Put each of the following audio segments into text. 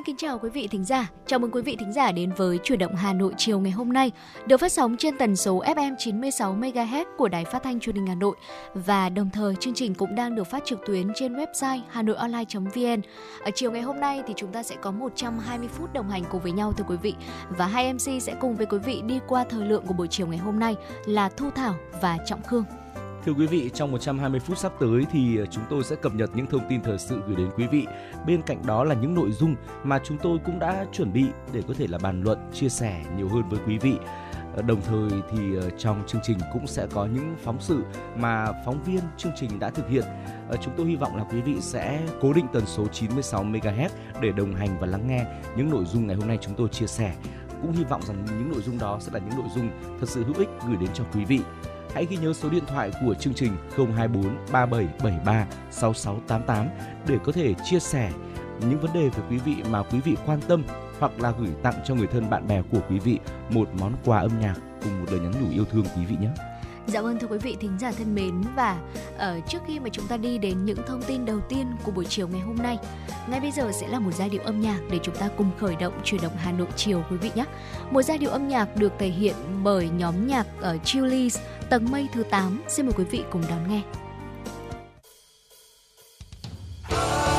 Xin kính chào quý vị thính giả. Chào mừng quý vị thính giả đến với Chuyển động Hà Nội chiều ngày hôm nay, được phát sóng trên tần số FM 96 MHz của Đài Phát thanh Truyền hình Hà Nội và đồng thời chương trình cũng đang được phát trực tuyến trên website hanoionline.vn. Ở chiều ngày hôm nay thì chúng ta sẽ có 120 phút đồng hành cùng với nhau thưa quý vị và hai MC sẽ cùng với quý vị đi qua thời lượng của buổi chiều ngày hôm nay là Thu Thảo và Trọng Khương. Thưa quý vị, trong 120 phút sắp tới thì ờ, chúng tôi sẽ cập nhật những thông tin thời sự gửi đến quý vị. Bên cạnh đó là những nội dung mà chúng tôi cũng đã chuẩn bị để có thể là bàn luận, chia sẻ nhiều hơn với quý vị. Ờ, đồng thời thì ờ, trong chương trình cũng sẽ có những phóng sự mà phóng viên chương trình đã thực hiện. Chúng tôi hy vọng là quý vị sẽ cố định tần số 96 MHz để đồng hành và lắng nghe những nội dung ngày hôm nay chúng tôi chia sẻ. Cũng hy vọng rằng những nội dung đó sẽ là những nội dung thật sự hữu ích gửi đến cho quý vị hãy ghi nhớ số điện thoại của chương trình 024 3773 6688 để có thể chia sẻ những vấn đề về quý vị mà quý vị quan tâm hoặc là gửi tặng cho người thân bạn bè của quý vị một món quà âm nhạc cùng một lời nhắn nhủ yêu thương quý vị nhé. Dạ vâng thưa quý vị thính giả thân mến và ở uh, trước khi mà chúng ta đi đến những thông tin đầu tiên của buổi chiều ngày hôm nay, ngay bây giờ sẽ là một giai điệu âm nhạc để chúng ta cùng khởi động chuyển động Hà Nội chiều quý vị nhé. Một giai điệu âm nhạc được thể hiện bởi nhóm nhạc ờ, ở uh, Chili's tầng mây thứ 8. Xin mời quý vị cùng đón nghe. Oh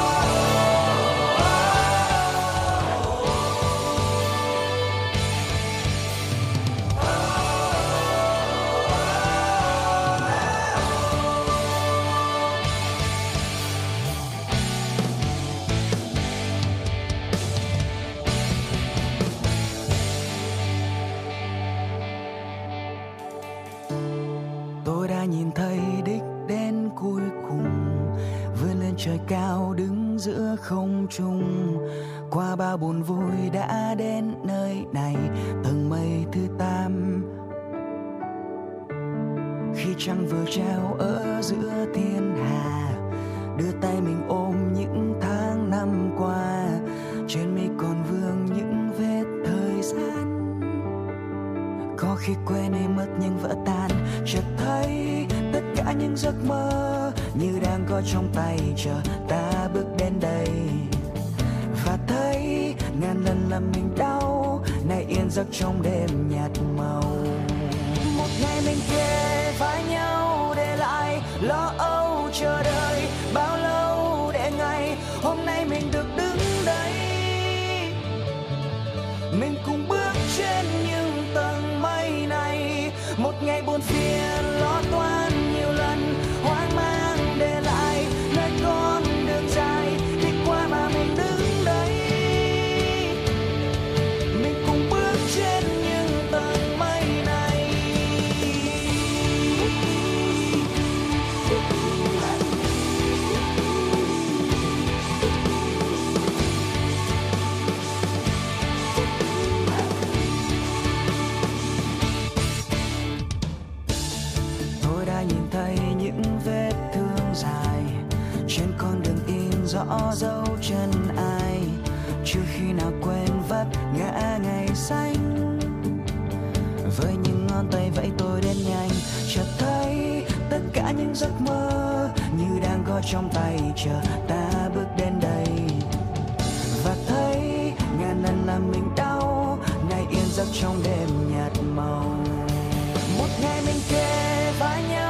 ngón tay vẫy tôi đến nhanh. Chợt thấy tất cả những giấc mơ như đang có trong tay chờ ta bước đến đây. Và thấy ngàn lần làm mình đau, ngày yên giấc trong đêm nhạt màu. Một ngày mình kề vai nhau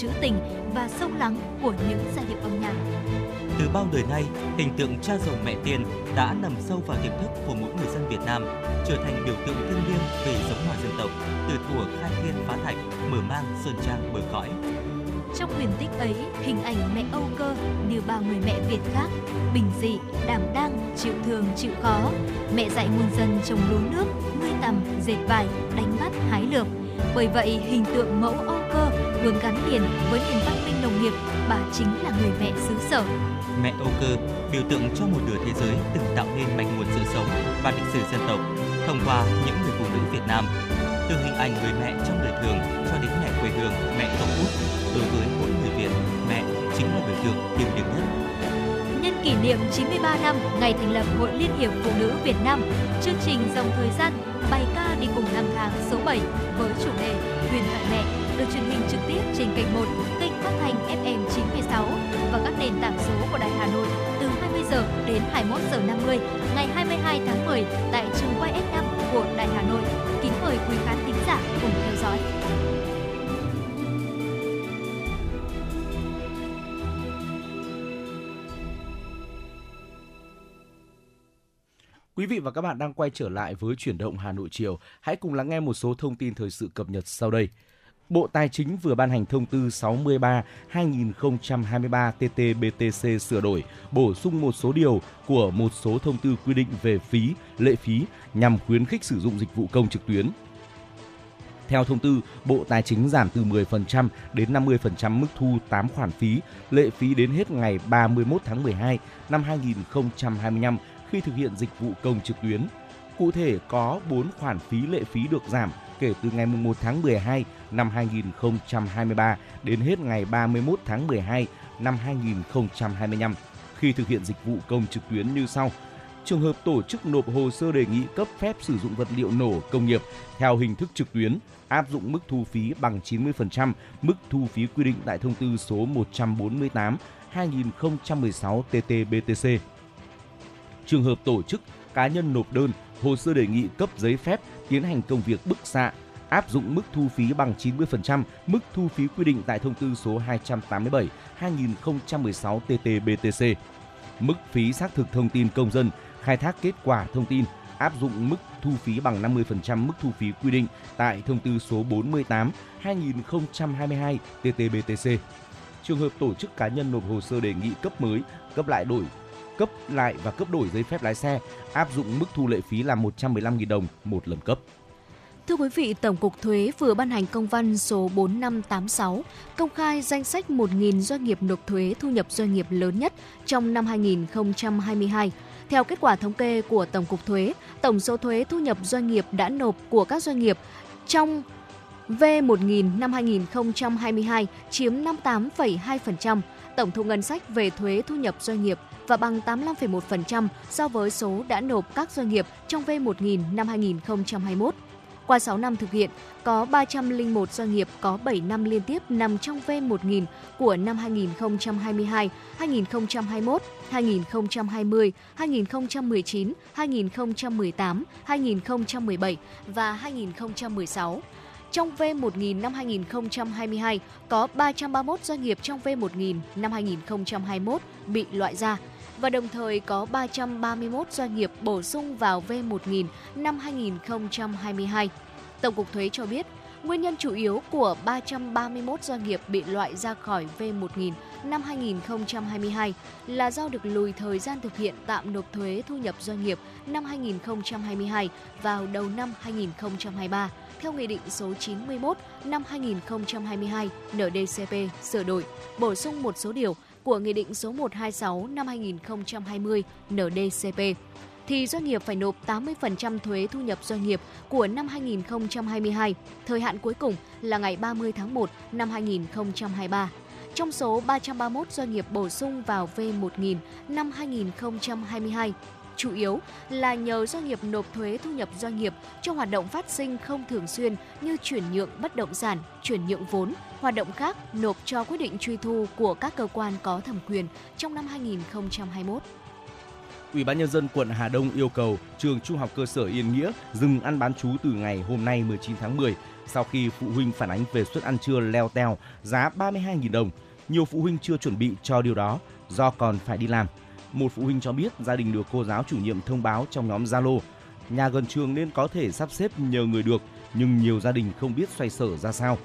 trữ tình và sâu lắng của những giai điệu âm nhạc. Từ bao đời nay, hình tượng cha rồng mẹ tiền đã nằm sâu vào tiềm thức của mỗi người dân Việt Nam, trở thành biểu tượng thiêng liêng về giống hòa dân tộc, từ thuở khai thiên phá thạch, mở mang sơn trang bờ cõi. Trong huyền tích ấy, hình ảnh mẹ Âu Cơ như bao người mẹ Việt khác, bình dị, đảm đang, chịu thường, chịu khó. Mẹ dạy muôn dân trồng lúa nước, nuôi tầm, dệt vải, đánh bắt, hái lượm. Bởi vậy, hình tượng mẫu Âu luôn gắn liền với nền văn minh nông nghiệp, bà chính là người mẹ xứ sở. Mẹ Âu Cơ biểu tượng cho một nửa thế giới từng tạo nên mạch nguồn sự sống và lịch sử dân tộc thông qua những người phụ nữ Việt Nam. Từ hình ảnh người mẹ trong đời thường cho đến mẹ quê hương, mẹ tổ quốc, đối với mỗi người Việt, mẹ chính là biểu tượng thiêng liêng nhất. Nhân kỷ niệm 93 năm ngày thành lập Hội Liên hiệp Phụ nữ Việt Nam, chương trình Dòng Thời gian bài ca đi cùng năm tháng số 7 với chủ đề Huyền thoại mẹ được truyền hình trực tiếp trên kênh 1, kênh phát thanh FM 96 và các nền tảng số của Đài Hà Nội từ 20 giờ đến 21 giờ 50 ngày 22 tháng 10 tại trường quay S5 của Đài Hà Nội. Kính mời quý khán thính giả cùng theo dõi. Quý vị và các bạn đang quay trở lại với chuyển động Hà Nội chiều. Hãy cùng lắng nghe một số thông tin thời sự cập nhật sau đây. Bộ Tài chính vừa ban hành thông tư 63/2023 TT-BTC sửa đổi, bổ sung một số điều của một số thông tư quy định về phí, lệ phí nhằm khuyến khích sử dụng dịch vụ công trực tuyến. Theo thông tư, Bộ Tài chính giảm từ 10% đến 50% mức thu 8 khoản phí, lệ phí đến hết ngày 31 tháng 12 năm 2025 khi thực hiện dịch vụ công trực tuyến. Cụ thể có 4 khoản phí lệ phí được giảm kể từ ngày 1 tháng 12 năm 2023 đến hết ngày 31 tháng 12 năm 2025 khi thực hiện dịch vụ công trực tuyến như sau. Trường hợp tổ chức nộp hồ sơ đề nghị cấp phép sử dụng vật liệu nổ công nghiệp theo hình thức trực tuyến, áp dụng mức thu phí bằng 90% mức thu phí quy định tại thông tư số 148 2016 TT-BTC trường hợp tổ chức cá nhân nộp đơn hồ sơ đề nghị cấp giấy phép tiến hành công việc bức xạ áp dụng mức thu phí bằng 90% mức thu phí quy định tại thông tư số 287 2016 TT-BTC. Mức phí xác thực thông tin công dân, khai thác kết quả thông tin áp dụng mức thu phí bằng 50% mức thu phí quy định tại thông tư số 48 2022 TT-BTC. Trường hợp tổ chức cá nhân nộp hồ sơ đề nghị cấp mới, cấp lại đổi cấp lại và cấp đổi giấy phép lái xe áp dụng mức thu lệ phí là 115.000 đồng một lần cấp. Thưa quý vị, Tổng cục Thuế vừa ban hành công văn số 4586 công khai danh sách 1.000 doanh nghiệp nộp thuế thu nhập doanh nghiệp lớn nhất trong năm 2022. Theo kết quả thống kê của Tổng cục Thuế, tổng số thuế thu nhập doanh nghiệp đã nộp của các doanh nghiệp trong V1000 năm 2022 chiếm 58,2%, tổng thu ngân sách về thuế thu nhập doanh nghiệp và bằng 85,1% so với số đã nộp các doanh nghiệp trong V1000 năm 2021. Qua 6 năm thực hiện, có 301 doanh nghiệp có 7 năm liên tiếp nằm trong V1000 của năm 2022, 2021, 2020, 2019, 2018, 2017 và 2016. Trong V1000 năm 2022, có 331 doanh nghiệp trong V1000 năm 2021 bị loại ra và đồng thời có 331 doanh nghiệp bổ sung vào V1000 năm 2022. Tổng cục Thuế cho biết, nguyên nhân chủ yếu của 331 doanh nghiệp bị loại ra khỏi V1000 năm 2022 là do được lùi thời gian thực hiện tạm nộp thuế thu nhập doanh nghiệp năm 2022 vào đầu năm 2023 theo Nghị định số 91 năm 2022 NDCP sửa đổi, bổ sung một số điều của Nghị định số 126 năm 2020 NDCP thì doanh nghiệp phải nộp 80% thuế thu nhập doanh nghiệp của năm 2022. Thời hạn cuối cùng là ngày 30 tháng 1 năm 2023. Trong số 331 doanh nghiệp bổ sung vào V1000 năm 2022, chủ yếu là nhờ doanh nghiệp nộp thuế thu nhập doanh nghiệp cho hoạt động phát sinh không thường xuyên như chuyển nhượng bất động sản, chuyển nhượng vốn, hoạt động khác nộp cho quyết định truy thu của các cơ quan có thẩm quyền trong năm 2021. Ủy ban nhân dân quận Hà Đông yêu cầu trường Trung học cơ sở Yên Nghĩa dừng ăn bán trú từ ngày hôm nay 19 tháng 10 sau khi phụ huynh phản ánh về suất ăn trưa leo teo giá 32.000 đồng. Nhiều phụ huynh chưa chuẩn bị cho điều đó do còn phải đi làm. Một phụ huynh cho biết gia đình được cô giáo chủ nhiệm thông báo trong nhóm Zalo nhà gần trường nên có thể sắp xếp nhờ người được, nhưng nhiều gia đình không biết xoay sở ra sao.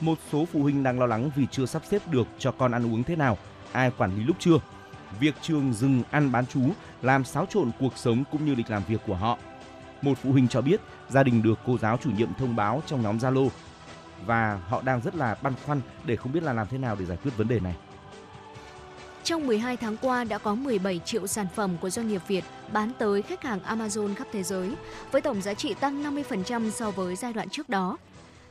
Một số phụ huynh đang lo lắng vì chưa sắp xếp được cho con ăn uống thế nào, ai quản lý lúc trưa. Việc trường dừng ăn bán chú làm xáo trộn cuộc sống cũng như lịch làm việc của họ. Một phụ huynh cho biết gia đình được cô giáo chủ nhiệm thông báo trong nhóm Zalo và họ đang rất là băn khoăn để không biết là làm thế nào để giải quyết vấn đề này. Trong 12 tháng qua đã có 17 triệu sản phẩm của doanh nghiệp Việt bán tới khách hàng Amazon khắp thế giới, với tổng giá trị tăng 50% so với giai đoạn trước đó.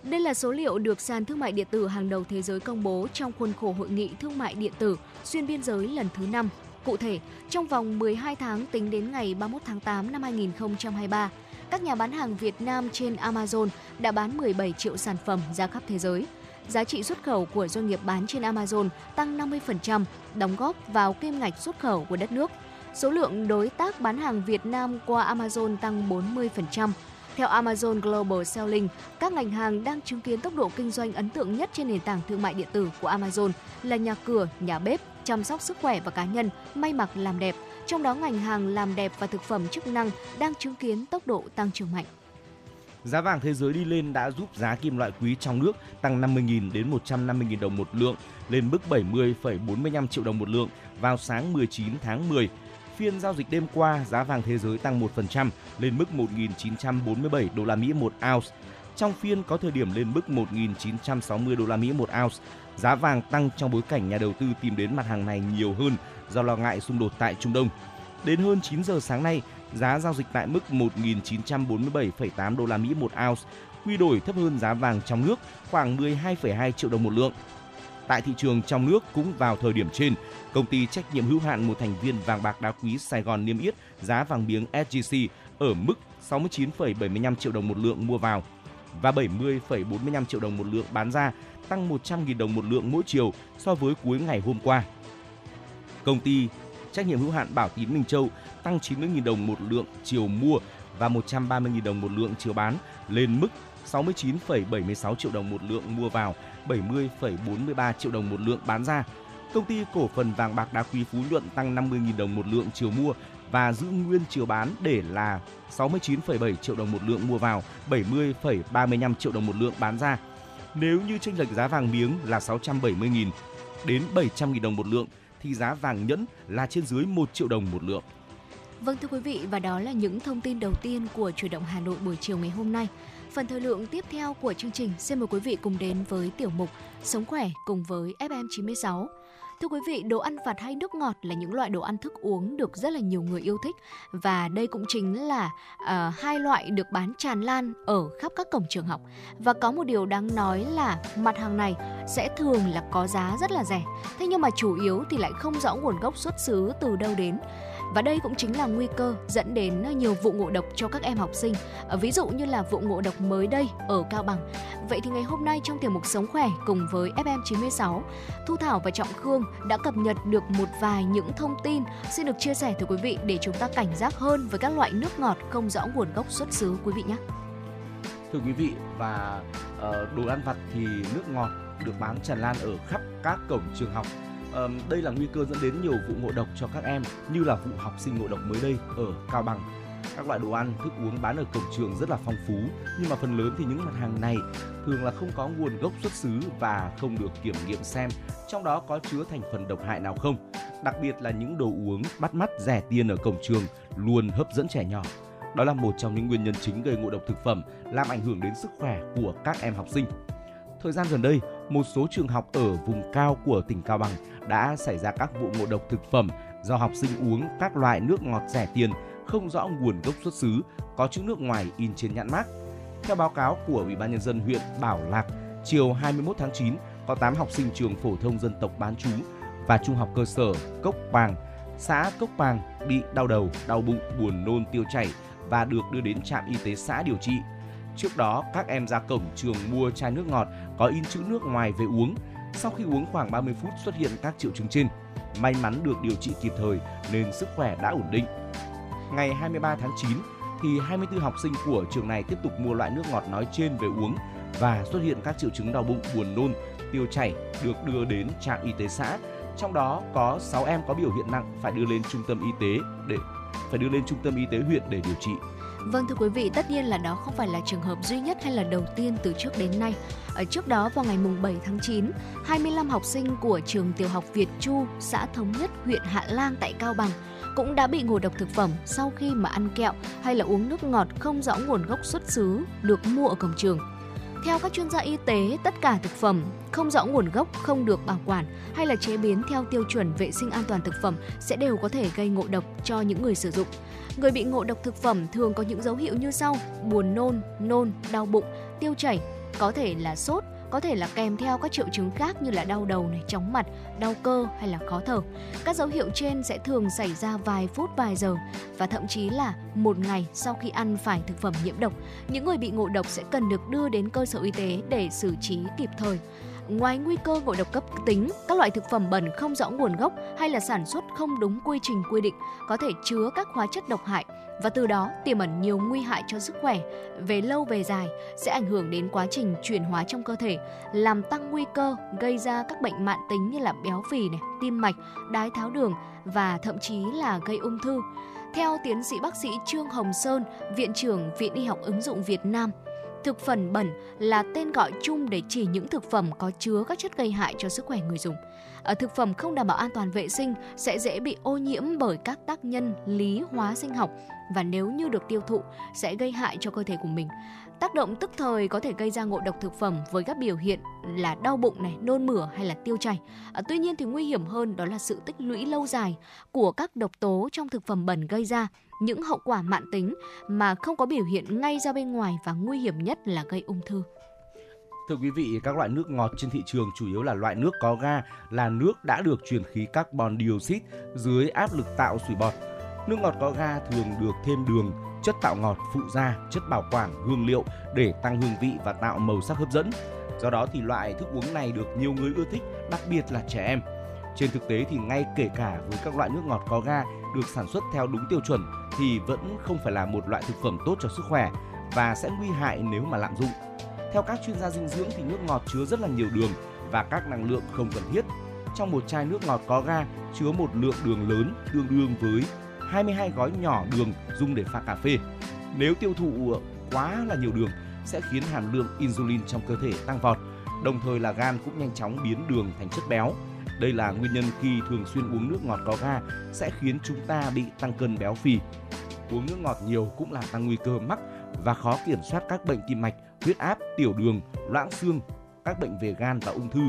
Đây là số liệu được sàn thương mại điện tử hàng đầu thế giới công bố trong khuôn khổ hội nghị thương mại điện tử xuyên biên giới lần thứ 5. Cụ thể, trong vòng 12 tháng tính đến ngày 31 tháng 8 năm 2023, các nhà bán hàng Việt Nam trên Amazon đã bán 17 triệu sản phẩm ra khắp thế giới. Giá trị xuất khẩu của doanh nghiệp bán trên Amazon tăng 50%, đóng góp vào kim ngạch xuất khẩu của đất nước. Số lượng đối tác bán hàng Việt Nam qua Amazon tăng 40%, theo Amazon Global Selling, các ngành hàng đang chứng kiến tốc độ kinh doanh ấn tượng nhất trên nền tảng thương mại điện tử của Amazon là nhà cửa, nhà bếp, chăm sóc sức khỏe và cá nhân, may mặc làm đẹp. Trong đó ngành hàng làm đẹp và thực phẩm chức năng đang chứng kiến tốc độ tăng trưởng mạnh. Giá vàng thế giới đi lên đã giúp giá kim loại quý trong nước tăng 50.000 đến 150.000 đồng một lượng lên mức 70,45 triệu đồng một lượng vào sáng 19 tháng 10 Phiên giao dịch đêm qua, giá vàng thế giới tăng 1% lên mức 1.947 đô la Mỹ một ounce. Trong phiên có thời điểm lên mức 1.960 đô la Mỹ một ounce. Giá vàng tăng trong bối cảnh nhà đầu tư tìm đến mặt hàng này nhiều hơn do lo ngại xung đột tại Trung Đông. Đến hơn 9 giờ sáng nay, giá giao dịch tại mức 1.947,8 đô la Mỹ một ounce, quy đổi thấp hơn giá vàng trong nước khoảng 12,2 triệu đồng một lượng. Tại thị trường trong nước cũng vào thời điểm trên, công ty trách nhiệm hữu hạn một thành viên vàng bạc đá quý Sài Gòn niêm yết giá vàng miếng SJC ở mức 69,75 triệu đồng một lượng mua vào và 70,45 triệu đồng một lượng bán ra, tăng 100.000 đồng một lượng mỗi chiều so với cuối ngày hôm qua. Công ty trách nhiệm hữu hạn Bảo Tín Minh Châu tăng 90.000 đồng một lượng chiều mua và 130.000 đồng một lượng chiều bán lên mức 69,76 triệu đồng một lượng mua vào 70,43 triệu đồng một lượng bán ra. Công ty cổ phần vàng bạc đá quý Phú Nhuận tăng 50.000 đồng một lượng chiều mua và giữ nguyên chiều bán để là 69,7 triệu đồng một lượng mua vào, 70,35 triệu đồng một lượng bán ra. Nếu như chênh lệch giá vàng miếng là 670.000 đến 700.000 đồng một lượng thì giá vàng nhẫn là trên dưới 1 triệu đồng một lượng. Vâng thưa quý vị và đó là những thông tin đầu tiên của chủ động Hà Nội buổi chiều ngày hôm nay. Phần thời lượng tiếp theo của chương trình xin mời quý vị cùng đến với tiểu mục Sống khỏe cùng với FM96. Thưa quý vị, đồ ăn vặt hay nước ngọt là những loại đồ ăn thức uống được rất là nhiều người yêu thích và đây cũng chính là uh, hai loại được bán tràn lan ở khắp các cổng trường học. Và có một điều đáng nói là mặt hàng này sẽ thường là có giá rất là rẻ. Thế nhưng mà chủ yếu thì lại không rõ nguồn gốc xuất xứ từ đâu đến và đây cũng chính là nguy cơ dẫn đến nhiều vụ ngộ độc cho các em học sinh. Ờ, ví dụ như là vụ ngộ độc mới đây ở Cao Bằng. Vậy thì ngày hôm nay trong tiểu mục Sống khỏe cùng với FM96, Thu Thảo và Trọng Khương đã cập nhật được một vài những thông tin xin được chia sẻ tới quý vị để chúng ta cảnh giác hơn với các loại nước ngọt không rõ nguồn gốc xuất xứ quý vị nhé. Thưa quý vị và ờ, đồ ăn vặt thì nước ngọt được bán tràn lan ở khắp các cổng trường học. Đây là nguy cơ dẫn đến nhiều vụ ngộ độc cho các em như là vụ học sinh ngộ độc mới đây ở Cao Bằng. Các loại đồ ăn, thức uống bán ở cổng trường rất là phong phú, nhưng mà phần lớn thì những mặt hàng này thường là không có nguồn gốc xuất xứ và không được kiểm nghiệm xem trong đó có chứa thành phần độc hại nào không. Đặc biệt là những đồ uống bắt mắt rẻ tiền ở cổng trường luôn hấp dẫn trẻ nhỏ. Đó là một trong những nguyên nhân chính gây ngộ độc thực phẩm, làm ảnh hưởng đến sức khỏe của các em học sinh. Thời gian gần đây, một số trường học ở vùng cao của tỉnh Cao Bằng đã xảy ra các vụ ngộ độc thực phẩm do học sinh uống các loại nước ngọt rẻ tiền không rõ nguồn gốc xuất xứ, có chữ nước ngoài in trên nhãn mác. Theo báo cáo của Ủy ban nhân dân huyện Bảo Lạc, chiều 21 tháng 9 có 8 học sinh trường phổ thông dân tộc bán trú và trung học cơ sở Cốc Bàng, xã Cốc Bàng bị đau đầu, đau bụng, buồn nôn, tiêu chảy và được đưa đến trạm y tế xã điều trị. Trước đó, các em ra cổng trường mua chai nước ngọt có in chữ nước ngoài về uống. Sau khi uống khoảng 30 phút xuất hiện các triệu chứng trên. May mắn được điều trị kịp thời nên sức khỏe đã ổn định. Ngày 23 tháng 9 thì 24 học sinh của trường này tiếp tục mua loại nước ngọt nói trên về uống và xuất hiện các triệu chứng đau bụng, buồn nôn, tiêu chảy được đưa đến trạm y tế xã. Trong đó có 6 em có biểu hiện nặng phải đưa lên trung tâm y tế để phải đưa lên trung tâm y tế huyện để điều trị. Vâng thưa quý vị, tất nhiên là đó không phải là trường hợp duy nhất hay là đầu tiên từ trước đến nay. Ở trước đó vào ngày mùng 7 tháng 9, 25 học sinh của trường tiểu học Việt Chu, xã Thống Nhất, huyện Hạ Lan tại Cao Bằng cũng đã bị ngộ độc thực phẩm sau khi mà ăn kẹo hay là uống nước ngọt không rõ nguồn gốc xuất xứ được mua ở cổng trường. Theo các chuyên gia y tế, tất cả thực phẩm không rõ nguồn gốc không được bảo quản hay là chế biến theo tiêu chuẩn vệ sinh an toàn thực phẩm sẽ đều có thể gây ngộ độc cho những người sử dụng. Người bị ngộ độc thực phẩm thường có những dấu hiệu như sau: buồn nôn, nôn, đau bụng, tiêu chảy, có thể là sốt, có thể là kèm theo các triệu chứng khác như là đau đầu này, chóng mặt, đau cơ hay là khó thở. Các dấu hiệu trên sẽ thường xảy ra vài phút vài giờ và thậm chí là một ngày sau khi ăn phải thực phẩm nhiễm độc. Những người bị ngộ độc sẽ cần được đưa đến cơ sở y tế để xử trí kịp thời. Ngoài nguy cơ ngộ độc cấp tính, các loại thực phẩm bẩn không rõ nguồn gốc hay là sản xuất không đúng quy trình quy định có thể chứa các hóa chất độc hại và từ đó tiềm ẩn nhiều nguy hại cho sức khỏe về lâu về dài sẽ ảnh hưởng đến quá trình chuyển hóa trong cơ thể, làm tăng nguy cơ gây ra các bệnh mạng tính như là béo phì này, tim mạch, đái tháo đường và thậm chí là gây ung thư. Theo tiến sĩ bác sĩ Trương Hồng Sơn, Viện trưởng Viện Y học ứng dụng Việt Nam, Thực phẩm bẩn là tên gọi chung để chỉ những thực phẩm có chứa các chất gây hại cho sức khỏe người dùng. Ở thực phẩm không đảm bảo an toàn vệ sinh sẽ dễ bị ô nhiễm bởi các tác nhân lý hóa sinh học và nếu như được tiêu thụ sẽ gây hại cho cơ thể của mình. Tác động tức thời có thể gây ra ngộ độc thực phẩm với các biểu hiện là đau bụng này, nôn mửa hay là tiêu chảy. À, tuy nhiên thì nguy hiểm hơn đó là sự tích lũy lâu dài của các độc tố trong thực phẩm bẩn gây ra những hậu quả mạn tính mà không có biểu hiện ngay ra bên ngoài và nguy hiểm nhất là gây ung thư. Thưa quý vị, các loại nước ngọt trên thị trường chủ yếu là loại nước có ga, là nước đã được truyền khí carbon dioxide dưới áp lực tạo sủi bọt. Nước ngọt có ga thường được thêm đường, chất tạo ngọt, phụ gia, chất bảo quản, hương liệu để tăng hương vị và tạo màu sắc hấp dẫn. Do đó thì loại thức uống này được nhiều người ưa thích, đặc biệt là trẻ em. Trên thực tế thì ngay kể cả với các loại nước ngọt có ga được sản xuất theo đúng tiêu chuẩn thì vẫn không phải là một loại thực phẩm tốt cho sức khỏe và sẽ nguy hại nếu mà lạm dụng. Theo các chuyên gia dinh dưỡng thì nước ngọt chứa rất là nhiều đường và các năng lượng không cần thiết. Trong một chai nước ngọt có ga chứa một lượng đường lớn tương đương với 22 gói nhỏ đường dùng để pha cà phê. Nếu tiêu thụ quá là nhiều đường sẽ khiến hàm lượng insulin trong cơ thể tăng vọt, đồng thời là gan cũng nhanh chóng biến đường thành chất béo. Đây là nguyên nhân khi thường xuyên uống nước ngọt có ga sẽ khiến chúng ta bị tăng cân béo phì. Uống nước ngọt nhiều cũng làm tăng nguy cơ mắc và khó kiểm soát các bệnh tim mạch, huyết áp, tiểu đường, loãng xương, các bệnh về gan và ung thư.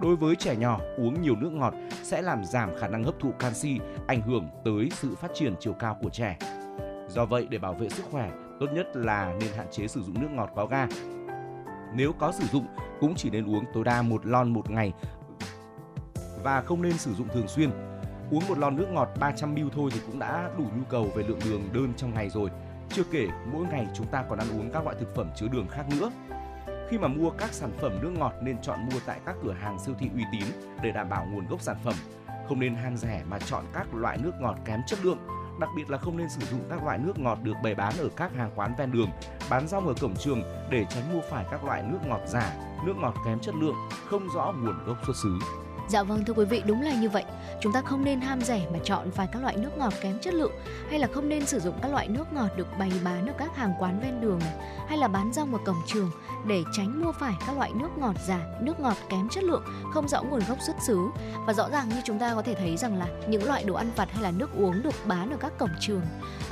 Đối với trẻ nhỏ, uống nhiều nước ngọt sẽ làm giảm khả năng hấp thụ canxi, ảnh hưởng tới sự phát triển chiều cao của trẻ. Do vậy, để bảo vệ sức khỏe, tốt nhất là nên hạn chế sử dụng nước ngọt có ga. Nếu có sử dụng, cũng chỉ nên uống tối đa một lon một ngày và không nên sử dụng thường xuyên. Uống một lon nước ngọt 300 ml thôi thì cũng đã đủ nhu cầu về lượng đường đơn trong ngày rồi. Chưa kể, mỗi ngày chúng ta còn ăn uống các loại thực phẩm chứa đường khác nữa. Khi mà mua các sản phẩm nước ngọt nên chọn mua tại các cửa hàng siêu thị uy tín để đảm bảo nguồn gốc sản phẩm. Không nên hàng rẻ mà chọn các loại nước ngọt kém chất lượng đặc biệt là không nên sử dụng các loại nước ngọt được bày bán ở các hàng quán ven đường, bán rong ở cổng trường để tránh mua phải các loại nước ngọt giả, nước ngọt kém chất lượng, không rõ nguồn gốc xuất xứ. Dạ vâng thưa quý vị, đúng là như vậy. Chúng ta không nên ham rẻ mà chọn vài các loại nước ngọt kém chất lượng hay là không nên sử dụng các loại nước ngọt được bày bán ở các hàng quán ven đường này, hay là bán rong ở cổng trường để tránh mua phải các loại nước ngọt giả, nước ngọt kém chất lượng, không rõ nguồn gốc xuất xứ. Và rõ ràng như chúng ta có thể thấy rằng là những loại đồ ăn vặt hay là nước uống được bán ở các cổng trường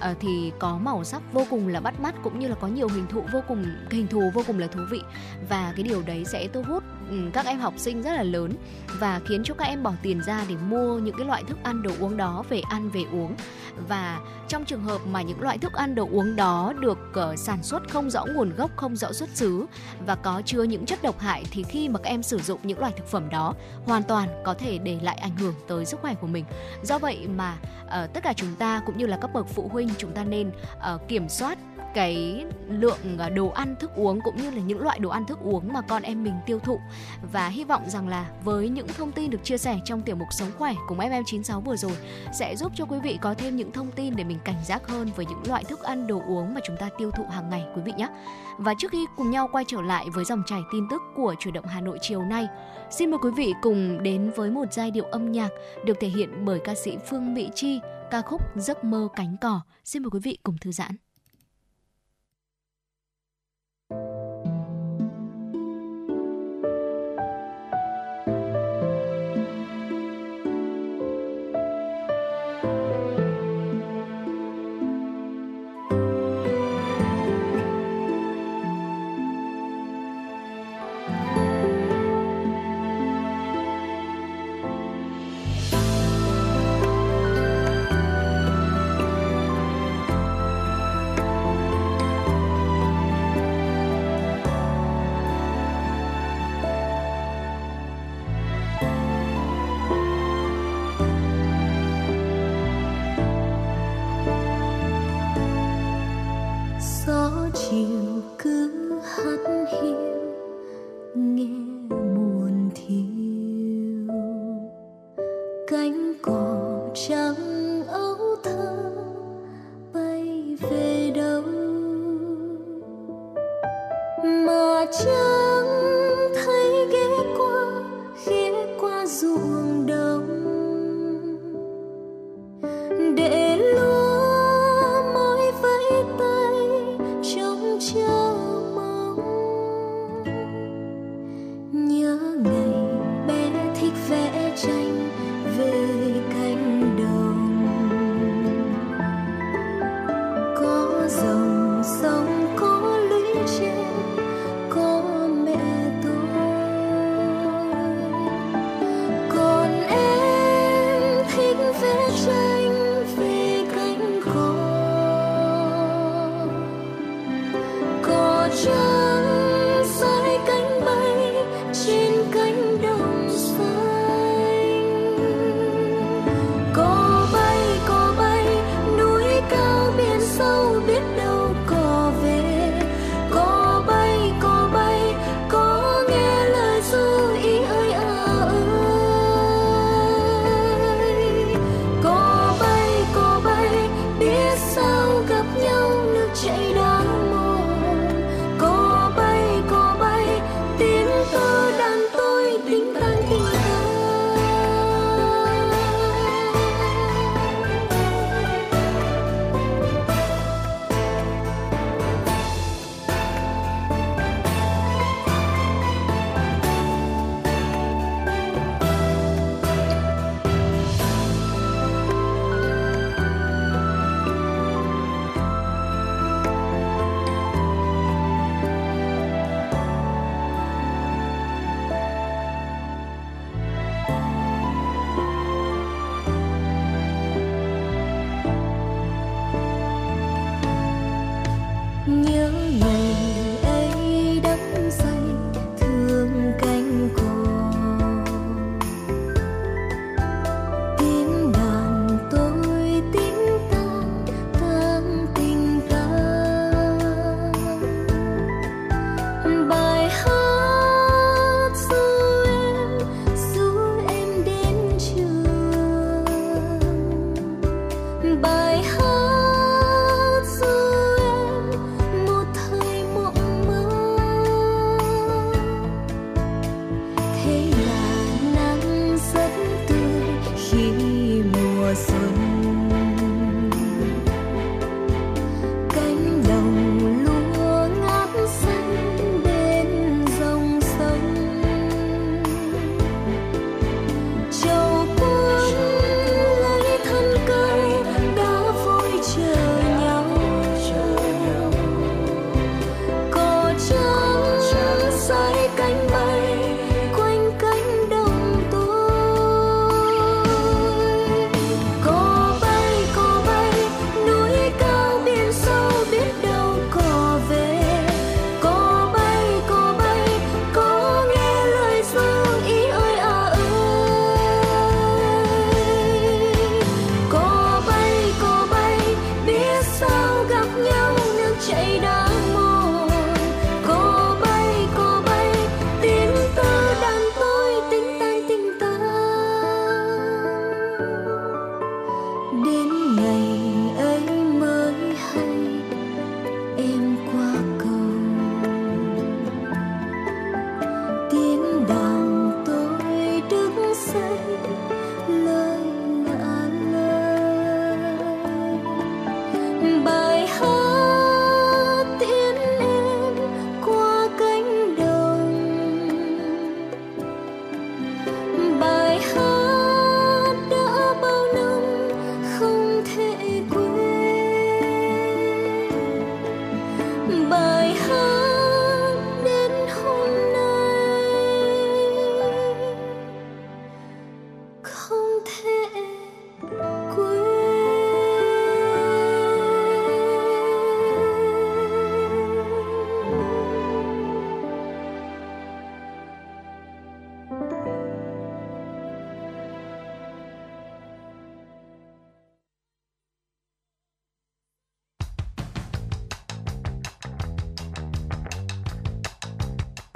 à, thì có màu sắc vô cùng là bắt mắt cũng như là có nhiều hình thù vô cùng hình thù vô cùng là thú vị và cái điều đấy sẽ thu hút ừ, các em học sinh rất là lớn và khiến cho các em bỏ tiền ra để mua những cái loại thức ăn đồ uống đó về ăn về uống. Và trong trường hợp mà những loại thức ăn đồ uống đó được uh, sản xuất không rõ nguồn gốc không rõ xuất xứ và có chứa những chất độc hại thì khi mà các em sử dụng những loại thực phẩm đó hoàn toàn có thể để lại ảnh hưởng tới sức khỏe của mình. Do vậy mà uh, tất cả chúng ta cũng như là các bậc phụ huynh chúng ta nên uh, kiểm soát cái lượng à, đồ ăn thức uống cũng như là những loại đồ ăn thức uống mà con em mình tiêu thụ và hy vọng rằng là với những thông tin được chia sẻ trong tiểu mục sống khỏe cùng FM96 vừa rồi sẽ giúp cho quý vị có thêm những thông tin để mình cảnh giác hơn với những loại thức ăn đồ uống mà chúng ta tiêu thụ hàng ngày quý vị nhé. Và trước khi cùng nhau quay trở lại với dòng chảy tin tức của chủ động Hà Nội chiều nay, xin mời quý vị cùng đến với một giai điệu âm nhạc được thể hiện bởi ca sĩ Phương Mỹ Chi, ca khúc Giấc mơ cánh cỏ. Xin mời quý vị cùng thư giãn. 情歌。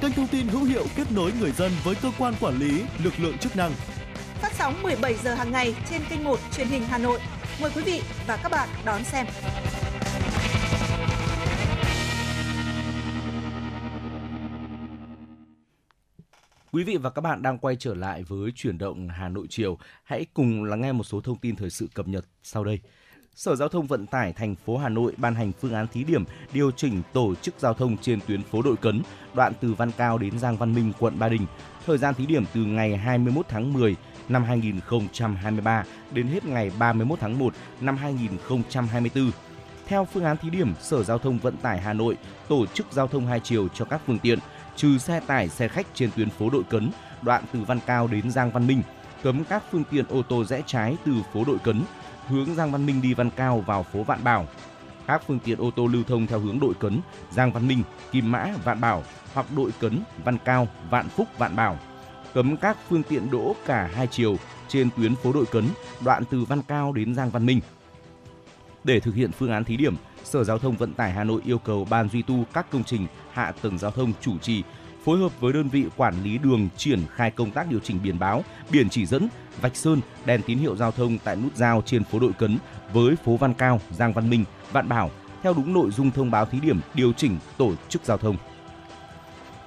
kênh thông tin hữu hiệu kết nối người dân với cơ quan quản lý, lực lượng chức năng. Phát sóng 17 giờ hàng ngày trên kênh 1 truyền hình Hà Nội. Mời quý vị và các bạn đón xem. Quý vị và các bạn đang quay trở lại với chuyển động Hà Nội chiều. Hãy cùng lắng nghe một số thông tin thời sự cập nhật sau đây. Sở Giao thông Vận tải thành phố Hà Nội ban hành phương án thí điểm điều chỉnh tổ chức giao thông trên tuyến phố Đội Cấn, đoạn từ Văn Cao đến Giang Văn Minh, quận Ba Đình. Thời gian thí điểm từ ngày 21 tháng 10 năm 2023 đến hết ngày 31 tháng 1 năm 2024. Theo phương án thí điểm, Sở Giao thông Vận tải Hà Nội tổ chức giao thông hai chiều cho các phương tiện, trừ xe tải, xe khách trên tuyến phố Đội Cấn, đoạn từ Văn Cao đến Giang Văn Minh, cấm các phương tiện ô tô rẽ trái từ phố Đội Cấn hướng Giang Văn Minh đi Văn Cao vào phố Vạn Bảo. Các phương tiện ô tô lưu thông theo hướng Đội Cấn, Giang Văn Minh, Kim Mã, Vạn Bảo hoặc Đội Cấn, Văn Cao, Vạn Phúc, Vạn Bảo. Cấm các phương tiện đỗ cả hai chiều trên tuyến phố Đội Cấn, đoạn từ Văn Cao đến Giang Văn Minh. Để thực hiện phương án thí điểm, Sở Giao thông Vận tải Hà Nội yêu cầu Ban duy tu các công trình hạ tầng giao thông chủ trì phối hợp với đơn vị quản lý đường triển khai công tác điều chỉnh biển báo, biển chỉ dẫn, vạch sơn, đèn tín hiệu giao thông tại nút giao trên phố Đội Cấn với phố Văn Cao, Giang Văn Minh, Vạn Bảo theo đúng nội dung thông báo thí điểm điều chỉnh tổ chức giao thông.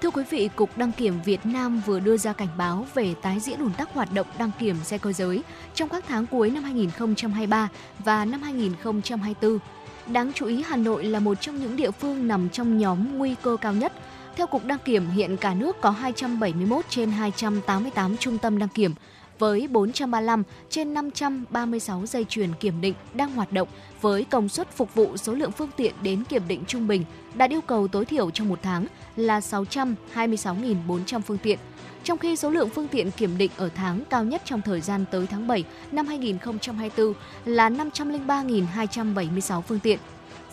Thưa quý vị, Cục Đăng kiểm Việt Nam vừa đưa ra cảnh báo về tái diễn ủn tắc hoạt động đăng kiểm xe cơ giới trong các tháng cuối năm 2023 và năm 2024. Đáng chú ý, Hà Nội là một trong những địa phương nằm trong nhóm nguy cơ cao nhất theo Cục Đăng Kiểm, hiện cả nước có 271 trên 288 trung tâm đăng kiểm, với 435 trên 536 dây chuyền kiểm định đang hoạt động với công suất phục vụ số lượng phương tiện đến kiểm định trung bình đạt yêu cầu tối thiểu trong một tháng là 626.400 phương tiện. Trong khi số lượng phương tiện kiểm định ở tháng cao nhất trong thời gian tới tháng 7 năm 2024 là 503.276 phương tiện.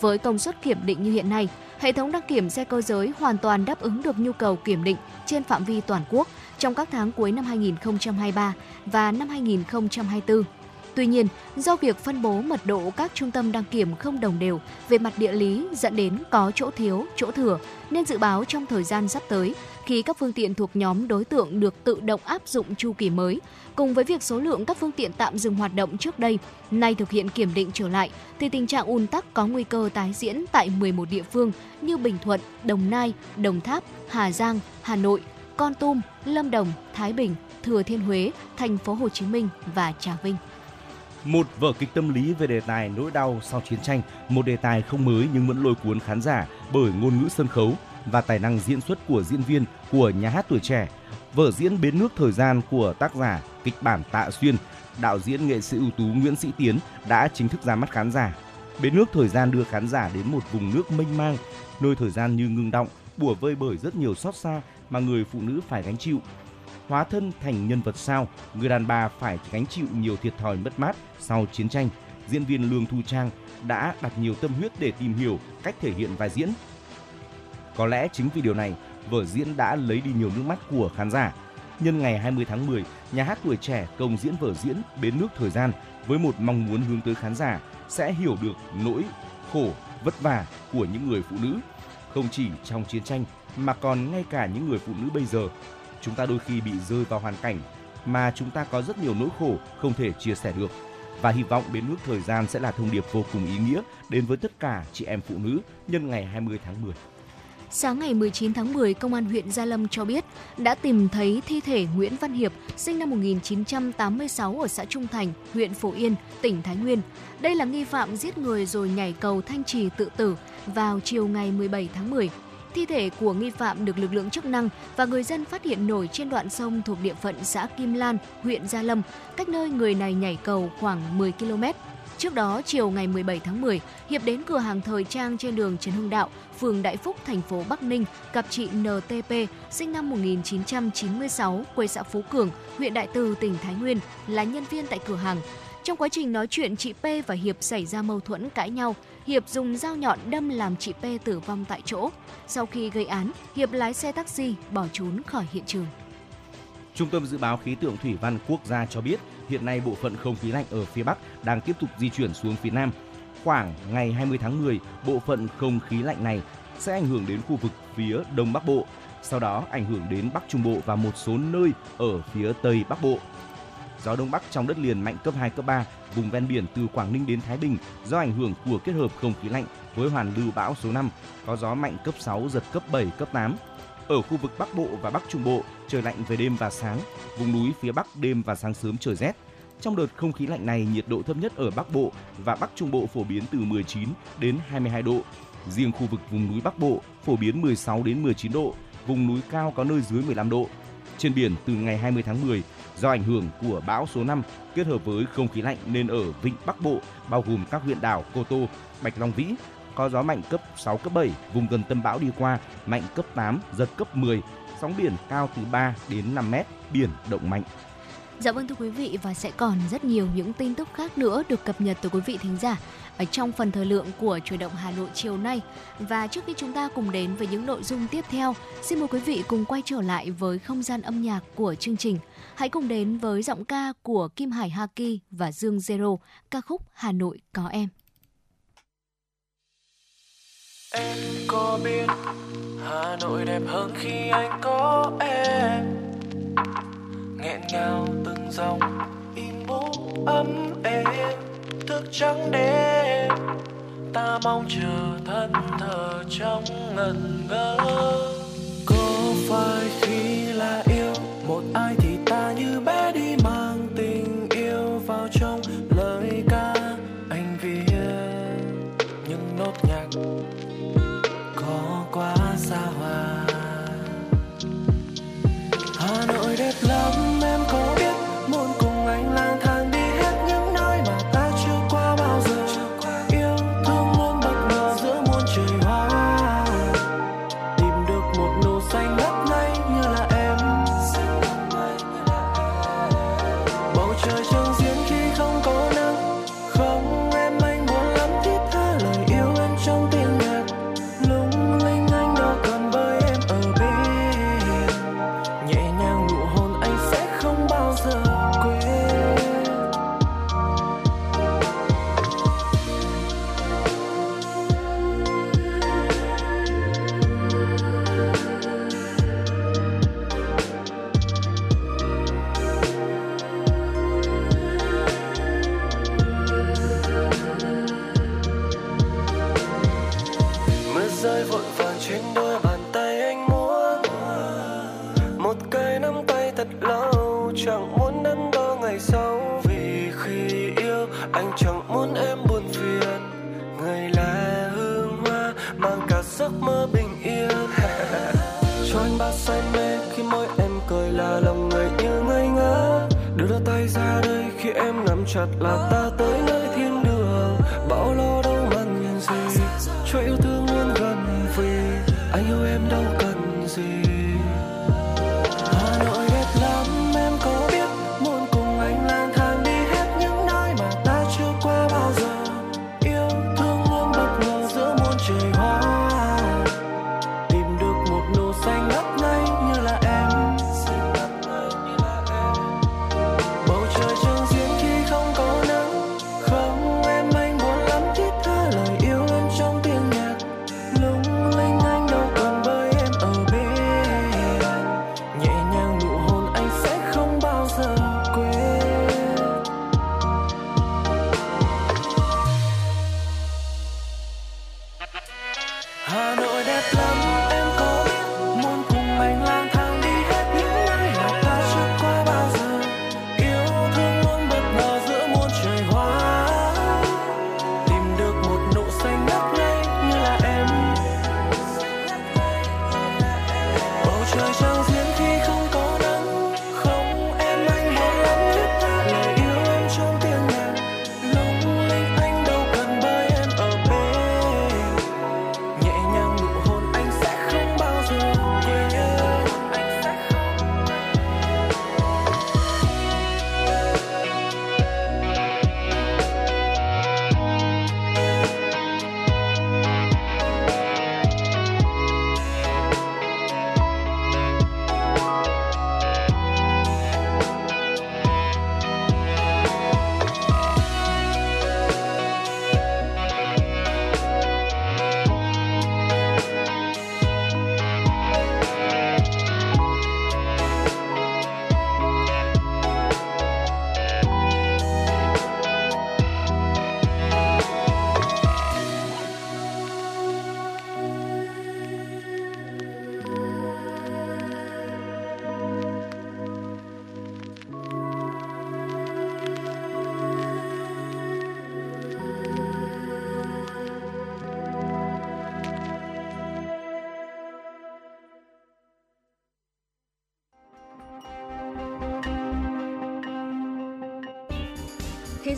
Với công suất kiểm định như hiện nay, hệ thống đăng kiểm xe cơ giới hoàn toàn đáp ứng được nhu cầu kiểm định trên phạm vi toàn quốc trong các tháng cuối năm 2023 và năm 2024. Tuy nhiên, do việc phân bố mật độ các trung tâm đăng kiểm không đồng đều về mặt địa lý dẫn đến có chỗ thiếu, chỗ thừa, nên dự báo trong thời gian sắp tới, khi các phương tiện thuộc nhóm đối tượng được tự động áp dụng chu kỳ mới, cùng với việc số lượng các phương tiện tạm dừng hoạt động trước đây nay thực hiện kiểm định trở lại, thì tình trạng ùn tắc có nguy cơ tái diễn tại 11 địa phương như Bình Thuận, Đồng Nai, Đồng Tháp, Hà Giang, Hà Nội, Con Tum, Lâm Đồng, Thái Bình, Thừa Thiên Huế, Thành phố Hồ Chí Minh và Trà Vinh. Một vở kịch tâm lý về đề tài nỗi đau sau chiến tranh, một đề tài không mới nhưng vẫn lôi cuốn khán giả bởi ngôn ngữ sân khấu và tài năng diễn xuất của diễn viên của nhà hát tuổi trẻ. Vở diễn Bến nước thời gian của tác giả kịch bản Tạ Xuyên, đạo diễn nghệ sĩ ưu tú Nguyễn Sĩ Tiến đã chính thức ra mắt khán giả. Bến nước thời gian đưa khán giả đến một vùng nước mênh mang, nơi thời gian như ngưng động, bùa vơi bởi rất nhiều xót xa mà người phụ nữ phải gánh chịu hóa thân thành nhân vật sao, người đàn bà phải gánh chịu nhiều thiệt thòi mất mát sau chiến tranh. Diễn viên Lương Thu Trang đã đặt nhiều tâm huyết để tìm hiểu cách thể hiện vai diễn. Có lẽ chính vì điều này, vở diễn đã lấy đi nhiều nước mắt của khán giả. nhân ngày 20 tháng 10, nhà hát tuổi trẻ công diễn vở diễn Bến nước thời gian với một mong muốn hướng tới khán giả sẽ hiểu được nỗi khổ, vất vả của những người phụ nữ, không chỉ trong chiến tranh mà còn ngay cả những người phụ nữ bây giờ. Chúng ta đôi khi bị rơi vào hoàn cảnh mà chúng ta có rất nhiều nỗi khổ không thể chia sẻ được. Và hy vọng Bến nước thời gian sẽ là thông điệp vô cùng ý nghĩa đến với tất cả chị em phụ nữ nhân ngày 20 tháng 10. Sáng ngày 19 tháng 10, Công an huyện Gia Lâm cho biết đã tìm thấy thi thể Nguyễn Văn Hiệp, sinh năm 1986 ở xã Trung Thành, huyện Phổ Yên, tỉnh Thái Nguyên. Đây là nghi phạm giết người rồi nhảy cầu Thanh Trì tự tử vào chiều ngày 17 tháng 10. Thi thể của nghi phạm được lực lượng chức năng và người dân phát hiện nổi trên đoạn sông thuộc địa phận xã Kim Lan, huyện Gia Lâm, cách nơi người này nhảy cầu khoảng 10 km. Trước đó, chiều ngày 17 tháng 10, Hiệp đến cửa hàng thời trang trên đường Trần Hưng Đạo, phường Đại Phúc, thành phố Bắc Ninh, gặp chị NTP, sinh năm 1996, quê xã Phú Cường, huyện Đại Từ, tỉnh Thái Nguyên, là nhân viên tại cửa hàng. Trong quá trình nói chuyện, chị P và Hiệp xảy ra mâu thuẫn cãi nhau. Hiệp dùng dao nhọn đâm làm chị P tử vong tại chỗ. Sau khi gây án, Hiệp lái xe taxi bỏ trốn khỏi hiện trường. Trung tâm Dự báo Khí tượng Thủy văn Quốc gia cho biết, hiện nay bộ phận không khí lạnh ở phía Bắc đang tiếp tục di chuyển xuống phía Nam. Khoảng ngày 20 tháng 10, bộ phận không khí lạnh này sẽ ảnh hưởng đến khu vực phía Đông Bắc Bộ, sau đó ảnh hưởng đến Bắc Trung Bộ và một số nơi ở phía Tây Bắc Bộ. Gió Đông Bắc trong đất liền mạnh cấp 2, cấp 3, vùng ven biển từ Quảng Ninh đến Thái Bình do ảnh hưởng của kết hợp không khí lạnh với hoàn lưu bão số 5, có gió mạnh cấp 6, giật cấp 7, cấp 8. Ở khu vực Bắc Bộ và Bắc Trung Bộ, trời lạnh về đêm và sáng, vùng núi phía Bắc đêm và sáng sớm trời rét. Trong đợt không khí lạnh này, nhiệt độ thấp nhất ở Bắc Bộ và Bắc Trung Bộ phổ biến từ 19 đến 22 độ. Riêng khu vực vùng núi Bắc Bộ phổ biến 16 đến 19 độ, vùng núi cao có nơi dưới 15 độ. Trên biển từ ngày 20 tháng 10, do ảnh hưởng của bão số 5 kết hợp với không khí lạnh nên ở vịnh Bắc Bộ bao gồm các huyện đảo Cô Tô, Bạch Long Vĩ có gió mạnh cấp 6 cấp 7, vùng gần tâm bão đi qua mạnh cấp 8, giật cấp 10, sóng biển cao từ 3 đến 5 mét, biển động mạnh. Dạ vâng thưa quý vị và sẽ còn rất nhiều những tin tức khác nữa được cập nhật từ quý vị thính giả ở trong phần thời lượng của Chủ động Hà Nội chiều nay. Và trước khi chúng ta cùng đến với những nội dung tiếp theo, xin mời quý vị cùng quay trở lại với không gian âm nhạc của chương trình. Hãy cùng đến với giọng ca của Kim Hải Haki và Dương Zero, ca khúc Hà Nội có em. Em có biết Hà Nội đẹp hơn khi anh có em? Nghẹn ngào từng dòng im bố ấm êm. Thức trắng đêm, ta mong chờ thân thờ trong ngần ngơ. Có phải khi là yêu một ai thì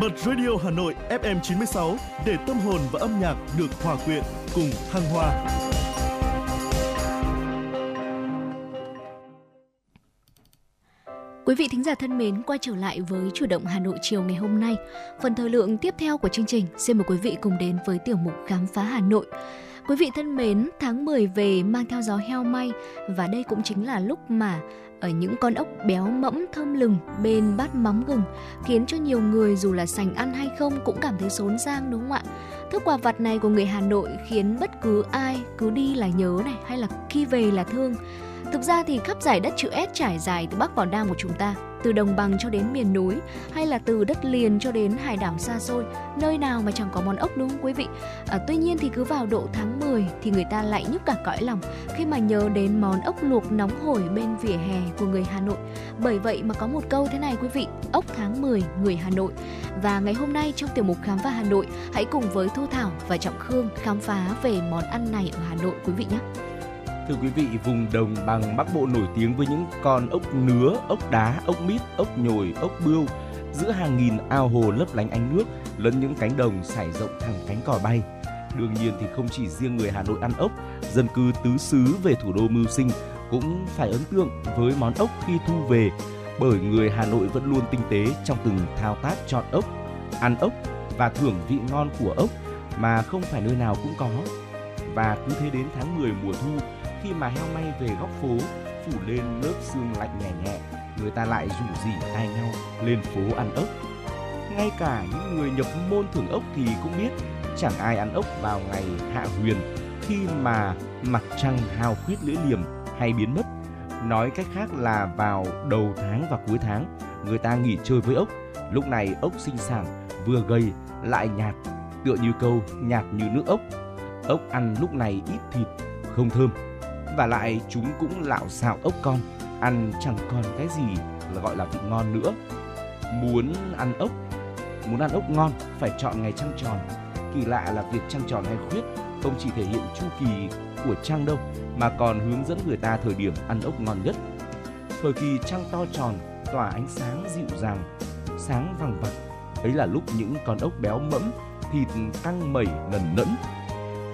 Bật Radio Hà Nội FM 96 để tâm hồn và âm nhạc được hòa quyện cùng thăng hoa. Quý vị thính giả thân mến, quay trở lại với chủ động Hà Nội chiều ngày hôm nay. Phần thời lượng tiếp theo của chương trình, xin mời quý vị cùng đến với tiểu mục Khám phá Hà Nội. Quý vị thân mến, tháng 10 về mang theo gió heo may và đây cũng chính là lúc mà ở những con ốc béo mẫm thơm lừng bên bát mắm gừng, khiến cho nhiều người dù là sành ăn hay không cũng cảm thấy xốn sang, đúng không ạ? Thức quà vặt này của người Hà Nội khiến bất cứ ai cứ đi là nhớ này, hay là khi về là thương. Thực ra thì khắp giải đất chữ S trải dài từ Bắc vào Nam của chúng ta, từ đồng bằng cho đến miền núi hay là từ đất liền cho đến hải đảo xa xôi, nơi nào mà chẳng có món ốc đúng không quý vị? À, tuy nhiên thì cứ vào độ tháng 10 thì người ta lại nhức cả cõi lòng khi mà nhớ đến món ốc luộc nóng hổi bên vỉa hè của người Hà Nội. Bởi vậy mà có một câu thế này quý vị, ốc tháng 10 người Hà Nội. Và ngày hôm nay trong tiểu mục khám phá Hà Nội, hãy cùng với Thu Thảo và Trọng Khương khám phá về món ăn này ở Hà Nội quý vị nhé. Thưa quý vị, vùng đồng bằng Bắc Bộ nổi tiếng với những con ốc nứa, ốc đá, ốc mít, ốc nhồi, ốc bươu. Giữa hàng nghìn ao hồ lấp lánh ánh nước, lẫn những cánh đồng trải rộng thẳng cánh cò bay. Đương nhiên thì không chỉ riêng người Hà Nội ăn ốc, dân cư tứ xứ về thủ đô mưu sinh cũng phải ấn tượng với món ốc khi thu về, bởi người Hà Nội vẫn luôn tinh tế trong từng thao tác chọn ốc, ăn ốc và thưởng vị ngon của ốc mà không phải nơi nào cũng có. Và cứ thế đến tháng 10 mùa thu, khi mà heo may về góc phố, phủ lên lớp xương lạnh nhẹ nhẹ, người ta lại rủ rỉ tay nhau lên phố ăn ốc. Ngay cả những người nhập môn thưởng ốc thì cũng biết, chẳng ai ăn ốc vào ngày hạ huyền khi mà mặt trăng hao khuyết lưỡi liềm hay biến mất. Nói cách khác là vào đầu tháng và cuối tháng, người ta nghỉ chơi với ốc. Lúc này ốc sinh sản, vừa gầy, lại nhạt, tựa như câu nhạt như nước ốc. Ốc ăn lúc này ít thịt, không thơm và lại chúng cũng lạo xạo ốc con, ăn chẳng còn cái gì là gọi là vị ngon nữa. Muốn ăn ốc, muốn ăn ốc ngon, phải chọn ngày trăng tròn. Kỳ lạ là việc trăng tròn hay khuyết không chỉ thể hiện chu kỳ của trăng đâu, mà còn hướng dẫn người ta thời điểm ăn ốc ngon nhất. Thời kỳ trăng to tròn, tỏa ánh sáng dịu dàng, sáng vàng vặc. Ấy là lúc những con ốc béo mẫm, thịt căng mẩy nần nẫn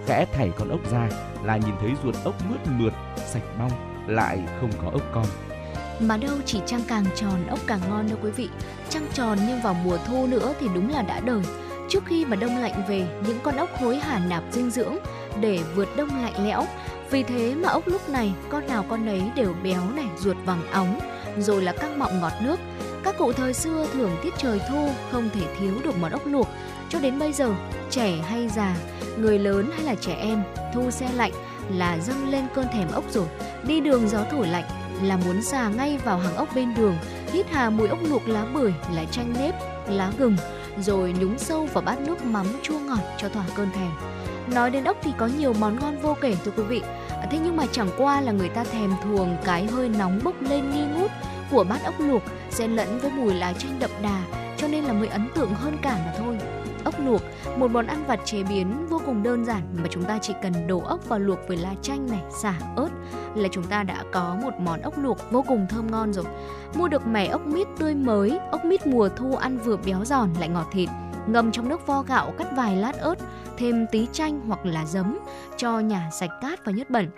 kẽ thảy con ốc ra là nhìn thấy ruột ốc mướt mượt, sạch bong, lại không có ốc con. Mà đâu chỉ trăng càng tròn ốc càng ngon đâu quý vị. Trăng tròn nhưng vào mùa thu nữa thì đúng là đã đời. Trước khi mà đông lạnh về, những con ốc hối hả nạp dinh dưỡng để vượt đông lạnh lẽo. Vì thế mà ốc lúc này con nào con ấy đều béo này, ruột vàng óng, rồi là căng mọng ngọt nước. Các cụ thời xưa thường tiết trời thu không thể thiếu được món ốc luộc. Cho đến bây giờ, trẻ hay già, người lớn hay là trẻ em, thu xe lạnh là dâng lên cơn thèm ốc rồi. Đi đường gió thổi lạnh là muốn xà ngay vào hàng ốc bên đường, hít hà mùi ốc luộc lá bưởi, lá chanh nếp, lá gừng, rồi nhúng sâu vào bát nước mắm chua ngọt cho thỏa cơn thèm. Nói đến ốc thì có nhiều món ngon vô kể thưa quý vị. Thế nhưng mà chẳng qua là người ta thèm thuồng cái hơi nóng bốc lên nghi ngút của bát ốc luộc xen lẫn với mùi lá chanh đậm đà cho nên là mới ấn tượng hơn cả mà thôi ốc luộc, một món ăn vặt chế biến vô cùng đơn giản mà chúng ta chỉ cần đổ ốc vào luộc với lá chanh này, xả, ớt là chúng ta đã có một món ốc luộc vô cùng thơm ngon rồi. Mua được mẻ ốc mít tươi mới, ốc mít mùa thu ăn vừa béo giòn lại ngọt thịt, ngâm trong nước vo gạo cắt vài lát ớt, thêm tí chanh hoặc là giấm cho nhà sạch cát và nhất bẩn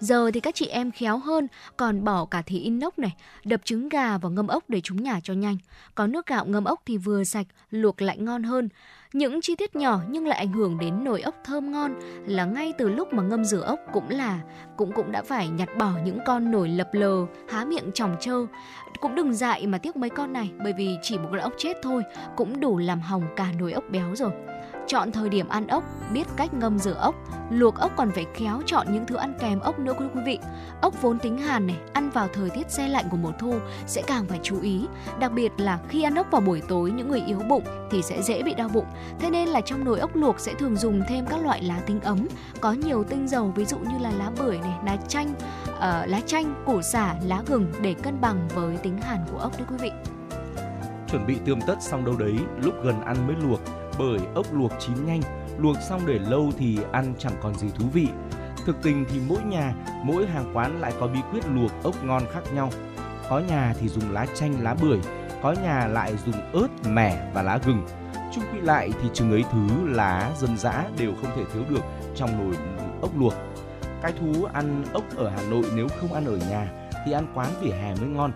Giờ thì các chị em khéo hơn, còn bỏ cả thìa inox này, đập trứng gà vào ngâm ốc để chúng nhả cho nhanh. Có nước gạo ngâm ốc thì vừa sạch, luộc lại ngon hơn. Những chi tiết nhỏ nhưng lại ảnh hưởng đến nồi ốc thơm ngon là ngay từ lúc mà ngâm rửa ốc cũng là cũng cũng đã phải nhặt bỏ những con nổi lập lờ, há miệng chỏng trơ. Cũng đừng dại mà tiếc mấy con này bởi vì chỉ một con ốc chết thôi cũng đủ làm hỏng cả nồi ốc béo rồi chọn thời điểm ăn ốc, biết cách ngâm rửa ốc, luộc ốc còn phải khéo chọn những thứ ăn kèm ốc nữa quý vị. Ốc vốn tính hàn này, ăn vào thời tiết xe lạnh của mùa thu sẽ càng phải chú ý, đặc biệt là khi ăn ốc vào buổi tối những người yếu bụng thì sẽ dễ bị đau bụng. Thế nên là trong nồi ốc luộc sẽ thường dùng thêm các loại lá tinh ấm, có nhiều tinh dầu ví dụ như là lá bưởi này, lá chanh, uh, lá chanh, củ xả, lá gừng để cân bằng với tính hàn của ốc đấy quý vị. Chuẩn bị tươm tất xong đâu đấy, lúc gần ăn mới luộc bởi ốc luộc chín nhanh, luộc xong để lâu thì ăn chẳng còn gì thú vị. Thực tình thì mỗi nhà, mỗi hàng quán lại có bí quyết luộc ốc ngon khác nhau. Có nhà thì dùng lá chanh, lá bưởi, có nhà lại dùng ớt, mẻ và lá gừng. Chung quy lại thì chừng ấy thứ lá dân dã đều không thể thiếu được trong nồi ốc luộc. Cái thú ăn ốc ở Hà Nội nếu không ăn ở nhà thì ăn quán vỉa hè mới ngon.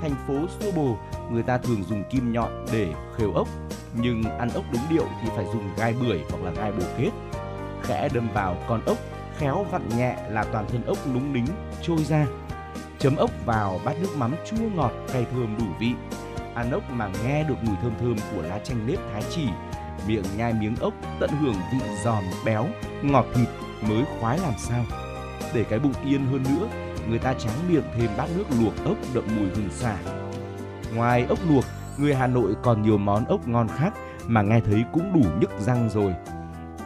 Thành phố xô bồ, người ta thường dùng kim nhọn để khều ốc nhưng ăn ốc đúng điệu thì phải dùng gai bưởi hoặc là gai bồ kết. Khẽ đâm vào con ốc, khéo vặn nhẹ là toàn thân ốc núng nính trôi ra. Chấm ốc vào bát nước mắm chua ngọt cay thơm đủ vị. Ăn ốc mà nghe được mùi thơm thơm của lá chanh nếp thái chỉ, miệng nhai miếng ốc tận hưởng vị giòn béo, ngọt thịt mới khoái làm sao. Để cái bụng yên hơn nữa, người ta tráng miệng thêm bát nước luộc ốc đậm mùi gừng xả. Ngoài ốc luộc, người Hà Nội còn nhiều món ốc ngon khác mà nghe thấy cũng đủ nhức răng rồi.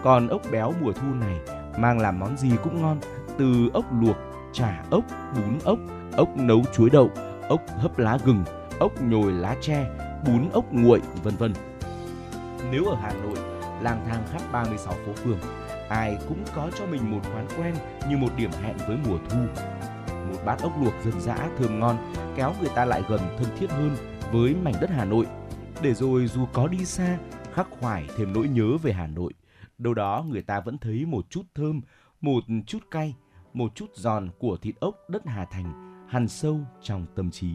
Còn ốc béo mùa thu này mang làm món gì cũng ngon, từ ốc luộc, chả ốc, bún ốc, ốc nấu chuối đậu, ốc hấp lá gừng, ốc nhồi lá tre, bún ốc nguội, vân vân. Nếu ở Hà Nội, lang thang khắp 36 phố phường, ai cũng có cho mình một quán quen như một điểm hẹn với mùa thu. Bát ốc luộc dân dã thơm ngon kéo người ta lại gần thân thiết hơn với mảnh đất Hà Nội, để rồi dù có đi xa, khắc khoải thêm nỗi nhớ về Hà Nội, đâu đó người ta vẫn thấy một chút thơm, một chút cay, một chút giòn của thịt ốc đất Hà Thành hằn sâu trong tâm trí.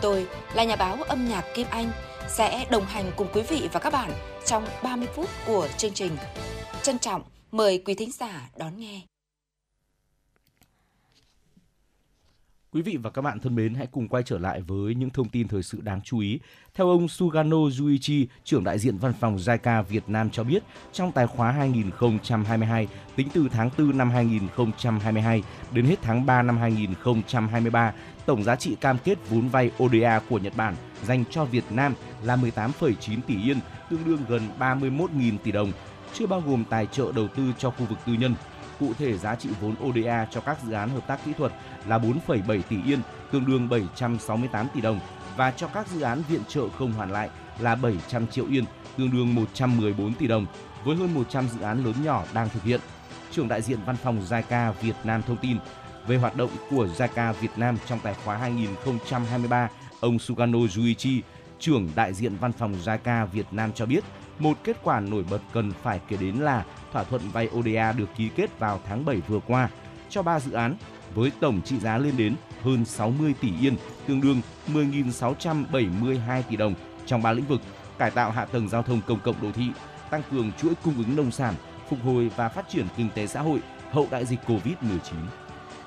Tôi là nhà báo âm nhạc Kim Anh sẽ đồng hành cùng quý vị và các bạn trong 30 phút của chương trình. Trân trọng mời quý thính giả đón nghe. Quý vị và các bạn thân mến, hãy cùng quay trở lại với những thông tin thời sự đáng chú ý. Theo ông Sugano Juichi, trưởng đại diện văn phòng JICA Việt Nam cho biết, trong tài khóa 2022, tính từ tháng 4 năm 2022 đến hết tháng 3 năm 2023, tổng giá trị cam kết vốn vay ODA của Nhật Bản dành cho Việt Nam là 18,9 tỷ yên, tương đương gần 31.000 tỷ đồng, chưa bao gồm tài trợ đầu tư cho khu vực tư nhân. Cụ thể giá trị vốn ODA cho các dự án hợp tác kỹ thuật là 4,7 tỷ yên, tương đương 768 tỷ đồng và cho các dự án viện trợ không hoàn lại là 700 triệu yên, tương đương 114 tỷ đồng, với hơn 100 dự án lớn nhỏ đang thực hiện. Trưởng đại diện văn phòng JICA Việt Nam thông tin, về hoạt động của JICA Việt Nam trong tài khóa 2023, ông Sugano Juichi, trưởng đại diện văn phòng JICA Việt Nam cho biết, một kết quả nổi bật cần phải kể đến là thỏa thuận vay ODA được ký kết vào tháng 7 vừa qua. Cho 3 dự án với tổng trị giá lên đến hơn 60 tỷ yên, tương đương 10.672 tỷ đồng trong ba lĩnh vực cải tạo hạ tầng giao thông công cộng đô thị, tăng cường chuỗi cung ứng nông sản, phục hồi và phát triển kinh tế xã hội hậu đại dịch Covid-19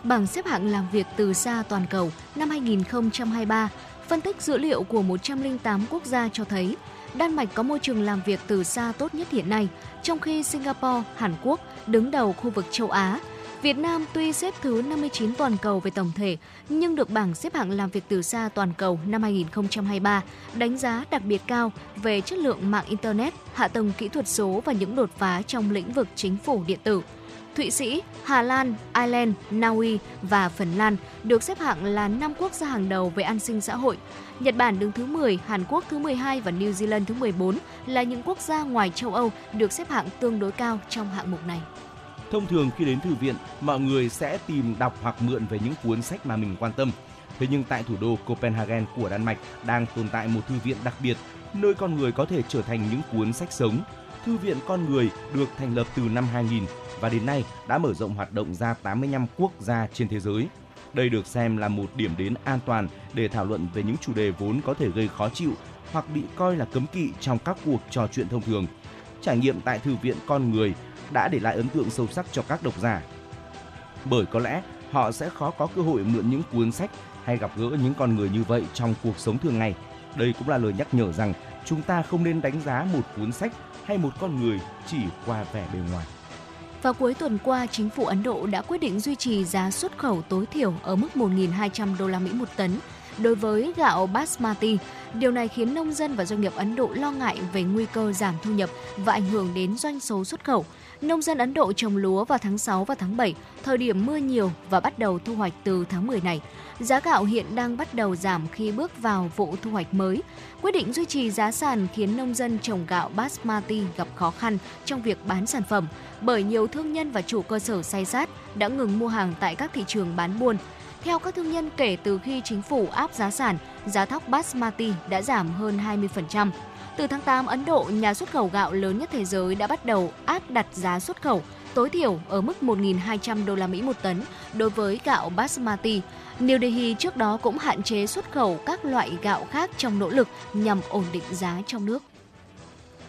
bảng xếp hạng làm việc từ xa toàn cầu năm 2023, phân tích dữ liệu của 108 quốc gia cho thấy Đan Mạch có môi trường làm việc từ xa tốt nhất hiện nay, trong khi Singapore, Hàn Quốc đứng đầu khu vực châu Á. Việt Nam tuy xếp thứ 59 toàn cầu về tổng thể, nhưng được bảng xếp hạng làm việc từ xa toàn cầu năm 2023 đánh giá đặc biệt cao về chất lượng mạng Internet, hạ tầng kỹ thuật số và những đột phá trong lĩnh vực chính phủ điện tử. Thụy Sĩ, Hà Lan, Ireland, Na Uy và Phần Lan được xếp hạng là 5 quốc gia hàng đầu về an sinh xã hội. Nhật Bản đứng thứ 10, Hàn Quốc thứ 12 và New Zealand thứ 14 là những quốc gia ngoài châu Âu được xếp hạng tương đối cao trong hạng mục này. Thông thường khi đến thư viện, mọi người sẽ tìm đọc hoặc mượn về những cuốn sách mà mình quan tâm. Thế nhưng tại thủ đô Copenhagen của Đan Mạch đang tồn tại một thư viện đặc biệt, nơi con người có thể trở thành những cuốn sách sống. Thư viện con người được thành lập từ năm 2000 và đến nay đã mở rộng hoạt động ra 85 quốc gia trên thế giới. Đây được xem là một điểm đến an toàn để thảo luận về những chủ đề vốn có thể gây khó chịu hoặc bị coi là cấm kỵ trong các cuộc trò chuyện thông thường. Trải nghiệm tại thư viện con người đã để lại ấn tượng sâu sắc cho các độc giả. Bởi có lẽ họ sẽ khó có cơ hội mượn những cuốn sách hay gặp gỡ những con người như vậy trong cuộc sống thường ngày. Đây cũng là lời nhắc nhở rằng chúng ta không nên đánh giá một cuốn sách hay một con người chỉ qua vẻ bề ngoài. Vào cuối tuần qua, chính phủ Ấn Độ đã quyết định duy trì giá xuất khẩu tối thiểu ở mức 1.200 đô la Mỹ một tấn đối với gạo basmati. Điều này khiến nông dân và doanh nghiệp Ấn Độ lo ngại về nguy cơ giảm thu nhập và ảnh hưởng đến doanh số xuất khẩu. Nông dân Ấn Độ trồng lúa vào tháng 6 và tháng 7, thời điểm mưa nhiều và bắt đầu thu hoạch từ tháng 10 này. Giá gạo hiện đang bắt đầu giảm khi bước vào vụ thu hoạch mới. Quyết định duy trì giá sàn khiến nông dân trồng gạo basmati gặp khó khăn trong việc bán sản phẩm bởi nhiều thương nhân và chủ cơ sở say sát đã ngừng mua hàng tại các thị trường bán buôn. Theo các thương nhân, kể từ khi chính phủ áp giá sản, giá thóc basmati đã giảm hơn 20%. Từ tháng 8, Ấn Độ, nhà xuất khẩu gạo lớn nhất thế giới đã bắt đầu áp đặt giá xuất khẩu tối thiểu ở mức 1.200 đô la Mỹ một tấn đối với gạo basmati. New Delhi trước đó cũng hạn chế xuất khẩu các loại gạo khác trong nỗ lực nhằm ổn định giá trong nước.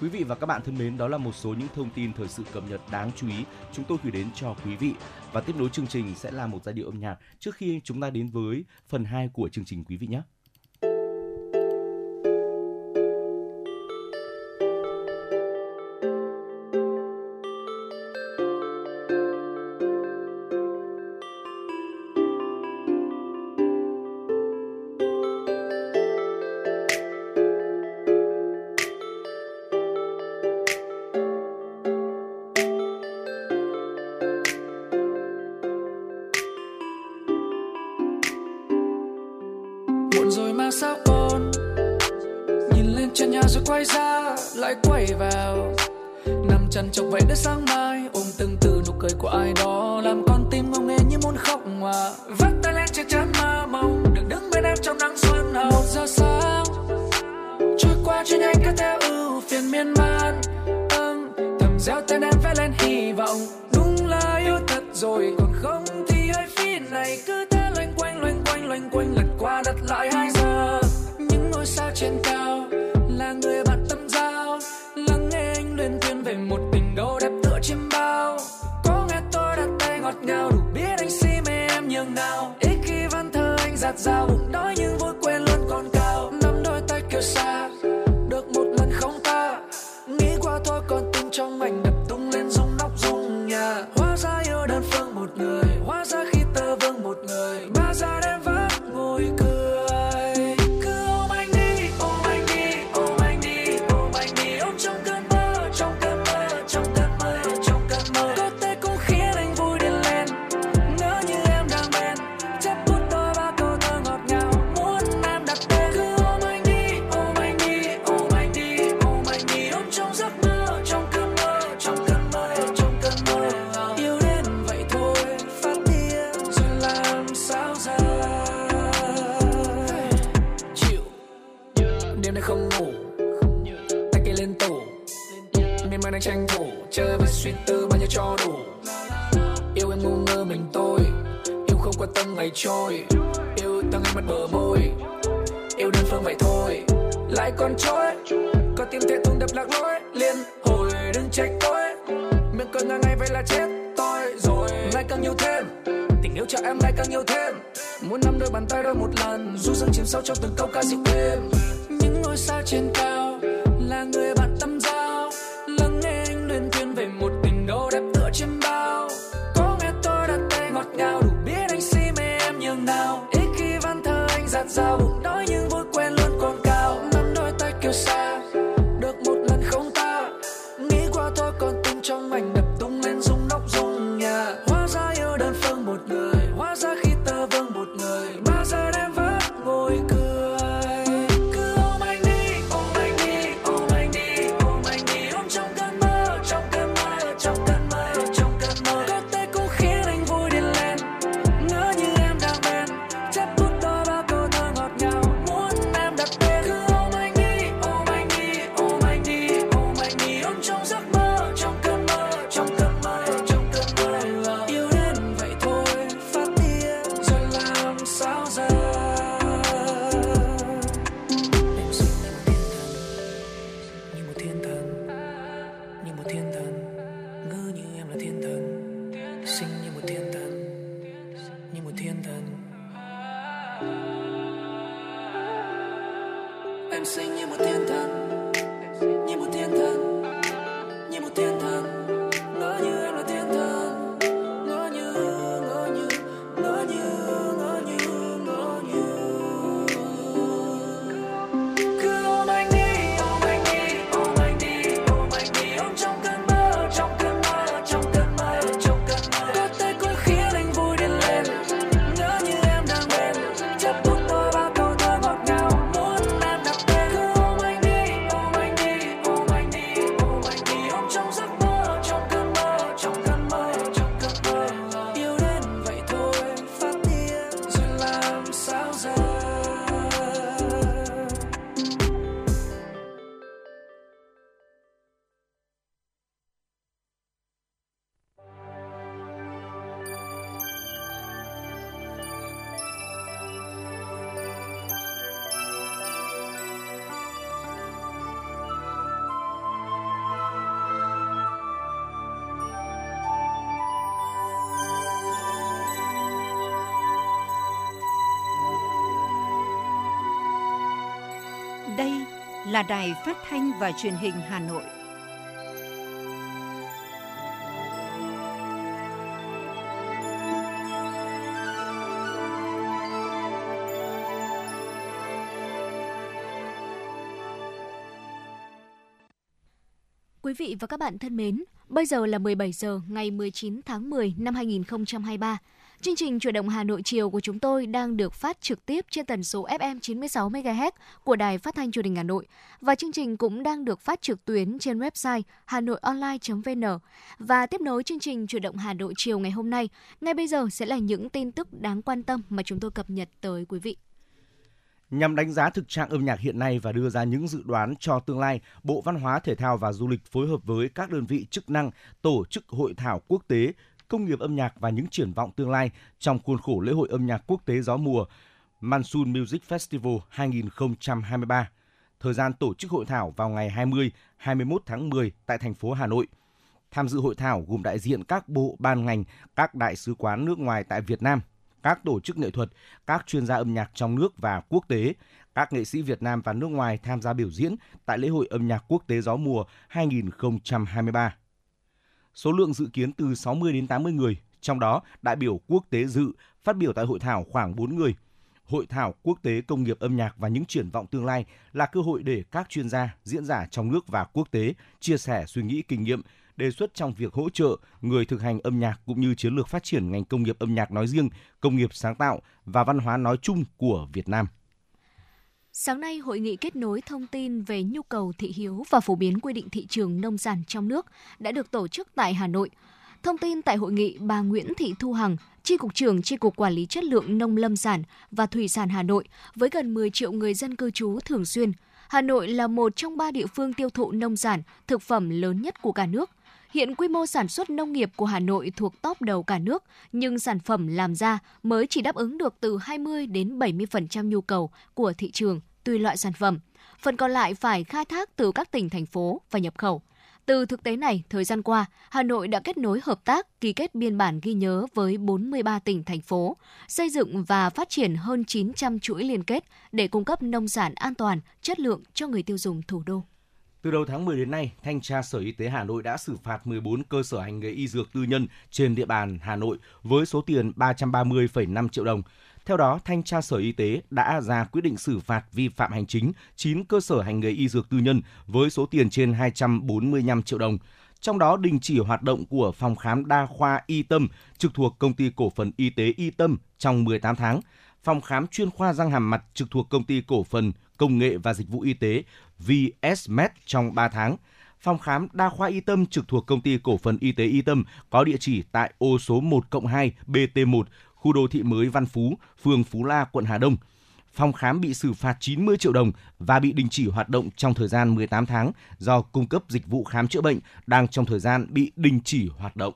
Quý vị và các bạn thân mến, đó là một số những thông tin thời sự cập nhật đáng chú ý chúng tôi gửi đến cho quý vị. Và tiếp nối chương trình sẽ là một giai điệu âm nhạc trước khi chúng ta đến với phần 2 của chương trình quý vị nhé. rồi quay ra, lại quay vào. Nằm chăn chọc vậy đến sáng mai, ôm từng từ nụ cười của ai đó. Làm con tim ngông nghe như muốn khóc mà. Vắt tay lên trên chán mơ mộng được đứng bên em trong nắng xuân hồng. Một giờ sáng trôi qua trôi nhanh cứ theo ưu phiền miên man. Âm thầm gieo tên em vẽ lên hy vọng. Đúng là yêu thật rồi, còn không thì hơi phi này. Cứ thế loanh quanh loanh quanh loanh quanh, lật qua đặt lại hai giờ. Những ngôi sao trên cao dao vùng đó còn trôi có tim thể tung đập lạc lối, liên hồi đừng trách tôi miệng cười ngang ngay vậy là chết tôi rồi. Ngày càng nhiều thêm, tình yêu cho em ngày càng nhiều thêm. Muốn nắm đôi bàn tay đôi một lần dù dương chìm sâu trong từng câu ca sĩ thêm những ngôi sao trên cao là người bạn là đài phát thanh và truyền hình Hà Nội. Quý vị và các bạn thân mến, bây giờ là 17 giờ ngày 19 tháng 10 năm 2023. Chương trình Chuyển động Hà Nội chiều của chúng tôi đang được phát trực tiếp trên tần số FM 96 MHz của Đài Phát thanh Truyền hình Hà Nội và chương trình cũng đang được phát trực tuyến trên website hanoionline.vn. Và tiếp nối chương trình Chuyển động Hà Nội chiều ngày hôm nay, ngay bây giờ sẽ là những tin tức đáng quan tâm mà chúng tôi cập nhật tới quý vị. Nhằm đánh giá thực trạng âm nhạc hiện nay và đưa ra những dự đoán cho tương lai, Bộ Văn hóa, Thể thao và Du lịch phối hợp với các đơn vị chức năng tổ chức hội thảo quốc tế công nghiệp âm nhạc và những triển vọng tương lai trong khuôn khổ lễ hội âm nhạc quốc tế gió mùa Mansun Music Festival 2023. Thời gian tổ chức hội thảo vào ngày 20-21 tháng 10 tại thành phố Hà Nội. Tham dự hội thảo gồm đại diện các bộ ban ngành, các đại sứ quán nước ngoài tại Việt Nam, các tổ chức nghệ thuật, các chuyên gia âm nhạc trong nước và quốc tế, các nghệ sĩ Việt Nam và nước ngoài tham gia biểu diễn tại lễ hội âm nhạc quốc tế gió mùa 2023. Số lượng dự kiến từ 60 đến 80 người, trong đó đại biểu quốc tế dự phát biểu tại hội thảo khoảng 4 người. Hội thảo quốc tế công nghiệp âm nhạc và những triển vọng tương lai là cơ hội để các chuyên gia, diễn giả trong nước và quốc tế chia sẻ suy nghĩ kinh nghiệm, đề xuất trong việc hỗ trợ người thực hành âm nhạc cũng như chiến lược phát triển ngành công nghiệp âm nhạc nói riêng, công nghiệp sáng tạo và văn hóa nói chung của Việt Nam. Sáng nay, hội nghị kết nối thông tin về nhu cầu thị hiếu và phổ biến quy định thị trường nông sản trong nước đã được tổ chức tại Hà Nội. Thông tin tại hội nghị, bà Nguyễn Thị Thu Hằng, Tri Cục trưởng Tri Cục Quản lý Chất lượng Nông lâm sản và Thủy sản Hà Nội, với gần 10 triệu người dân cư trú thường xuyên, Hà Nội là một trong ba địa phương tiêu thụ nông sản, thực phẩm lớn nhất của cả nước. Hiện quy mô sản xuất nông nghiệp của Hà Nội thuộc top đầu cả nước, nhưng sản phẩm làm ra mới chỉ đáp ứng được từ 20 đến 70% nhu cầu của thị trường tùy loại sản phẩm. Phần còn lại phải khai thác từ các tỉnh thành phố và nhập khẩu. Từ thực tế này, thời gian qua, Hà Nội đã kết nối hợp tác, ký kết biên bản ghi nhớ với 43 tỉnh, thành phố, xây dựng và phát triển hơn 900 chuỗi liên kết để cung cấp nông sản an toàn, chất lượng cho người tiêu dùng thủ đô. Từ đầu tháng 10 đến nay, Thanh tra Sở Y tế Hà Nội đã xử phạt 14 cơ sở hành nghề y dược tư nhân trên địa bàn Hà Nội với số tiền 330,5 triệu đồng. Theo đó, Thanh tra Sở Y tế đã ra quyết định xử phạt vi phạm hành chính 9 cơ sở hành nghề y dược tư nhân với số tiền trên 245 triệu đồng. Trong đó đình chỉ hoạt động của phòng khám đa khoa Y Tâm trực thuộc công ty cổ phần y tế Y Tâm trong 18 tháng, phòng khám chuyên khoa răng hàm mặt trực thuộc công ty cổ phần công nghệ và dịch vụ y tế VSMed trong 3 tháng. Phòng khám đa khoa Y Tâm trực thuộc công ty cổ phần y tế Y Tâm có địa chỉ tại ô số 1 cộng 2 BT1 khu đô thị mới Văn Phú, phường Phú La, quận Hà Đông. Phòng khám bị xử phạt 90 triệu đồng và bị đình chỉ hoạt động trong thời gian 18 tháng do cung cấp dịch vụ khám chữa bệnh đang trong thời gian bị đình chỉ hoạt động.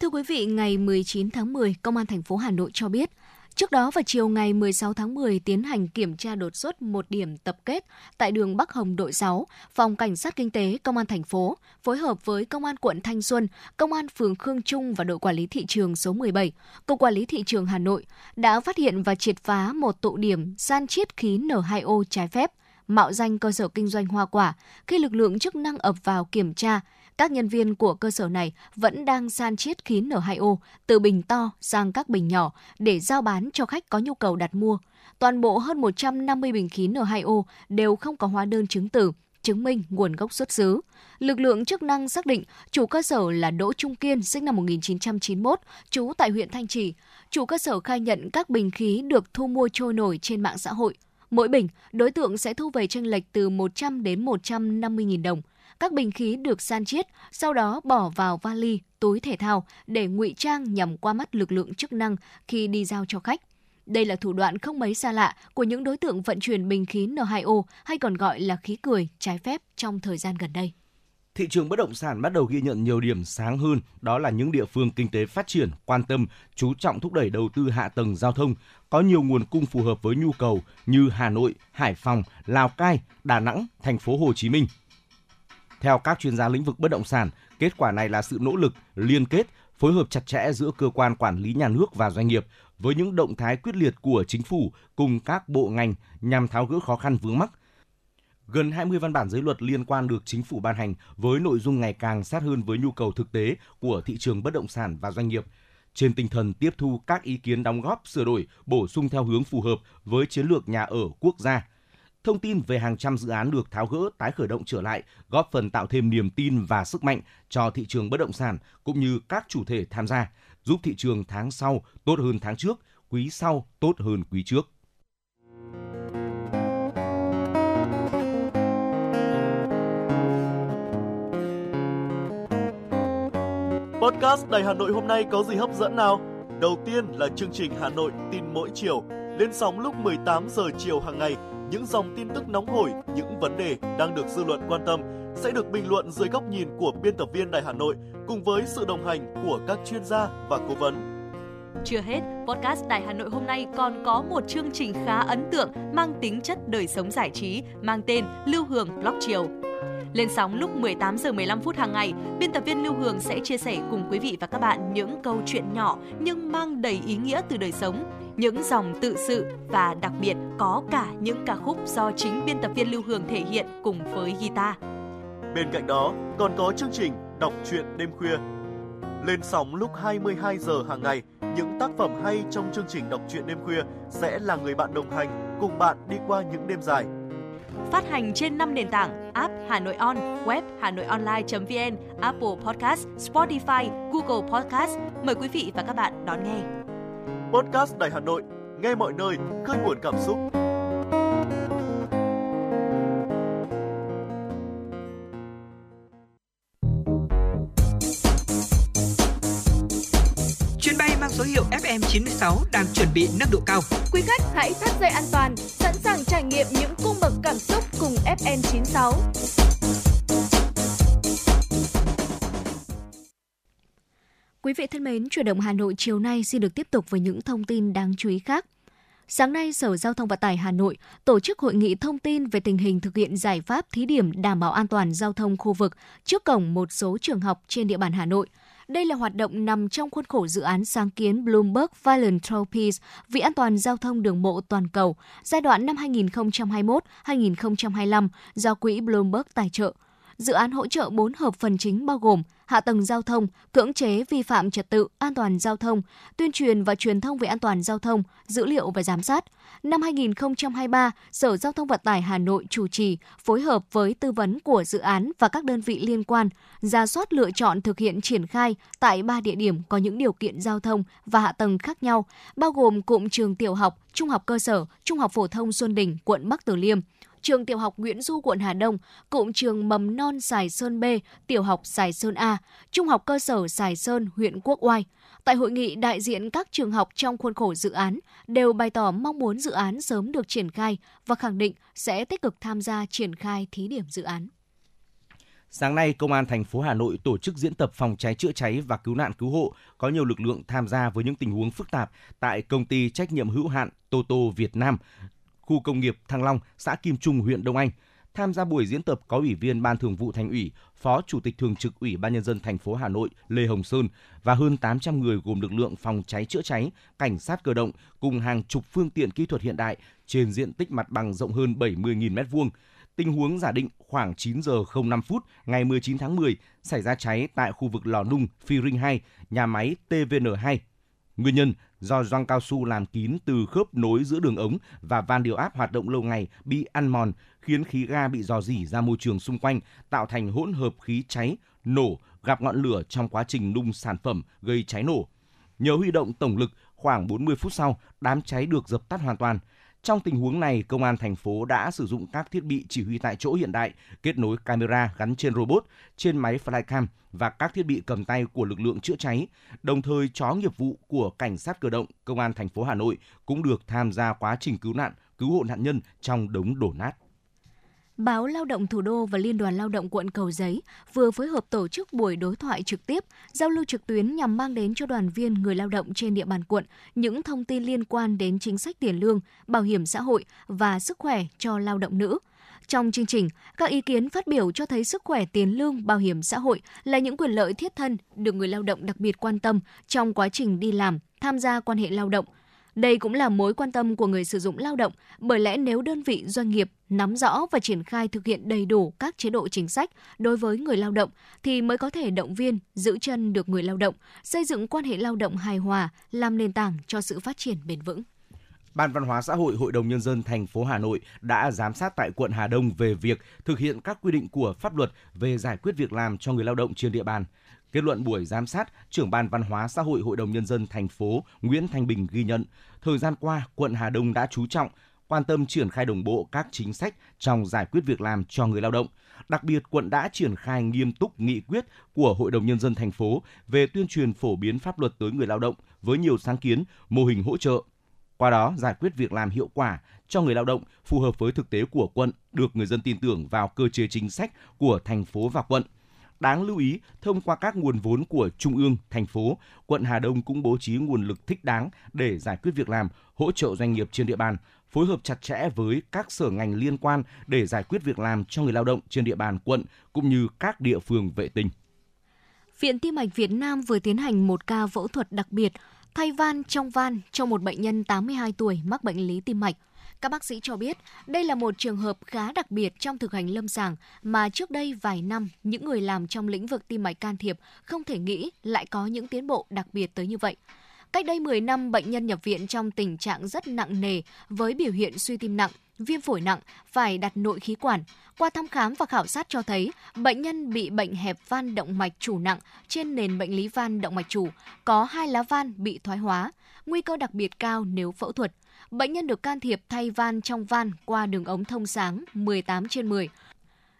Thưa quý vị, ngày 19 tháng 10, Công an thành phố Hà Nội cho biết Trước đó vào chiều ngày 16 tháng 10 tiến hành kiểm tra đột xuất một điểm tập kết tại đường Bắc Hồng đội 6, Phòng Cảnh sát Kinh tế Công an thành phố phối hợp với Công an quận Thanh Xuân, Công an phường Khương Trung và đội quản lý thị trường số 17, Cục Quản lý Thị trường Hà Nội đã phát hiện và triệt phá một tụ điểm san chiết khí N2O trái phép, mạo danh cơ sở kinh doanh hoa quả khi lực lượng chức năng ập vào kiểm tra các nhân viên của cơ sở này vẫn đang san chiết khí N2O từ bình to sang các bình nhỏ để giao bán cho khách có nhu cầu đặt mua. Toàn bộ hơn 150 bình khí N2O đều không có hóa đơn chứng từ, chứng minh nguồn gốc xuất xứ. Lực lượng chức năng xác định chủ cơ sở là Đỗ Trung Kiên, sinh năm 1991, trú tại huyện Thanh Trì. Chủ cơ sở khai nhận các bình khí được thu mua trôi nổi trên mạng xã hội. Mỗi bình, đối tượng sẽ thu về tranh lệch từ 100 đến 150 nghìn đồng. Các bình khí được san chiết, sau đó bỏ vào vali, túi thể thao để ngụy trang nhằm qua mắt lực lượng chức năng khi đi giao cho khách. Đây là thủ đoạn không mấy xa lạ của những đối tượng vận chuyển bình khí N2O hay còn gọi là khí cười trái phép trong thời gian gần đây. Thị trường bất động sản bắt đầu ghi nhận nhiều điểm sáng hơn, đó là những địa phương kinh tế phát triển, quan tâm, chú trọng thúc đẩy đầu tư hạ tầng giao thông, có nhiều nguồn cung phù hợp với nhu cầu như Hà Nội, Hải Phòng, Lào Cai, Đà Nẵng, thành phố Hồ Chí Minh. Theo các chuyên gia lĩnh vực bất động sản, kết quả này là sự nỗ lực, liên kết, phối hợp chặt chẽ giữa cơ quan quản lý nhà nước và doanh nghiệp với những động thái quyết liệt của chính phủ cùng các bộ ngành nhằm tháo gỡ khó khăn vướng mắc. Gần 20 văn bản giới luật liên quan được chính phủ ban hành với nội dung ngày càng sát hơn với nhu cầu thực tế của thị trường bất động sản và doanh nghiệp. Trên tinh thần tiếp thu các ý kiến đóng góp sửa đổi, bổ sung theo hướng phù hợp với chiến lược nhà ở quốc gia. Thông tin về hàng trăm dự án được tháo gỡ, tái khởi động trở lại, góp phần tạo thêm niềm tin và sức mạnh cho thị trường bất động sản cũng như các chủ thể tham gia, giúp thị trường tháng sau tốt hơn tháng trước, quý sau tốt hơn quý trước. Podcast Đài Hà Nội hôm nay có gì hấp dẫn nào? Đầu tiên là chương trình Hà Nội tin mỗi chiều, lên sóng lúc 18 giờ chiều hàng ngày. Những dòng tin tức nóng hổi, những vấn đề đang được dư luận quan tâm sẽ được bình luận dưới góc nhìn của biên tập viên Đài Hà Nội cùng với sự đồng hành của các chuyên gia và cố vấn. Chưa hết, podcast Đài Hà Nội hôm nay còn có một chương trình khá ấn tượng mang tính chất đời sống giải trí mang tên Lưu Hương Blog Chiều. Lên sóng lúc 18 giờ 15 phút hàng ngày, biên tập viên Lưu Hương sẽ chia sẻ cùng quý vị và các bạn những câu chuyện nhỏ nhưng mang đầy ý nghĩa từ đời sống, những dòng tự sự và đặc biệt có cả những ca khúc do chính biên tập viên Lưu Hương thể hiện cùng với guitar. Bên cạnh đó, còn có chương trình Đọc truyện đêm khuya. Lên sóng lúc 22 giờ hàng ngày, những tác phẩm hay trong chương trình Đọc truyện đêm khuya sẽ là người bạn đồng hành cùng bạn đi qua những đêm dài phát hành trên 5 nền tảng app Hà Nội On, web Hà Nội Online.vn, Apple Podcast, Spotify, Google Podcast. Mời quý vị và các bạn đón nghe. Podcast Đài Hà Nội, nghe mọi nơi, khơi nguồn cảm xúc. Chuyến bay mang số hiệu FM96 đang chuẩn bị nâng độ cao. Quý khách hãy thắt dây an toàn, sẵn sàng trải nghiệm những cung bậc cảm xúc cùng FN96. Quý vị thân mến, chuyển động Hà Nội chiều nay xin được tiếp tục với những thông tin đáng chú ý khác. Sáng nay, Sở Giao thông Vận tải Hà Nội tổ chức hội nghị thông tin về tình hình thực hiện giải pháp thí điểm đảm bảo an toàn giao thông khu vực trước cổng một số trường học trên địa bàn Hà Nội – đây là hoạt động nằm trong khuôn khổ dự án sáng kiến Bloomberg Philanthropies vì an toàn giao thông đường bộ toàn cầu giai đoạn năm 2021-2025 do quỹ Bloomberg tài trợ. Dự án hỗ trợ 4 hợp phần chính bao gồm hạ tầng giao thông, cưỡng chế vi phạm trật tự an toàn giao thông, tuyên truyền và truyền thông về an toàn giao thông, dữ liệu và giám sát. Năm 2023, Sở Giao thông Vận tải Hà Nội chủ trì phối hợp với tư vấn của dự án và các đơn vị liên quan ra soát lựa chọn thực hiện triển khai tại ba địa điểm có những điều kiện giao thông và hạ tầng khác nhau, bao gồm cụm trường tiểu học, trung học cơ sở, trung học phổ thông Xuân Đình, quận Bắc Từ Liêm, trường tiểu học Nguyễn Du quận Hà Đông, cụm trường mầm non Sài Sơn B, tiểu học Sài Sơn A, trung học cơ sở Sài Sơn, huyện Quốc Oai. Tại hội nghị, đại diện các trường học trong khuôn khổ dự án đều bày tỏ mong muốn dự án sớm được triển khai và khẳng định sẽ tích cực tham gia triển khai thí điểm dự án. Sáng nay, Công an thành phố Hà Nội tổ chức diễn tập phòng cháy chữa cháy và cứu nạn cứu hộ có nhiều lực lượng tham gia với những tình huống phức tạp tại công ty trách nhiệm hữu hạn Toto Việt Nam, khu công nghiệp Thăng Long, xã Kim Trung, huyện Đông Anh. Tham gia buổi diễn tập có Ủy viên Ban Thường vụ Thành ủy, Phó Chủ tịch Thường trực Ủy ban nhân dân thành phố Hà Nội Lê Hồng Sơn và hơn 800 người gồm lực lượng phòng cháy chữa cháy, cảnh sát cơ động cùng hàng chục phương tiện kỹ thuật hiện đại trên diện tích mặt bằng rộng hơn 70.000 m2. Tình huống giả định khoảng 9 giờ 05 phút ngày 19 tháng 10 xảy ra cháy tại khu vực lò nung Phi Ring 2, nhà máy TVN2. Nguyên nhân do gioăng cao su làm kín từ khớp nối giữa đường ống và van điều áp hoạt động lâu ngày bị ăn mòn, khiến khí ga bị dò dỉ ra môi trường xung quanh, tạo thành hỗn hợp khí cháy, nổ, gặp ngọn lửa trong quá trình nung sản phẩm gây cháy nổ. Nhờ huy động tổng lực, khoảng 40 phút sau, đám cháy được dập tắt hoàn toàn. Trong tình huống này, công an thành phố đã sử dụng các thiết bị chỉ huy tại chỗ hiện đại, kết nối camera gắn trên robot, trên máy flycam và các thiết bị cầm tay của lực lượng chữa cháy. Đồng thời, chó nghiệp vụ của cảnh sát cơ động, công an thành phố Hà Nội cũng được tham gia quá trình cứu nạn, cứu hộ nạn nhân trong đống đổ nát. Báo Lao động Thủ đô và Liên đoàn Lao động quận Cầu Giấy vừa phối hợp tổ chức buổi đối thoại trực tiếp, giao lưu trực tuyến nhằm mang đến cho đoàn viên người lao động trên địa bàn quận những thông tin liên quan đến chính sách tiền lương, bảo hiểm xã hội và sức khỏe cho lao động nữ. Trong chương trình, các ý kiến phát biểu cho thấy sức khỏe tiền lương, bảo hiểm xã hội là những quyền lợi thiết thân được người lao động đặc biệt quan tâm trong quá trình đi làm, tham gia quan hệ lao động – đây cũng là mối quan tâm của người sử dụng lao động, bởi lẽ nếu đơn vị doanh nghiệp nắm rõ và triển khai thực hiện đầy đủ các chế độ chính sách đối với người lao động thì mới có thể động viên, giữ chân được người lao động, xây dựng quan hệ lao động hài hòa, làm nền tảng cho sự phát triển bền vững. Ban Văn hóa xã hội Hội đồng nhân dân thành phố Hà Nội đã giám sát tại quận Hà Đông về việc thực hiện các quy định của pháp luật về giải quyết việc làm cho người lao động trên địa bàn. Kết luận buổi giám sát, trưởng ban Văn hóa xã hội Hội đồng nhân dân thành phố Nguyễn Thanh Bình ghi nhận, thời gian qua quận Hà Đông đã chú trọng quan tâm triển khai đồng bộ các chính sách trong giải quyết việc làm cho người lao động. Đặc biệt, quận đã triển khai nghiêm túc nghị quyết của Hội đồng Nhân dân thành phố về tuyên truyền phổ biến pháp luật tới người lao động với nhiều sáng kiến, mô hình hỗ trợ. Qua đó, giải quyết việc làm hiệu quả cho người lao động phù hợp với thực tế của quận, được người dân tin tưởng vào cơ chế chính sách của thành phố và quận. Đáng lưu ý, thông qua các nguồn vốn của Trung ương, thành phố, quận Hà Đông cũng bố trí nguồn lực thích đáng để giải quyết việc làm, hỗ trợ doanh nghiệp trên địa bàn, phối hợp chặt chẽ với các sở ngành liên quan để giải quyết việc làm cho người lao động trên địa bàn quận cũng như các địa phương vệ tinh. Viện Tim mạch Việt Nam vừa tiến hành một ca phẫu thuật đặc biệt thay van trong van cho một bệnh nhân 82 tuổi mắc bệnh lý tim mạch. Các bác sĩ cho biết đây là một trường hợp khá đặc biệt trong thực hành lâm sàng mà trước đây vài năm những người làm trong lĩnh vực tim mạch can thiệp không thể nghĩ lại có những tiến bộ đặc biệt tới như vậy. Cách đây 10 năm, bệnh nhân nhập viện trong tình trạng rất nặng nề với biểu hiện suy tim nặng, viêm phổi nặng, phải đặt nội khí quản. Qua thăm khám và khảo sát cho thấy, bệnh nhân bị bệnh hẹp van động mạch chủ nặng trên nền bệnh lý van động mạch chủ, có hai lá van bị thoái hóa, nguy cơ đặc biệt cao nếu phẫu thuật. Bệnh nhân được can thiệp thay van trong van qua đường ống thông sáng 18 trên 10,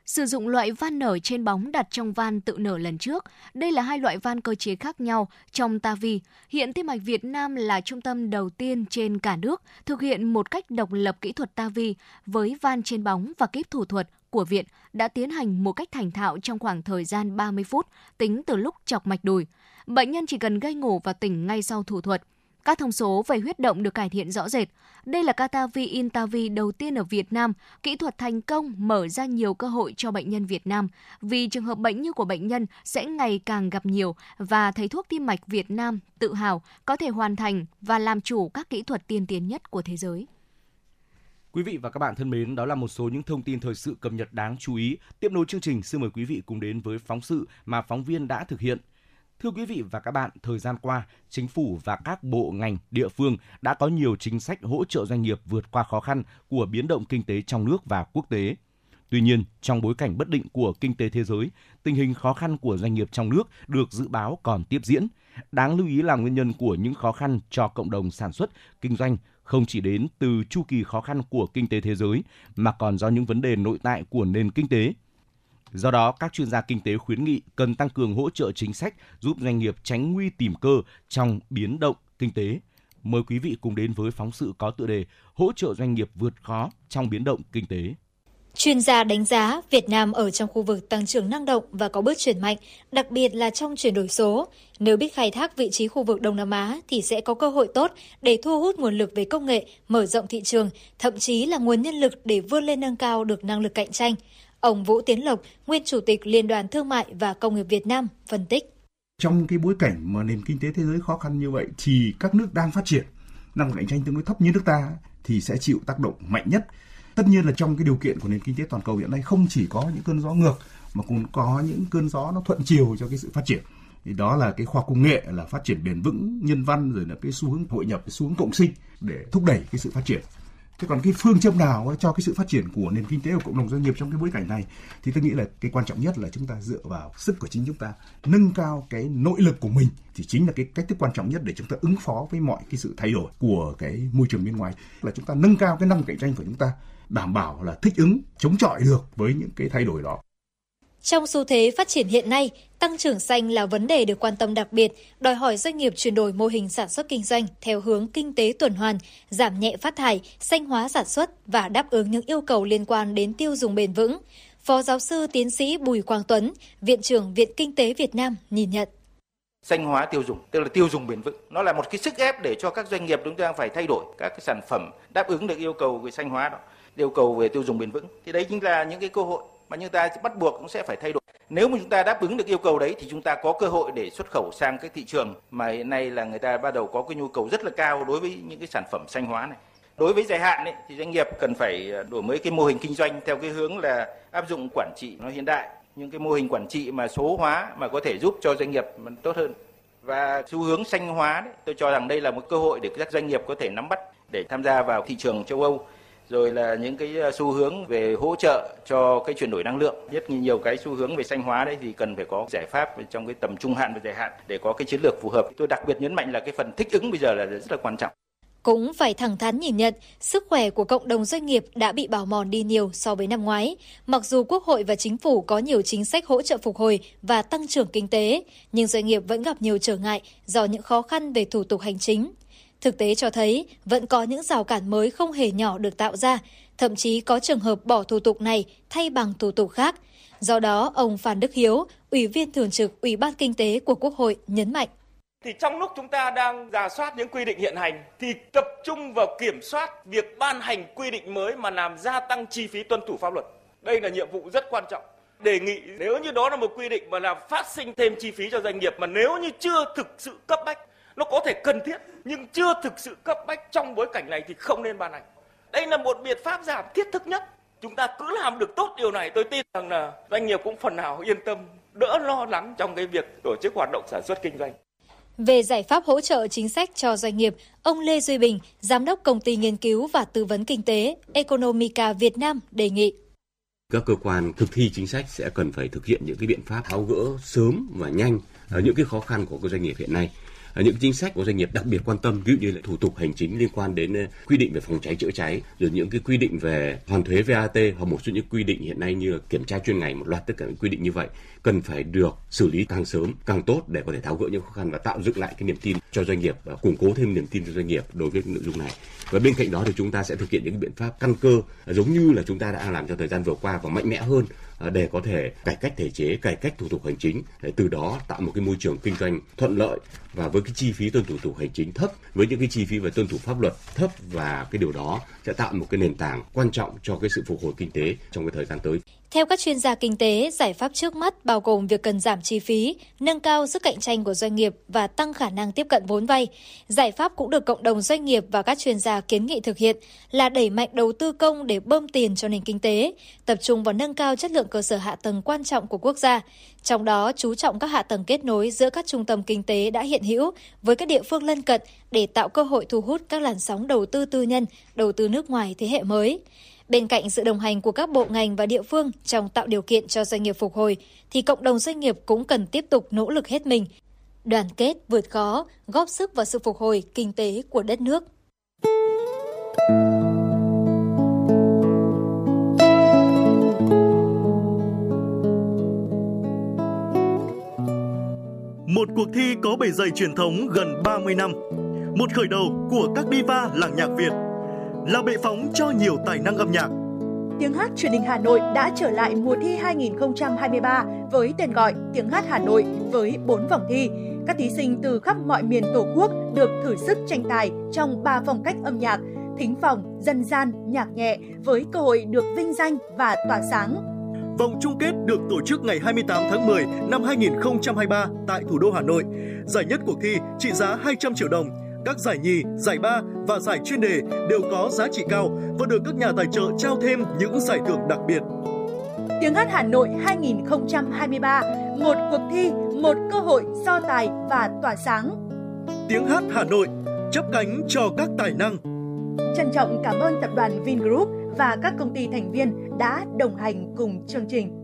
Sử dụng loại van nở trên bóng đặt trong van tự nở lần trước. Đây là hai loại van cơ chế khác nhau trong TAVI. Hiện Tim mạch Việt Nam là trung tâm đầu tiên trên cả nước thực hiện một cách độc lập kỹ thuật TAVI với van trên bóng và kíp thủ thuật của viện đã tiến hành một cách thành thạo trong khoảng thời gian 30 phút, tính từ lúc chọc mạch đùi. Bệnh nhân chỉ cần gây ngủ và tỉnh ngay sau thủ thuật. Các thông số về huyết động được cải thiện rõ rệt. Đây là Catavi Intavi đầu tiên ở Việt Nam. Kỹ thuật thành công mở ra nhiều cơ hội cho bệnh nhân Việt Nam vì trường hợp bệnh như của bệnh nhân sẽ ngày càng gặp nhiều và thầy thuốc tim mạch Việt Nam tự hào có thể hoàn thành và làm chủ các kỹ thuật tiên tiến nhất của thế giới. Quý vị và các bạn thân mến, đó là một số những thông tin thời sự cập nhật đáng chú ý. Tiếp nối chương trình, xin mời quý vị cùng đến với phóng sự mà phóng viên đã thực hiện. Thưa quý vị và các bạn, thời gian qua, chính phủ và các bộ ngành, địa phương đã có nhiều chính sách hỗ trợ doanh nghiệp vượt qua khó khăn của biến động kinh tế trong nước và quốc tế. Tuy nhiên, trong bối cảnh bất định của kinh tế thế giới, tình hình khó khăn của doanh nghiệp trong nước được dự báo còn tiếp diễn. Đáng lưu ý là nguyên nhân của những khó khăn cho cộng đồng sản xuất, kinh doanh không chỉ đến từ chu kỳ khó khăn của kinh tế thế giới mà còn do những vấn đề nội tại của nền kinh tế Do đó, các chuyên gia kinh tế khuyến nghị cần tăng cường hỗ trợ chính sách giúp doanh nghiệp tránh nguy tìm cơ trong biến động kinh tế. Mời quý vị cùng đến với phóng sự có tựa đề Hỗ trợ doanh nghiệp vượt khó trong biến động kinh tế. Chuyên gia đánh giá Việt Nam ở trong khu vực tăng trưởng năng động và có bước chuyển mạnh, đặc biệt là trong chuyển đổi số. Nếu biết khai thác vị trí khu vực Đông Nam Á thì sẽ có cơ hội tốt để thu hút nguồn lực về công nghệ, mở rộng thị trường, thậm chí là nguồn nhân lực để vươn lên nâng cao được năng lực cạnh tranh. Ông Vũ Tiến Lộc, nguyên chủ tịch Liên đoàn Thương mại và Công nghiệp Việt Nam, phân tích. Trong cái bối cảnh mà nền kinh tế thế giới khó khăn như vậy thì các nước đang phát triển, năng lực cạnh tranh tương đối thấp như nước ta thì sẽ chịu tác động mạnh nhất. Tất nhiên là trong cái điều kiện của nền kinh tế toàn cầu hiện nay không chỉ có những cơn gió ngược mà cũng có những cơn gió nó thuận chiều cho cái sự phát triển thì đó là cái khoa công nghệ là phát triển bền vững nhân văn rồi là cái xu hướng hội nhập cái xu hướng cộng sinh để thúc đẩy cái sự phát triển thế còn cái phương châm nào cho cái sự phát triển của nền kinh tế của cộng đồng doanh nghiệp trong cái bối cảnh này, thì tôi nghĩ là cái quan trọng nhất là chúng ta dựa vào sức của chính chúng ta, nâng cao cái nội lực của mình thì chính là cái cách thức quan trọng nhất để chúng ta ứng phó với mọi cái sự thay đổi của cái môi trường bên ngoài. Là chúng ta nâng cao cái năng cạnh tranh của chúng ta, đảm bảo là thích ứng, chống chọi được với những cái thay đổi đó trong xu thế phát triển hiện nay, tăng trưởng xanh là vấn đề được quan tâm đặc biệt, đòi hỏi doanh nghiệp chuyển đổi mô hình sản xuất kinh doanh theo hướng kinh tế tuần hoàn, giảm nhẹ phát thải, xanh hóa sản xuất và đáp ứng những yêu cầu liên quan đến tiêu dùng bền vững. Phó giáo sư tiến sĩ Bùi Quang Tuấn, Viện trưởng Viện Kinh tế Việt Nam nhìn nhận xanh hóa tiêu dùng tức là tiêu dùng bền vững nó là một cái sức ép để cho các doanh nghiệp chúng ta phải thay đổi các cái sản phẩm đáp ứng được yêu cầu về xanh hóa đó yêu cầu về tiêu dùng bền vững thì đấy chính là những cái cơ hội mà chúng ta bắt buộc cũng sẽ phải thay đổi Nếu mà chúng ta đáp ứng được yêu cầu đấy thì chúng ta có cơ hội để xuất khẩu sang cái thị trường mà hiện nay là người ta bắt đầu có cái nhu cầu rất là cao đối với những cái sản phẩm xanh hóa này. Đối với dài hạn ấy, thì doanh nghiệp cần phải à, đổi mới cái mô hình kinh doanh theo cái hướng là áp dụng quản trị nó hiện đại, những cái mô hình quản trị mà số hóa mà có thể giúp cho doanh nghiệp tốt hơn. Và xu hướng xanh hóa đấy, tôi cho rằng đây là một cơ hội để các doanh nghiệp có thể nắm bắt để tham gia vào thị trường châu Âu rồi là những cái ờ, xu hướng về hỗ trợ cho cái chuyển đổi năng lượng nhất nhiều cái xu hướng về xanh hóa đấy thì cần phải có giải pháp trong cái tầm trung hạn và dài hạn để có cái chiến lược phù hợp tôi đặc biệt nhấn mạnh là cái phần thích ứng bây giờ là rất là quan trọng cũng phải thẳng thắn nhìn nhận, sức khỏe của cộng đồng doanh nghiệp đã bị bào mòn đi nhiều so với năm ngoái. Mặc dù Quốc hội và Chính phủ có nhiều chính sách hỗ trợ phục hồi và tăng trưởng kinh tế, nhưng doanh nghiệp vẫn gặp nhiều trở ngại do những khó khăn về thủ tục hành chính. Thực tế cho thấy vẫn có những rào cản mới không hề nhỏ được tạo ra, thậm chí có trường hợp bỏ thủ tục này thay bằng thủ tục khác. Do đó, ông Phan Đức Hiếu, Ủy viên Thường trực Ủy ban Kinh tế của Quốc hội nhấn mạnh. Thì trong lúc chúng ta đang giả soát những quy định hiện hành thì tập trung vào kiểm soát việc ban hành quy định mới mà làm gia tăng chi phí tuân thủ pháp luật. Đây là nhiệm vụ rất quan trọng đề nghị nếu như đó là một quy định mà làm phát sinh thêm chi phí cho doanh nghiệp mà nếu như chưa thực sự cấp bách nó có thể cần thiết nhưng chưa thực sự cấp bách trong bối cảnh này thì không nên ban hành. Đây là một biện pháp giảm thiết thực nhất. Chúng ta cứ làm được tốt điều này tôi tin rằng là doanh nghiệp cũng phần nào yên tâm, đỡ lo lắng trong cái việc tổ chức hoạt động sản xuất kinh doanh. Về giải pháp hỗ trợ chính sách cho doanh nghiệp, ông Lê Duy Bình, Giám đốc Công ty Nghiên cứu và Tư vấn Kinh tế Economica Việt Nam đề nghị. Các cơ quan thực thi chính sách sẽ cần phải thực hiện những cái biện pháp tháo gỡ sớm và nhanh ở những cái khó khăn của các doanh nghiệp hiện nay những chính sách của doanh nghiệp đặc biệt quan tâm, ví dụ như là thủ tục hành chính liên quan đến ờ, quy định về phòng cháy chữa cháy, rồi những cái quy định về hoàn thuế VAT hoặc một số những quy định hiện nay như là kiểm tra chuyên ngành, một loạt tất cả những quy định như vậy, cần phải được xử lý càng sớm càng tốt để có thể tháo gỡ những khó khăn và tạo dựng lại cái niềm tin cho doanh nghiệp và củng cố thêm niềm tin cho doanh nghiệp đối với nội dung này. Và bên cạnh đó thì chúng ta sẽ thực hiện những biện pháp căn cơ, giống như là chúng ta đã làm trong thời gian vừa qua và mạnh mẽ hơn À, để có thể cải cách thể chế, cải cách thủ tục hành chính để từ đó tạo một cái môi trường kinh doanh thuận lợi và với cái chi phí tuân thủ thủ hành chính thấp với những cái chi phí về tuân thủ pháp luật thấp và cái điều đó sẽ tạo một cái nền tảng quan trọng cho cái sự phục hồi kinh tế trong cái thời gian tới. Theo các chuyên gia kinh tế, giải pháp trước mắt bao gồm việc cần giảm chi phí, nâng cao sức cạnh tranh của doanh nghiệp và tăng khả năng tiếp cận vốn vay. Giải pháp cũng được cộng đồng doanh nghiệp và các chuyên gia kiến nghị thực hiện là đẩy mạnh đầu tư công để bơm tiền cho nền kinh tế, tập trung vào nâng cao chất lượng cơ sở hạ tầng quan trọng của quốc gia, trong đó chú trọng các hạ tầng kết nối giữa các trung tâm kinh tế đã hiện hữu với các địa phương lân cận để tạo cơ hội thu hút các làn sóng đầu tư tư nhân, đầu tư nước ngoài thế hệ mới. Bên cạnh sự đồng hành của các bộ ngành và địa phương trong tạo điều kiện cho doanh nghiệp phục hồi, thì cộng đồng doanh nghiệp cũng cần tiếp tục nỗ lực hết mình, đoàn kết vượt khó, góp sức vào sự phục hồi kinh tế của đất nước. Một cuộc thi có bề dày truyền thống gần 30 năm. Một khởi đầu của các diva làng nhạc Việt là bệ phóng cho nhiều tài năng âm nhạc. Tiếng hát truyền hình Hà Nội đã trở lại mùa thi 2023 với tên gọi Tiếng hát Hà Nội với 4 vòng thi. Các thí sinh từ khắp mọi miền Tổ quốc được thử sức tranh tài trong 3 phong cách âm nhạc, thính phòng, dân gian, nhạc nhẹ với cơ hội được vinh danh và tỏa sáng. Vòng chung kết được tổ chức ngày 28 tháng 10 năm 2023 tại thủ đô Hà Nội. Giải nhất cuộc thi trị giá 200 triệu đồng các giải nhì, giải ba và giải chuyên đề đều có giá trị cao và được các nhà tài trợ trao thêm những giải thưởng đặc biệt. Tiếng hát Hà Nội 2023, một cuộc thi, một cơ hội so tài và tỏa sáng. Tiếng hát Hà Nội, chấp cánh cho các tài năng. Trân trọng cảm ơn tập đoàn Vingroup và các công ty thành viên đã đồng hành cùng chương trình.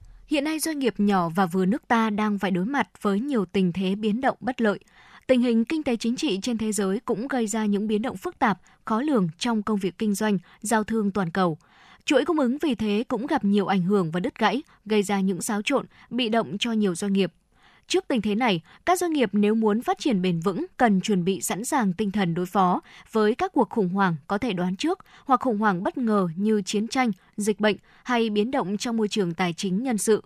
Hiện nay doanh nghiệp nhỏ và vừa nước ta đang phải đối mặt với nhiều tình thế biến động bất lợi. Tình hình kinh tế chính trị trên thế giới cũng gây ra những biến động phức tạp, khó lường trong công việc kinh doanh, giao thương toàn cầu. Chuỗi cung ứng vì thế cũng gặp nhiều ảnh hưởng và đứt gãy, gây ra những xáo trộn, bị động cho nhiều doanh nghiệp. Trước tình thế này, các doanh nghiệp nếu muốn phát triển bền vững cần chuẩn bị sẵn sàng tinh thần đối phó với các cuộc khủng hoảng có thể đoán trước hoặc khủng hoảng bất ngờ như chiến tranh, dịch bệnh hay biến động trong môi trường tài chính nhân sự.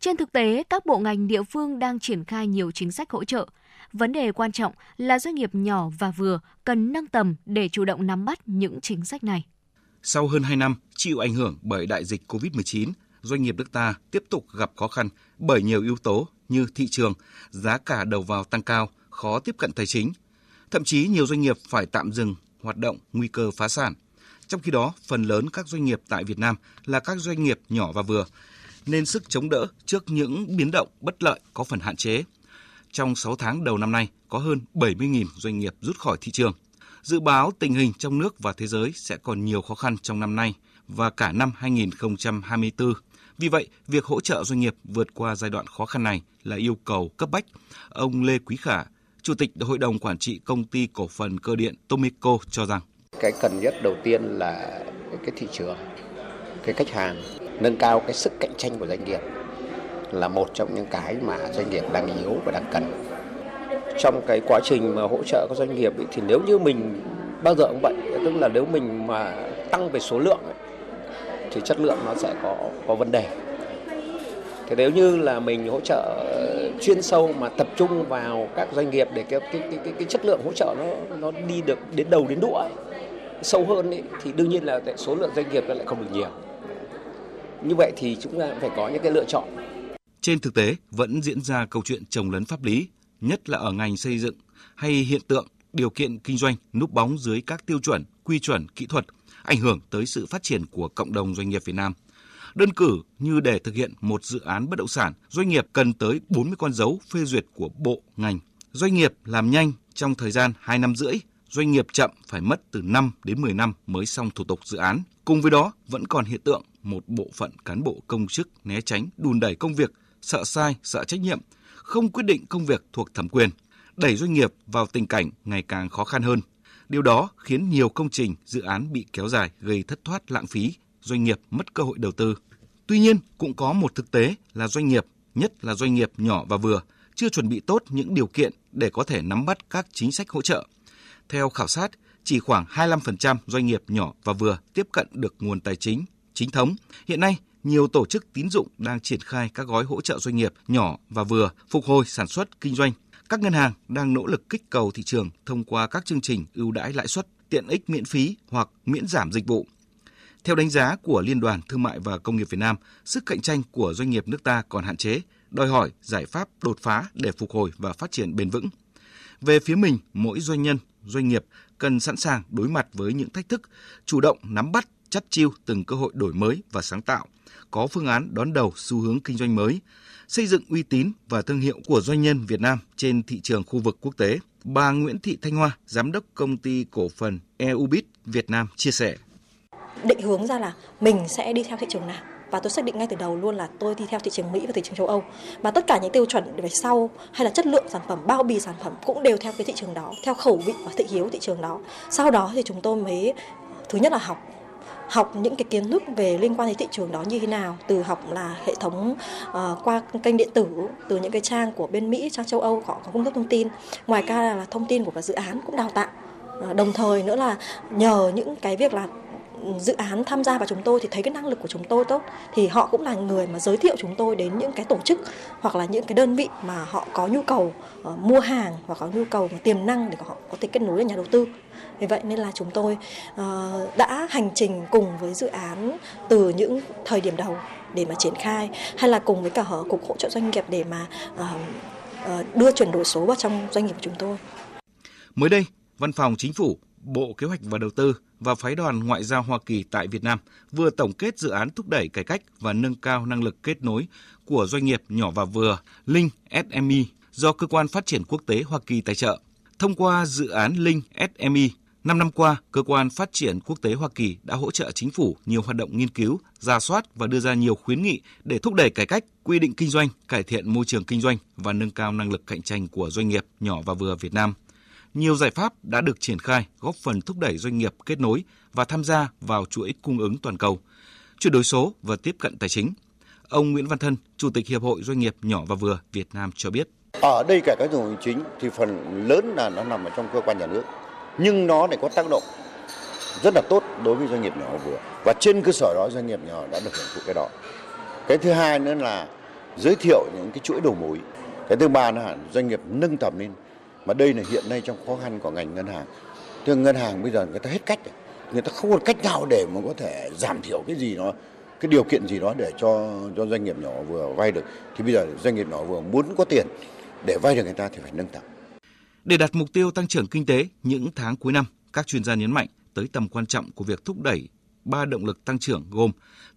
Trên thực tế, các bộ ngành địa phương đang triển khai nhiều chính sách hỗ trợ. Vấn đề quan trọng là doanh nghiệp nhỏ và vừa cần nâng tầm để chủ động nắm bắt những chính sách này. Sau hơn 2 năm chịu ảnh hưởng bởi đại dịch COVID-19, doanh nghiệp nước ta tiếp tục gặp khó khăn bởi nhiều yếu tố như thị trường, giá cả đầu vào tăng cao, khó tiếp cận tài chính. Thậm chí nhiều doanh nghiệp phải tạm dừng hoạt động nguy cơ phá sản. Trong khi đó, phần lớn các doanh nghiệp tại Việt Nam là các doanh nghiệp nhỏ và vừa, nên sức chống đỡ trước những biến động bất lợi có phần hạn chế. Trong 6 tháng đầu năm nay, có hơn 70.000 doanh nghiệp rút khỏi thị trường. Dự báo tình hình trong nước và thế giới sẽ còn nhiều khó khăn trong năm nay và cả năm 2024. Vì vậy, việc hỗ trợ doanh nghiệp vượt qua giai đoạn khó khăn này là yêu cầu cấp bách. Ông Lê Quý Khả, Chủ tịch Hội đồng Quản trị Công ty Cổ phần Cơ điện Tomico cho rằng cái cần nhất đầu tiên là cái thị trường, cái khách hàng, nâng cao cái sức cạnh tranh của doanh nghiệp là một trong những cái mà doanh nghiệp đang yếu và đang cần. Trong cái quá trình mà hỗ trợ các doanh nghiệp ấy, thì nếu như mình bao giờ cũng vậy, tức là nếu mình mà tăng về số lượng ấy, thì chất lượng nó sẽ có có vấn đề. Thế nếu như là mình hỗ trợ chuyên sâu mà tập trung vào các doanh nghiệp để cái cái cái cái, cái chất lượng hỗ trợ nó nó đi được đến đầu đến đũa ấy, sâu hơn ấy, thì đương nhiên là số lượng doanh nghiệp nó lại không được nhiều. Như vậy thì chúng ta phải có những cái lựa chọn. Trên thực tế vẫn diễn ra câu chuyện trồng lấn pháp lý, nhất là ở ngành xây dựng hay hiện tượng điều kiện kinh doanh núp bóng dưới các tiêu chuẩn, quy chuẩn kỹ thuật ảnh hưởng tới sự phát triển của cộng đồng doanh nghiệp Việt Nam. Đơn cử như để thực hiện một dự án bất động sản, doanh nghiệp cần tới 40 con dấu phê duyệt của bộ, ngành. Doanh nghiệp làm nhanh trong thời gian 2 năm rưỡi, doanh nghiệp chậm phải mất từ 5 đến 10 năm mới xong thủ tục dự án. Cùng với đó, vẫn còn hiện tượng một bộ phận cán bộ công chức né tránh, đùn đẩy công việc, sợ sai, sợ trách nhiệm, không quyết định công việc thuộc thẩm quyền, đẩy doanh nghiệp vào tình cảnh ngày càng khó khăn hơn. Điều đó khiến nhiều công trình, dự án bị kéo dài gây thất thoát lãng phí, doanh nghiệp mất cơ hội đầu tư. Tuy nhiên, cũng có một thực tế là doanh nghiệp, nhất là doanh nghiệp nhỏ và vừa, chưa chuẩn bị tốt những điều kiện để có thể nắm bắt các chính sách hỗ trợ. Theo khảo sát, chỉ khoảng 25% doanh nghiệp nhỏ và vừa tiếp cận được nguồn tài chính chính thống. Hiện nay, nhiều tổ chức tín dụng đang triển khai các gói hỗ trợ doanh nghiệp nhỏ và vừa phục hồi sản xuất kinh doanh các ngân hàng đang nỗ lực kích cầu thị trường thông qua các chương trình ưu đãi lãi suất, tiện ích miễn phí hoặc miễn giảm dịch vụ. Theo đánh giá của Liên đoàn Thương mại và Công nghiệp Việt Nam, sức cạnh tranh của doanh nghiệp nước ta còn hạn chế, đòi hỏi giải pháp đột phá để phục hồi và phát triển bền vững. Về phía mình, mỗi doanh nhân, doanh nghiệp cần sẵn sàng đối mặt với những thách thức, chủ động nắm bắt, chắt chiêu từng cơ hội đổi mới và sáng tạo, có phương án đón đầu xu hướng kinh doanh mới, xây dựng uy tín và thương hiệu của doanh nhân Việt Nam trên thị trường khu vực quốc tế. Bà Nguyễn Thị Thanh Hoa, giám đốc công ty cổ phần EUBIT Việt Nam chia sẻ. Định hướng ra là mình sẽ đi theo thị trường nào và tôi xác định ngay từ đầu luôn là tôi đi theo thị trường Mỹ và thị trường châu Âu và tất cả những tiêu chuẩn về sau hay là chất lượng sản phẩm bao bì sản phẩm cũng đều theo cái thị trường đó theo khẩu vị và thị hiếu thị trường đó sau đó thì chúng tôi mới thứ nhất là học học những cái kiến thức về liên quan đến thị trường đó như thế nào từ học là hệ thống uh, qua kênh điện tử từ những cái trang của bên Mỹ trang châu Âu họ có cung cấp thông tin. Ngoài ra là thông tin của dự án cũng đào tạo. Uh, đồng thời nữa là nhờ những cái việc là dự án tham gia vào chúng tôi thì thấy cái năng lực của chúng tôi tốt thì họ cũng là người mà giới thiệu chúng tôi đến những cái tổ chức hoặc là những cái đơn vị mà họ có nhu cầu uh, mua hàng hoặc có nhu cầu tiềm năng để họ có thể kết nối với nhà đầu tư vì vậy nên là chúng tôi ờ, đã hành trình cùng với dự án từ những thời điểm đầu để mà triển khai hay là cùng với cả cục hỗ trợ doanh nghiệp để mà ờ, ờ, đưa chuyển đổi số vào trong doanh nghiệp của chúng tôi. Mới đây, Văn phòng Chính phủ, Bộ Kế hoạch và Đầu tư và Phái đoàn Ngoại giao Hoa Kỳ tại Việt Nam vừa tổng kết dự án thúc đẩy cải cách và nâng cao năng lực kết nối của doanh nghiệp nhỏ và vừa Link SME do Cơ quan Phát triển Quốc tế Hoa Kỳ tài trợ. Thông qua dự án Link SME, Năm năm qua, Cơ quan Phát triển Quốc tế Hoa Kỳ đã hỗ trợ chính phủ nhiều hoạt động nghiên cứu, ra soát và đưa ra nhiều khuyến nghị để thúc đẩy cải cách, quy định kinh doanh, cải thiện môi trường kinh doanh và nâng cao năng lực cạnh tranh của doanh nghiệp nhỏ và vừa Việt Nam. Nhiều giải pháp đã được triển khai góp phần thúc đẩy doanh nghiệp kết nối và tham gia vào chuỗi cung ứng toàn cầu, chuyển đổi số và tiếp cận tài chính. Ông Nguyễn Văn Thân, Chủ tịch Hiệp hội Doanh nghiệp nhỏ và vừa Việt Nam cho biết. Ở đây cải cách thủ tục hành chính thì phần lớn là nó nằm ở trong cơ quan nhà nước nhưng nó lại có tác động rất là tốt đối với doanh nghiệp nhỏ và vừa. Và trên cơ sở đó, doanh nghiệp nhỏ đã được hưởng thụ cái đó. Cái thứ hai nữa là giới thiệu những cái chuỗi đầu mối. Cái thứ ba là doanh nghiệp nâng tầm lên. Mà đây là hiện nay trong khó khăn của ngành ngân hàng. Thì ngân hàng bây giờ người ta hết cách rồi. người ta không còn cách nào để mà có thể giảm thiểu cái gì đó cái điều kiện gì đó để cho cho doanh nghiệp nhỏ vừa vay được. Thì bây giờ doanh nghiệp nhỏ vừa muốn có tiền để vay được người ta thì phải nâng tầm để đạt mục tiêu tăng trưởng kinh tế những tháng cuối năm, các chuyên gia nhấn mạnh tới tầm quan trọng của việc thúc đẩy ba động lực tăng trưởng gồm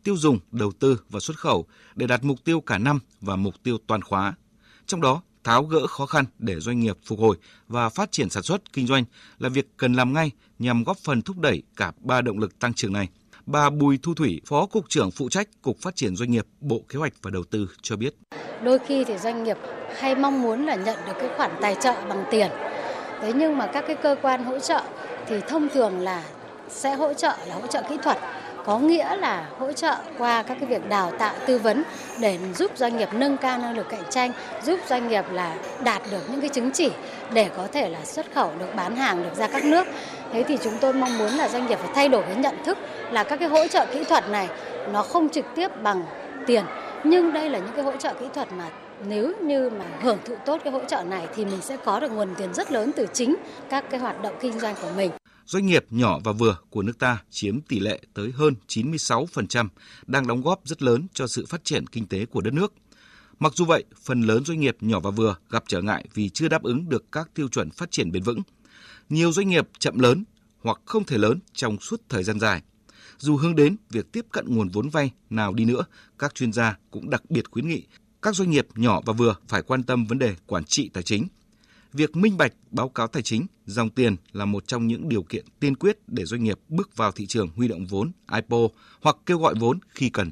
tiêu dùng, đầu tư và xuất khẩu để đạt mục tiêu cả năm và mục tiêu toàn khóa. Trong đó, tháo gỡ khó khăn để doanh nghiệp phục hồi và phát triển sản xuất kinh doanh là việc cần làm ngay nhằm góp phần thúc đẩy cả ba động lực tăng trưởng này. Bà Bùi Thu Thủy, Phó Cục trưởng phụ trách Cục Phát triển Doanh nghiệp, Bộ Kế hoạch và Đầu tư cho biết. Đôi khi thì doanh nghiệp hay mong muốn là nhận được cái khoản tài trợ bằng tiền. Thế nhưng mà các cái cơ quan hỗ trợ thì thông thường là sẽ hỗ trợ là hỗ trợ kỹ thuật có nghĩa là hỗ trợ qua các cái việc đào tạo tư vấn để giúp doanh nghiệp nâng cao năng lực cạnh tranh, giúp doanh nghiệp là đạt được những cái chứng chỉ để có thể là xuất khẩu được bán hàng được ra các nước. Thế thì chúng tôi mong muốn là doanh nghiệp phải thay đổi cái nhận thức là các cái hỗ trợ kỹ thuật này nó không trực tiếp bằng tiền nhưng đây là những cái hỗ trợ kỹ thuật mà nếu như mà hưởng thụ tốt cái hỗ trợ này thì mình sẽ có được nguồn tiền rất lớn từ chính các cái hoạt động kinh doanh của mình. Doanh nghiệp nhỏ và vừa của nước ta chiếm tỷ lệ tới hơn 96%, đang đóng góp rất lớn cho sự phát triển kinh tế của đất nước. Mặc dù vậy, phần lớn doanh nghiệp nhỏ và vừa gặp trở ngại vì chưa đáp ứng được các tiêu chuẩn phát triển bền vững. Nhiều doanh nghiệp chậm lớn hoặc không thể lớn trong suốt thời gian dài. Dù hướng đến việc tiếp cận nguồn vốn vay nào đi nữa, các chuyên gia cũng đặc biệt khuyến nghị các doanh nghiệp nhỏ và vừa phải quan tâm vấn đề quản trị tài chính. Việc minh bạch báo cáo tài chính, dòng tiền là một trong những điều kiện tiên quyết để doanh nghiệp bước vào thị trường huy động vốn IPO hoặc kêu gọi vốn khi cần.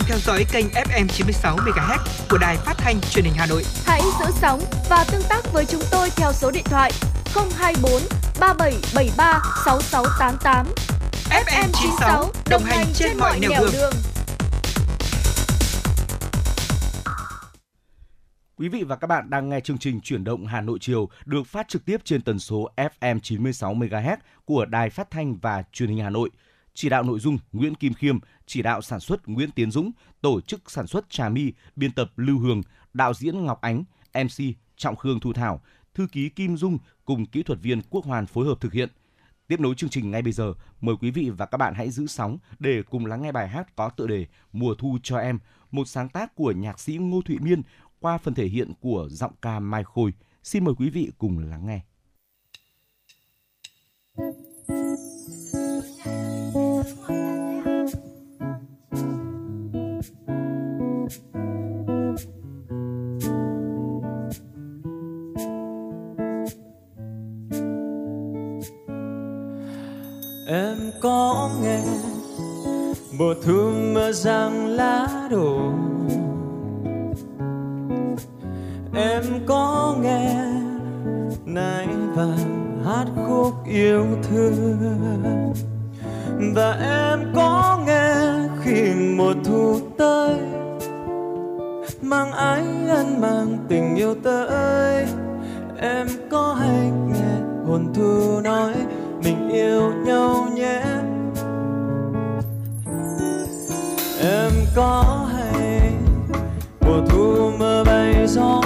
Đang theo dõi kênh FM 96 MHz của đài phát thanh truyền hình Hà Nội. Hãy giữ sóng và tương tác với chúng tôi theo số điện thoại 024 3773 6688. FM 96 đồng hành trên mọi nẻo đường. đường. Quý vị và các bạn đang nghe chương trình Chuyển động Hà Nội chiều được phát trực tiếp trên tần số FM 96 MHz của Đài Phát thanh và Truyền hình Hà Nội. Chỉ đạo nội dung Nguyễn Kim Khiêm, chỉ đạo sản xuất Nguyễn Tiến Dũng, tổ chức sản xuất Trà My, biên tập Lưu Hương, đạo diễn Ngọc Ánh, MC Trọng Khương Thu Thảo, thư ký Kim Dung cùng kỹ thuật viên Quốc Hoàn phối hợp thực hiện. Tiếp nối chương trình ngay bây giờ, mời quý vị và các bạn hãy giữ sóng để cùng lắng nghe bài hát có tựa đề Mùa thu cho em, một sáng tác của nhạc sĩ Ngô Thụy Miên qua phần thể hiện của giọng ca Mai Khôi. Xin mời quý vị cùng lắng nghe em có nghe mùa thu mưa giăng lá đổ. Em có nghe nãy vàng hát khúc yêu thương và em có nghe khi mùa thu tới, mang ái ân, mang tình yêu tới. Em có hay nghe hồn thu nói, mình yêu nhau nhé. Em có hay, mùa thu mưa bay gió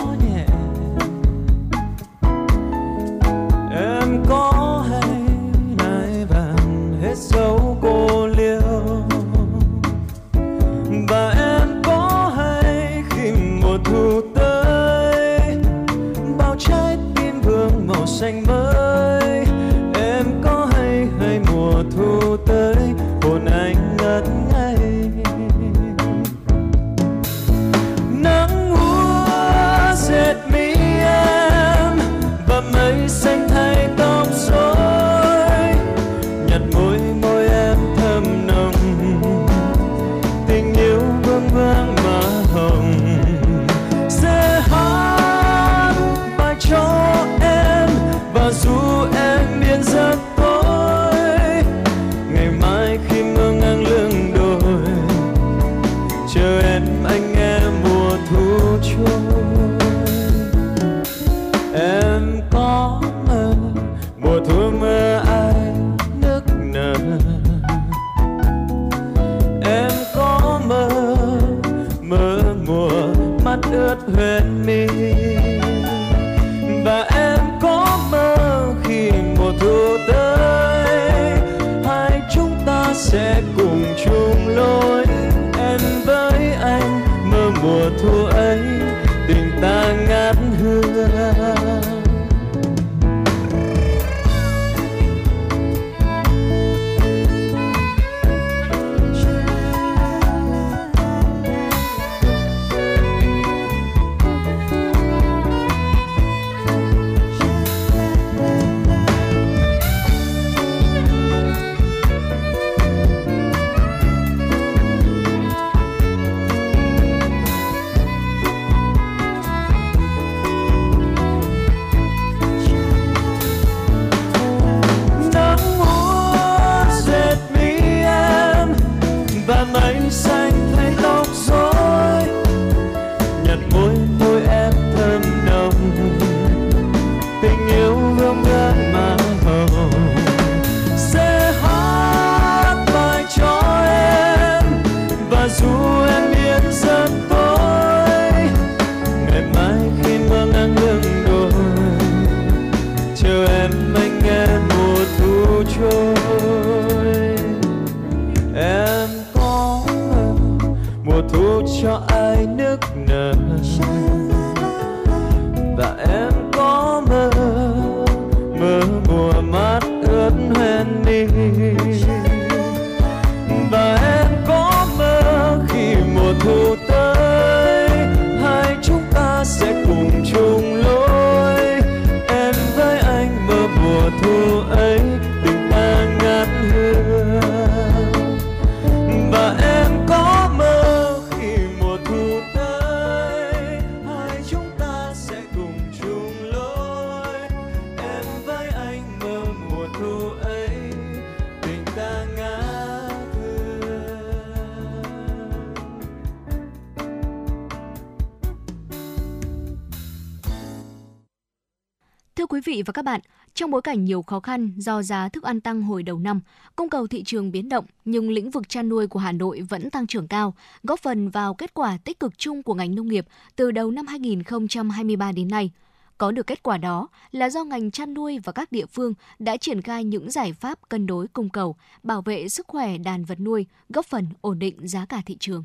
Thưa quý vị và các bạn, trong bối cảnh nhiều khó khăn do giá thức ăn tăng hồi đầu năm, cung cầu thị trường biến động nhưng lĩnh vực chăn nuôi của Hà Nội vẫn tăng trưởng cao, góp phần vào kết quả tích cực chung của ngành nông nghiệp từ đầu năm 2023 đến nay. Có được kết quả đó là do ngành chăn nuôi và các địa phương đã triển khai những giải pháp cân đối cung cầu, bảo vệ sức khỏe đàn vật nuôi, góp phần ổn định giá cả thị trường.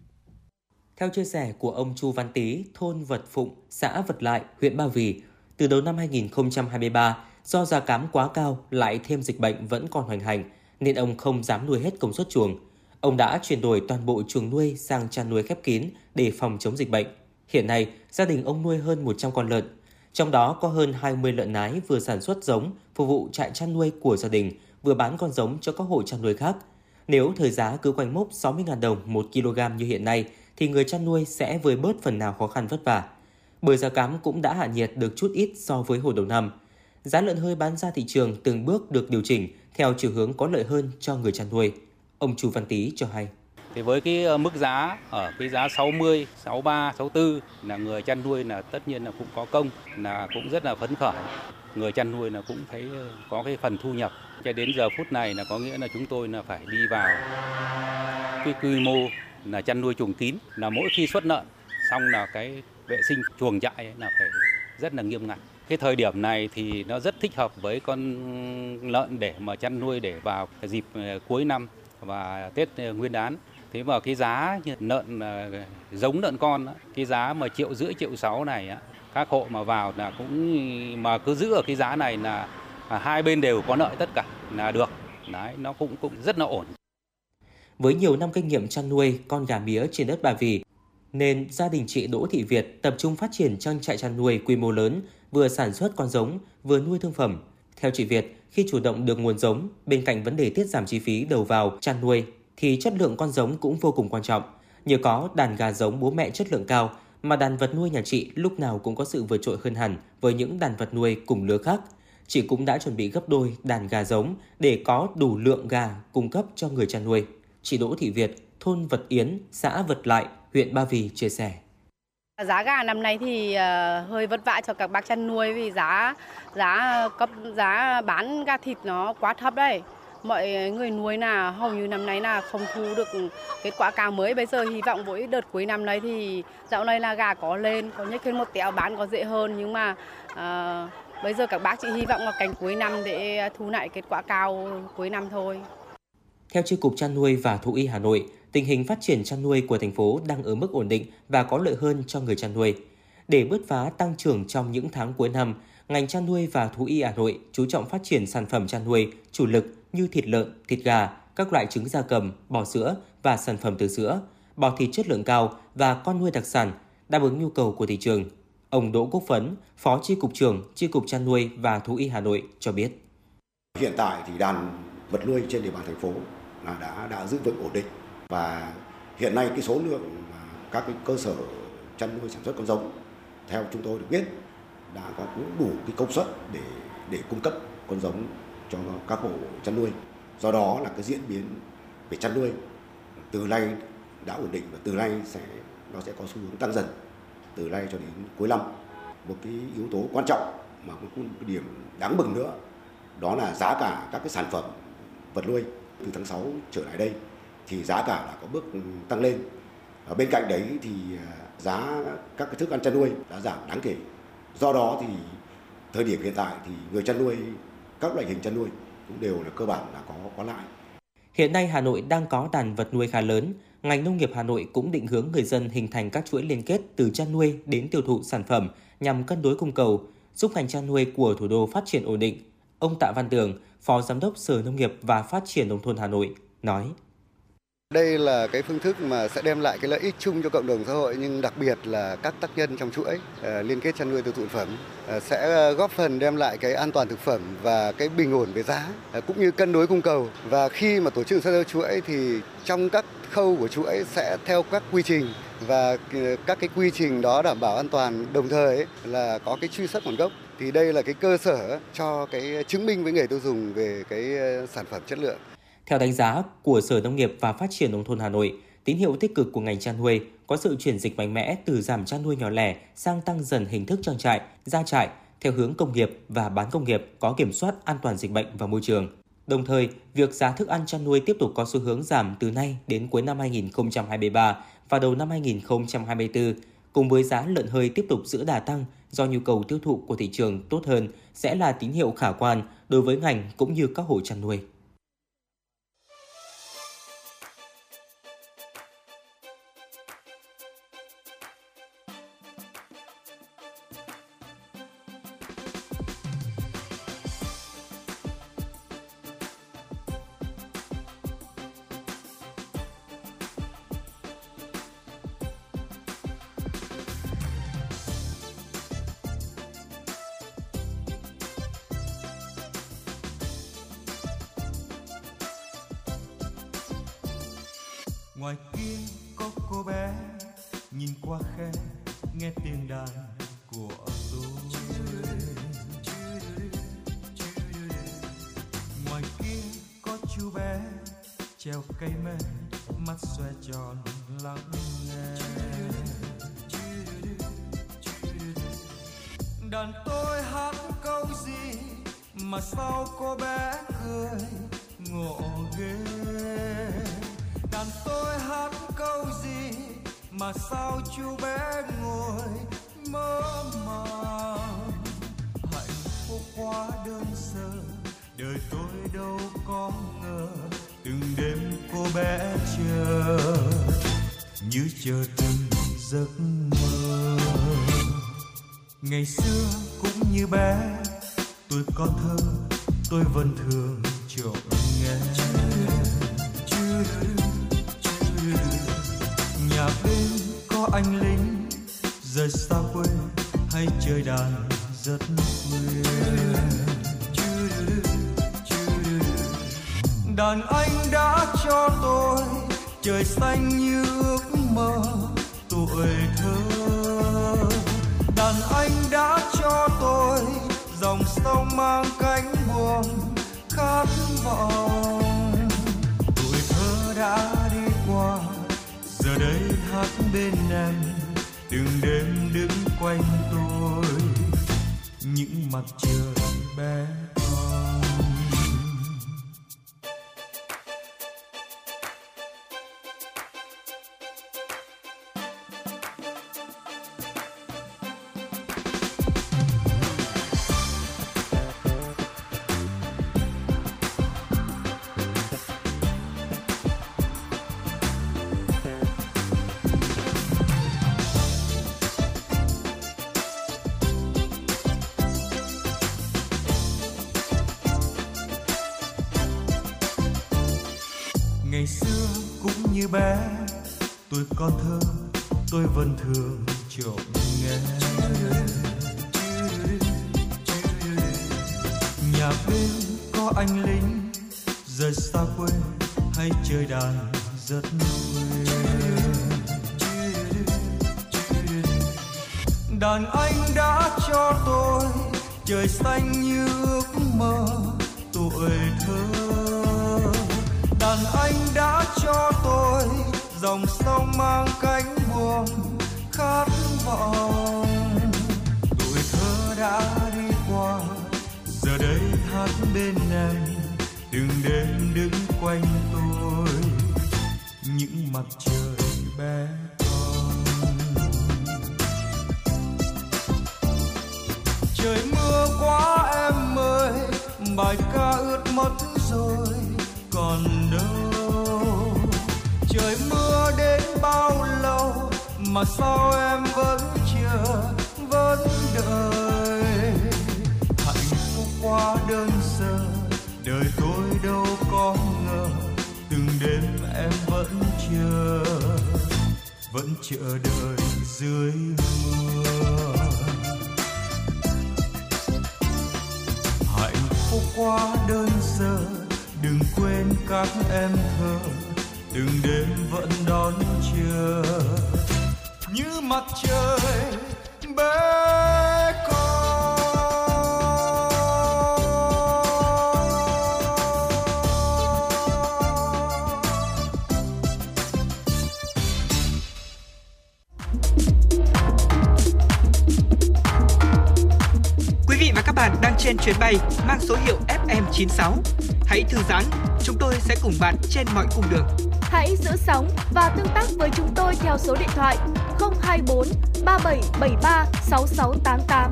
Theo chia sẻ của ông Chu Văn Tý, thôn Vật Phụng, xã Vật Lại, huyện Ba Vì, từ đầu năm 2023, do giá cám quá cao lại thêm dịch bệnh vẫn còn hoành hành, nên ông không dám nuôi hết công suất chuồng. Ông đã chuyển đổi toàn bộ chuồng nuôi sang chăn nuôi khép kín để phòng chống dịch bệnh. Hiện nay, gia đình ông nuôi hơn 100 con lợn, trong đó có hơn 20 lợn nái vừa sản xuất giống phục vụ trại chăn nuôi của gia đình, vừa bán con giống cho các hộ chăn nuôi khác. Nếu thời giá cứ quanh mốc 60.000 đồng 1 kg như hiện nay, thì người chăn nuôi sẽ vơi bớt phần nào khó khăn vất vả. Bởi giá cám cũng đã hạ nhiệt được chút ít so với hồi đầu năm. Giá lợn hơi bán ra thị trường từng bước được điều chỉnh theo chiều hướng có lợi hơn cho người chăn nuôi. Ông Chu Văn Tý cho hay. Thì với cái ờ, mức giá ở cái giá 60, 63, 64 là người chăn nuôi là tất nhiên là cũng có công, là cũng rất là phấn khởi. Người chăn nuôi là cũng thấy ờ, có cái phần thu nhập. Cho đến giờ phút này là có nghĩa là chúng tôi là phải đi vào cái quy mô là chăn nuôi chuồng kín là mỗi khi xuất lợn xong là cái vệ sinh chuồng trại là phải rất là nghiêm ngặt. Cái thời điểm này thì nó rất thích hợp với con lợn để mà chăn nuôi để vào dịp ờ, cuối năm và Tết ờ, Nguyên đán. Thế mà cái giá lợn ờ, giống lợn con cái giá mà triệu rưỡi triệu sáu này á, các hộ mà vào là cũng mà cứ giữ ở cái giá này là à, hai bên đều có lợi tất cả là được. Đấy, nó cũng cũng rất là ổn. Với nhiều năm kinh nghiệm chăn nuôi con gà mía trên đất Bà Vì, nên gia đình chị Đỗ Thị Việt tập trung phát triển trang trại chăn nuôi quy mô lớn, vừa sản xuất con giống, vừa nuôi thương phẩm. Theo chị Việt, khi chủ động được nguồn giống, bên cạnh vấn đề tiết giảm chi phí đầu vào chăn nuôi, thì chất lượng con giống cũng vô cùng quan trọng. Nhờ có đàn gà giống bố mẹ chất lượng cao, mà đàn vật nuôi nhà chị lúc nào cũng có sự vượt trội hơn hẳn với những đàn vật nuôi cùng lứa khác. Chị cũng đã chuẩn bị gấp đôi đàn gà giống để có đủ lượng gà cung cấp cho người chăn nuôi. Chị Đỗ Thị Việt, thôn Vật Yến, xã Vật Lại, huyện Ba Vì chia sẻ. Giá gà năm nay thì ờ, hơi vất vả cho các bác chăn nuôi vì giá giá cấp giá bán gà thịt nó quá thấp đấy. Mọi người nuôi là hầu như năm nay là không thu được kết quả cao mới. Bây giờ hy vọng với đợt cuối năm này thì dạo này là gà có lên, có nhích hơn một tẹo bán có dễ hơn nhưng mà ờ, bây giờ các bác chỉ hy vọng vào cảnh cuối năm để thu lại kết quả cao cuối năm thôi. Theo Chi cục chăn nuôi và thú y Hà Nội, tình hình phát triển chăn nuôi của thành phố đang ở mức ổn định và có lợi hơn cho người chăn nuôi. Để bứt phá tăng trưởng trong những tháng cuối năm, ngành chăn nuôi và thú y Hà Nội chú trọng phát triển sản phẩm chăn nuôi chủ lực như thịt lợn, thịt gà, các loại trứng gia cầm, bò sữa và sản phẩm từ sữa, bò thịt chất lượng cao và con nuôi đặc sản đáp ứng nhu cầu của thị trường. Ông Đỗ Quốc Phấn, Phó Chi cục trưởng Chi cục chăn nuôi và thú y Hà Nội cho biết. Hiện tại thì đàn vật nuôi trên địa bàn thành phố là đã đã giữ vững ổn định và hiện nay cái số lượng các cái cơ sở chăn nuôi sản xuất con giống, theo chúng tôi được biết, đã có cũng đủ cái công suất để để cung cấp con giống cho các hộ chăn nuôi. Do đó là cái diễn biến về chăn nuôi, từ nay đã ổn định và từ nay sẽ, nó sẽ có xu hướng tăng dần, từ nay cho đến cuối năm. Một cái yếu tố quan trọng mà cũng một cái điểm đáng mừng nữa, đó là giá cả các cái sản phẩm vật nuôi từ tháng 6 trở lại đây thì giá cả là có bước tăng lên. Ở bên cạnh đấy thì à, giá các cái thức ăn chăn nuôi đã giảm đáng kể. Do đó thì thời điểm hiện tại thì người chăn nuôi các loại hình chăn nuôi cũng đều là cơ bản là có có lại. Hiện nay Hà Nội đang có đàn vật nuôi khá lớn. Ngành nông nghiệp Hà Nội cũng định hướng người dân hình thành các chuỗi liên kết từ chăn nuôi đến tiêu thụ sản phẩm nhằm cân đối cung cầu, giúp ngành chăn nuôi của thủ đô phát triển ổn định. Ông Tạ Văn Tường, Phó Giám đốc Sở Nông nghiệp và Phát triển Nông thôn Hà Nội, nói. Đây là cái phương thức mà sẽ đem lại cái lợi ích chung cho cộng đồng xã hội nhưng đặc biệt là các tác nhân trong chuỗi ờ, liên kết chăn nuôi tiêu thụ phẩm ờ, sẽ góp phần đem lại cái an toàn thực phẩm và cái bình ổn về giá ờ, cũng như cân đối cung cầu và khi mà tổ chức sản xuất chuỗi thì trong các khâu của chuỗi sẽ theo các quy trình và các cái quy trình đó đảm bảo an toàn đồng thời ấy, là có cái truy xuất nguồn gốc thì đây là cái cơ sở cho cái chứng minh với người tiêu dùng về cái sản phẩm chất lượng. Theo đánh giá của Sở Nông nghiệp và Phát triển Nông thôn Hà Nội, tín hiệu tích cực của ngành chăn nuôi có sự chuyển dịch mạnh mẽ từ giảm chăn nuôi nhỏ lẻ sang tăng dần hình thức trang trại, gia trại theo hướng công nghiệp và bán công nghiệp có kiểm soát an toàn dịch bệnh và môi trường. Đồng thời, việc giá thức ăn chăn nuôi tiếp tục có xu hướng giảm từ nay đến cuối năm 2023 và đầu năm 2024, cùng với giá lợn hơi tiếp tục giữ đà tăng do nhu cầu tiêu thụ của thị trường tốt hơn sẽ là tín hiệu khả quan đối với ngành cũng như các hộ chăn nuôi. Những mặt trời bé. con chuyến bay mang số hiệu FM96. Hãy thư giãn, chúng tôi sẽ cùng bạn trên mọi cung đường. Hãy giữ sóng và tương tác với chúng tôi theo số điện thoại 024 3773 6688.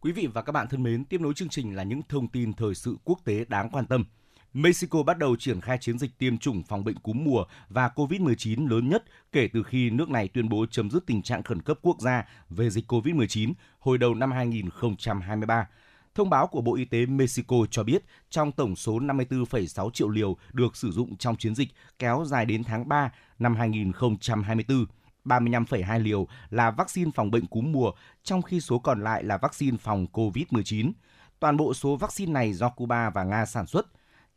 Quý vị và các bạn thân mến, tiếp nối chương trình là những thông tin thời sự quốc tế đáng quan tâm. Mexico bắt đầu triển khai chiến dịch tiêm chủng phòng bệnh cúm mùa và COVID-19 lớn nhất kể từ khi nước này tuyên bố chấm dứt tình trạng khẩn cấp quốc gia về dịch COVID-19 hồi đầu năm 2023. Thông báo của Bộ Y tế Mexico cho biết trong tổng số 54,6 triệu liều được sử dụng trong chiến dịch kéo dài đến tháng 3 năm 2024, 35,2 liều là vaccine phòng bệnh cúm mùa, trong khi số còn lại là vaccine phòng COVID-19. Toàn bộ số vaccine này do Cuba và Nga sản xuất.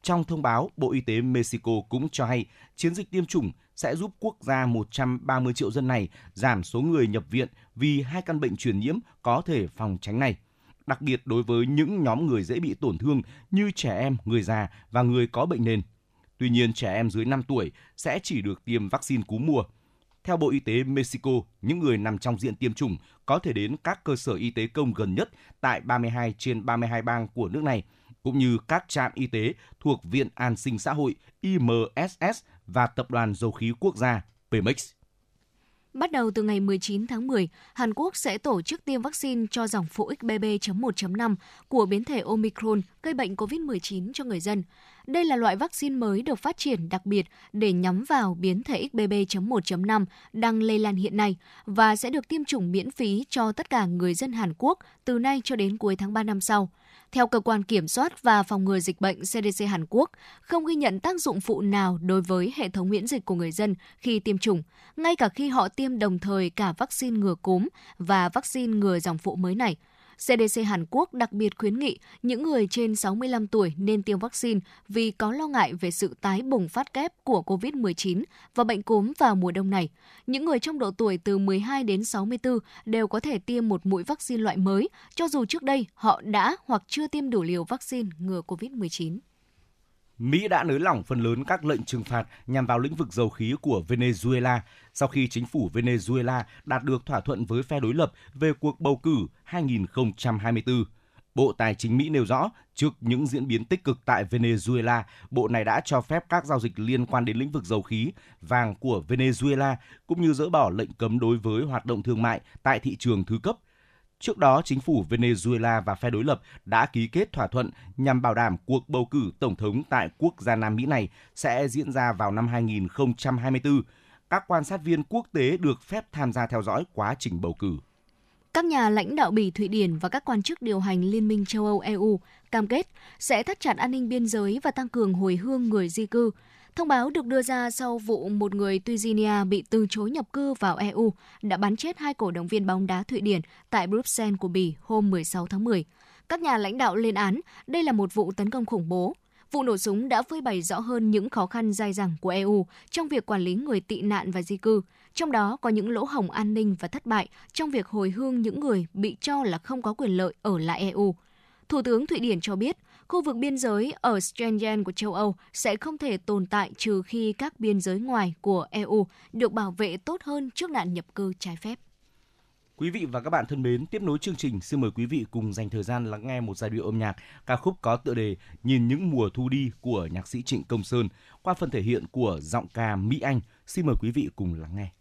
Trong thông báo, Bộ Y tế Mexico cũng cho hay chiến dịch tiêm chủng sẽ giúp quốc gia 130 triệu dân này giảm số người nhập viện vì hai căn bệnh truyền nhiễm có thể phòng tránh này. đặc biệt đối với những nhóm người dễ bị tổn thương như trẻ em, người già và người có bệnh nền. Tuy nhiên, trẻ em dưới 5 tuổi sẽ chỉ được tiêm vaccine cúm mùa. Theo Bộ Y tế Mexico, những người nằm trong diện tiêm chủng có thể đến các cơ sở y tế công gần nhất tại 32 trên 32 bang của nước này, cũng như các trạm y tế thuộc Viện An sinh xã hội IMSS và Tập đoàn Dầu khí Quốc gia Pemex. Bắt đầu từ ngày 19 tháng 10, Hàn Quốc sẽ tổ chức tiêm vaccine cho dòng phụ XBB.1.5 của biến thể Omicron gây bệnh COVID-19 cho người dân. Đây là loại vaccine mới được phát triển đặc biệt để nhắm vào biến thể XBB.1.5 đang lây lan hiện nay và sẽ được tiêm chủng miễn phí cho tất cả người dân Hàn Quốc từ nay cho đến cuối tháng 3 năm sau. Theo cơ quan kiểm soát và phòng ngừa dịch bệnh CDC Hàn Quốc, không ghi nhận tác dụng phụ nào đối với hệ thống miễn dịch của người dân khi tiêm chủng, ngay cả khi họ tiêm đồng thời cả vaccine ngừa cúm và vaccine ngừa dòng phụ mới này. CDC Hàn Quốc đặc biệt khuyến nghị những người trên 65 tuổi nên tiêm vaccine vì có lo ngại về sự tái bùng phát kép của COVID-19 và bệnh cúm vào mùa đông này. Những người trong độ tuổi từ 12 đến 64 đều có thể tiêm một mũi vaccine loại mới, cho dù trước đây họ đã hoặc chưa tiêm đủ liều vaccine ngừa COVID-19. Mỹ đã nới lỏng phần lớn các lệnh trừng phạt nhằm vào lĩnh vực dầu khí của Venezuela sau khi chính phủ Venezuela đạt được thỏa thuận với phe đối lập về cuộc bầu cử 2024. Bộ Tài chính Mỹ nêu rõ, trước những diễn biến tích cực tại Venezuela, Bộ này đã cho phép các giao dịch liên quan đến lĩnh vực dầu khí, vàng của Venezuela, cũng như dỡ bỏ lệnh cấm đối với hoạt động thương mại tại thị trường thứ cấp – Trước đó, chính phủ Venezuela và phe đối lập đã ký kết thỏa thuận nhằm bảo đảm cuộc bầu cử tổng thống tại quốc gia Nam Mỹ này sẽ diễn ra vào năm 2024. Các quan sát viên quốc tế được phép tham gia theo dõi quá trình bầu cử. Các nhà lãnh đạo Bỉ, Thụy Điển và các quan chức điều hành Liên minh châu Âu EU cam kết sẽ thắt chặt an ninh biên giới và tăng cường hồi hương người di cư. Thông báo được đưa ra sau vụ một người Tunisia bị từ chối nhập cư vào EU đã bắn chết hai cổ động viên bóng đá Thụy Điển tại Bruxelles của Bỉ hôm 16 tháng 10. Các nhà lãnh đạo lên án đây là một vụ tấn công khủng bố. Vụ nổ súng đã phơi bày rõ hơn những khó khăn dai dẳng của EU trong việc quản lý người tị nạn và di cư, trong đó có những lỗ hổng an ninh và thất bại trong việc hồi hương những người bị cho là không có quyền lợi ở lại EU. Thủ tướng Thụy Điển cho biết, khu vực biên giới ở Schengen của châu Âu sẽ không thể tồn tại trừ khi các biên giới ngoài của EU được bảo vệ tốt hơn trước nạn nhập cư trái phép. Quý vị và các bạn thân mến, tiếp nối chương trình, xin mời quý vị cùng dành thời gian lắng nghe một giai điệu âm nhạc ca khúc có tựa đề Nhìn những mùa thu đi của nhạc sĩ Trịnh Công Sơn qua phần thể hiện của giọng ca Mỹ Anh. Xin mời quý vị cùng lắng nghe.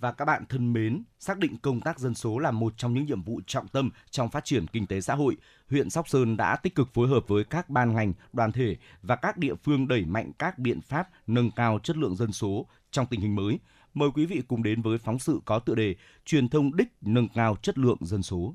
Và các bạn thân mến, xác định công tác dân số là một trong những nhiệm vụ trọng tâm trong phát triển kinh tế xã hội, huyện Sóc Sơn đã tích cực phối hợp với các ban ngành, đoàn thể và các địa phương đẩy mạnh các biện pháp nâng cao chất lượng dân số trong tình hình mới. Mời quý vị cùng đến với phóng sự có tựa đề Truyền thông đích nâng cao chất lượng dân số.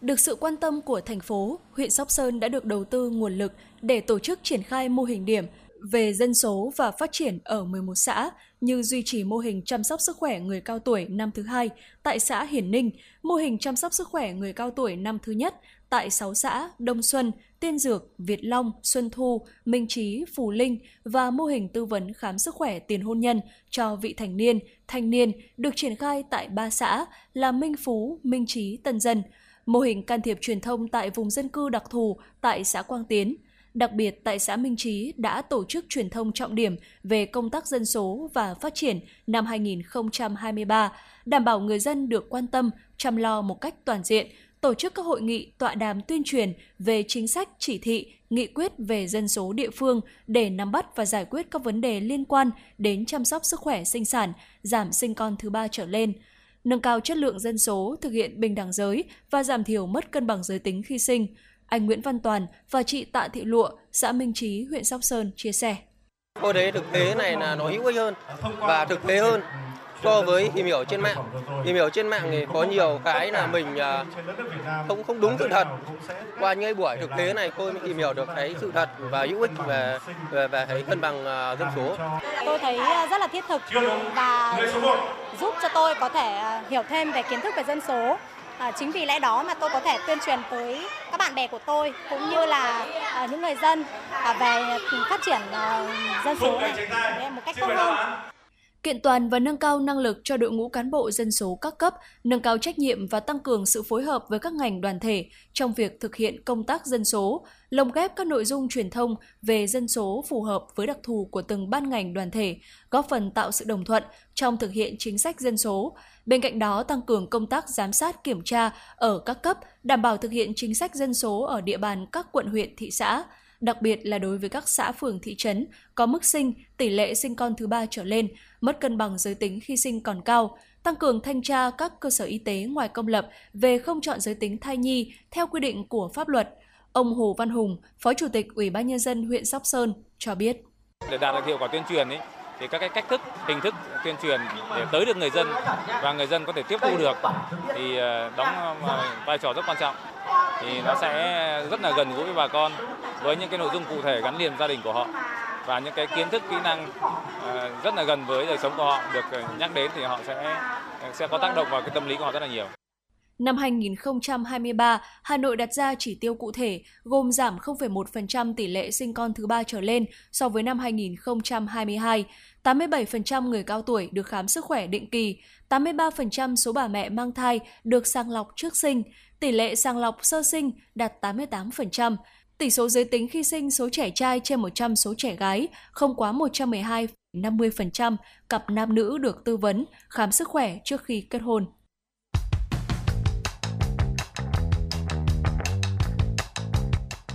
Được sự quan tâm của thành phố, huyện Sóc Sơn đã được đầu tư nguồn lực để tổ chức triển khai mô hình điểm về dân số và phát triển ở 11 xã như duy trì mô hình chăm sóc sức khỏe người cao tuổi năm thứ hai tại xã Hiển Ninh, mô hình chăm sóc sức khỏe người cao tuổi năm thứ nhất tại 6 xã Đông Xuân, Tiên Dược, Việt Long, Xuân Thu, Minh Trí, Phù Linh và mô hình tư vấn khám sức khỏe tiền hôn nhân cho vị thành niên, thanh niên được triển khai tại ba xã là Minh Phú, Minh Trí, Tân Dân. Mô hình can thiệp truyền thông tại vùng dân cư đặc thù tại xã Quang Tiến – Đặc biệt tại xã Minh Trí đã tổ chức truyền thông trọng điểm về công tác dân số và phát triển năm 2023, đảm bảo người dân được quan tâm, chăm lo một cách toàn diện, tổ chức các hội nghị tọa đàm tuyên truyền về chính sách, chỉ thị, nghị quyết về dân số địa phương để nắm bắt và giải quyết các vấn đề liên quan đến chăm sóc sức khỏe sinh sản, giảm sinh con thứ ba trở lên, nâng cao chất lượng dân số, thực hiện bình đẳng giới và giảm thiểu mất cân bằng giới tính khi sinh – anh Nguyễn Văn Toàn và chị Tạ Thị Lụa, xã Minh Trí, huyện Sóc Sơn chia sẻ. Tôi thấy thực tế này là nó hữu ích hơn và thực tế hơn so với tìm hiểu trên mạng. Tìm hiểu trên mạng thì có nhiều cái là mình à, không không đúng sự thật. Qua những buổi thực tế này tôi mới tìm hiểu được cái sự thật và hữu ích về về, về cái cân bằng à, dân số. Tôi thấy à, rất là thiết thực và giúp cho tôi có thể hiểu thêm về kiến thức về dân số À, chính vì lẽ đó mà tôi có thể tuyên truyền tới các bạn bè của tôi cũng như là à, những người dân à, về phát triển à, dân số này một cách tốt hơn kiện toàn và nâng cao năng lực cho đội ngũ cán bộ dân số các cấp, nâng cao trách nhiệm và tăng cường sự phối hợp với các ngành đoàn thể trong việc thực hiện công tác dân số, lồng ghép các nội dung truyền thông về dân số phù hợp với đặc thù của từng ban ngành đoàn thể, góp phần tạo sự đồng thuận trong thực hiện chính sách dân số. Bên cạnh đó, tăng cường công tác giám sát kiểm tra ở các cấp, đảm bảo thực hiện chính sách dân số ở địa bàn các quận huyện thị xã, đặc biệt là đối với các xã phường thị trấn có mức sinh, tỷ lệ sinh con thứ ba trở lên, mất cân bằng giới tính khi sinh còn cao, tăng cường thanh tra các cơ sở y tế ngoài công lập về không chọn giới tính thai nhi theo quy định của pháp luật. Ông Hồ Văn Hùng, Phó Chủ tịch Ủy ban Nhân dân huyện Sóc Sơn cho biết. Để đạt được hiệu quả tuyên truyền ấy, thì các cái cách thức, hình thức tuyên truyền để tới được người dân và người dân có thể tiếp thu được thì ờ, đóng ờ, vai trò rất quan trọng thì nó sẽ rất là gần gũi với bà con với những cái nội dung cụ thể gắn liền gia đình của họ và những cái kiến thức kỹ năng ờ, rất là gần với đời sống của họ được nhắc đến thì họ sẽ sẽ có tác động vào cái tâm lý của họ rất là nhiều. Năm 2023, Hà Nội đặt ra chỉ tiêu cụ thể gồm giảm 0,1% tỷ lệ sinh con thứ ba trở lên so với năm 2022, 87% người cao tuổi được khám sức khỏe định kỳ, 83% số bà mẹ mang thai được sàng lọc trước sinh, tỷ lệ sàng lọc sơ sinh đạt 88%, tỷ số giới tính khi sinh số trẻ trai trên 100 số trẻ gái không quá 112,50% cặp nam nữ được tư vấn, khám sức khỏe trước khi kết hôn.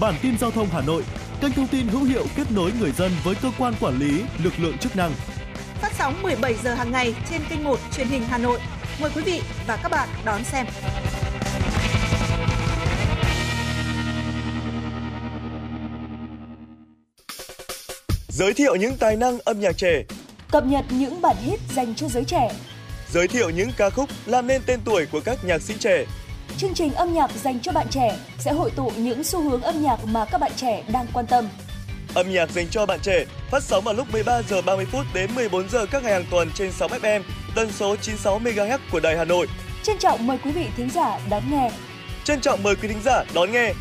Bản tin giao thông Hà Nội, kênh thông tin hữu hiệu kết nối người dân với cơ quan quản lý, lực lượng chức năng phát sóng 17 giờ hàng ngày trên kênh 1 truyền hình Hà Nội. Mời quý vị và các bạn đón xem. Giới thiệu những tài năng âm nhạc trẻ. Cập nhật những bản hit dành cho giới trẻ. Giới thiệu những ca khúc làm nên tên tuổi của các nhạc sĩ trẻ. Chương trình âm nhạc dành cho bạn trẻ sẽ hội tụ những xu hướng âm nhạc mà các bạn trẻ đang quan tâm âm nhạc dành cho bạn trẻ, phát sóng vào lúc 13 giờ 30 phút đến 14 giờ các ngày hàng tuần trên 6 FM, tần số 96 MHz của Đài Hà Nội. Trân trọng mời quý vị thính giả đón nghe. Trân trọng mời quý thính giả đón nghe.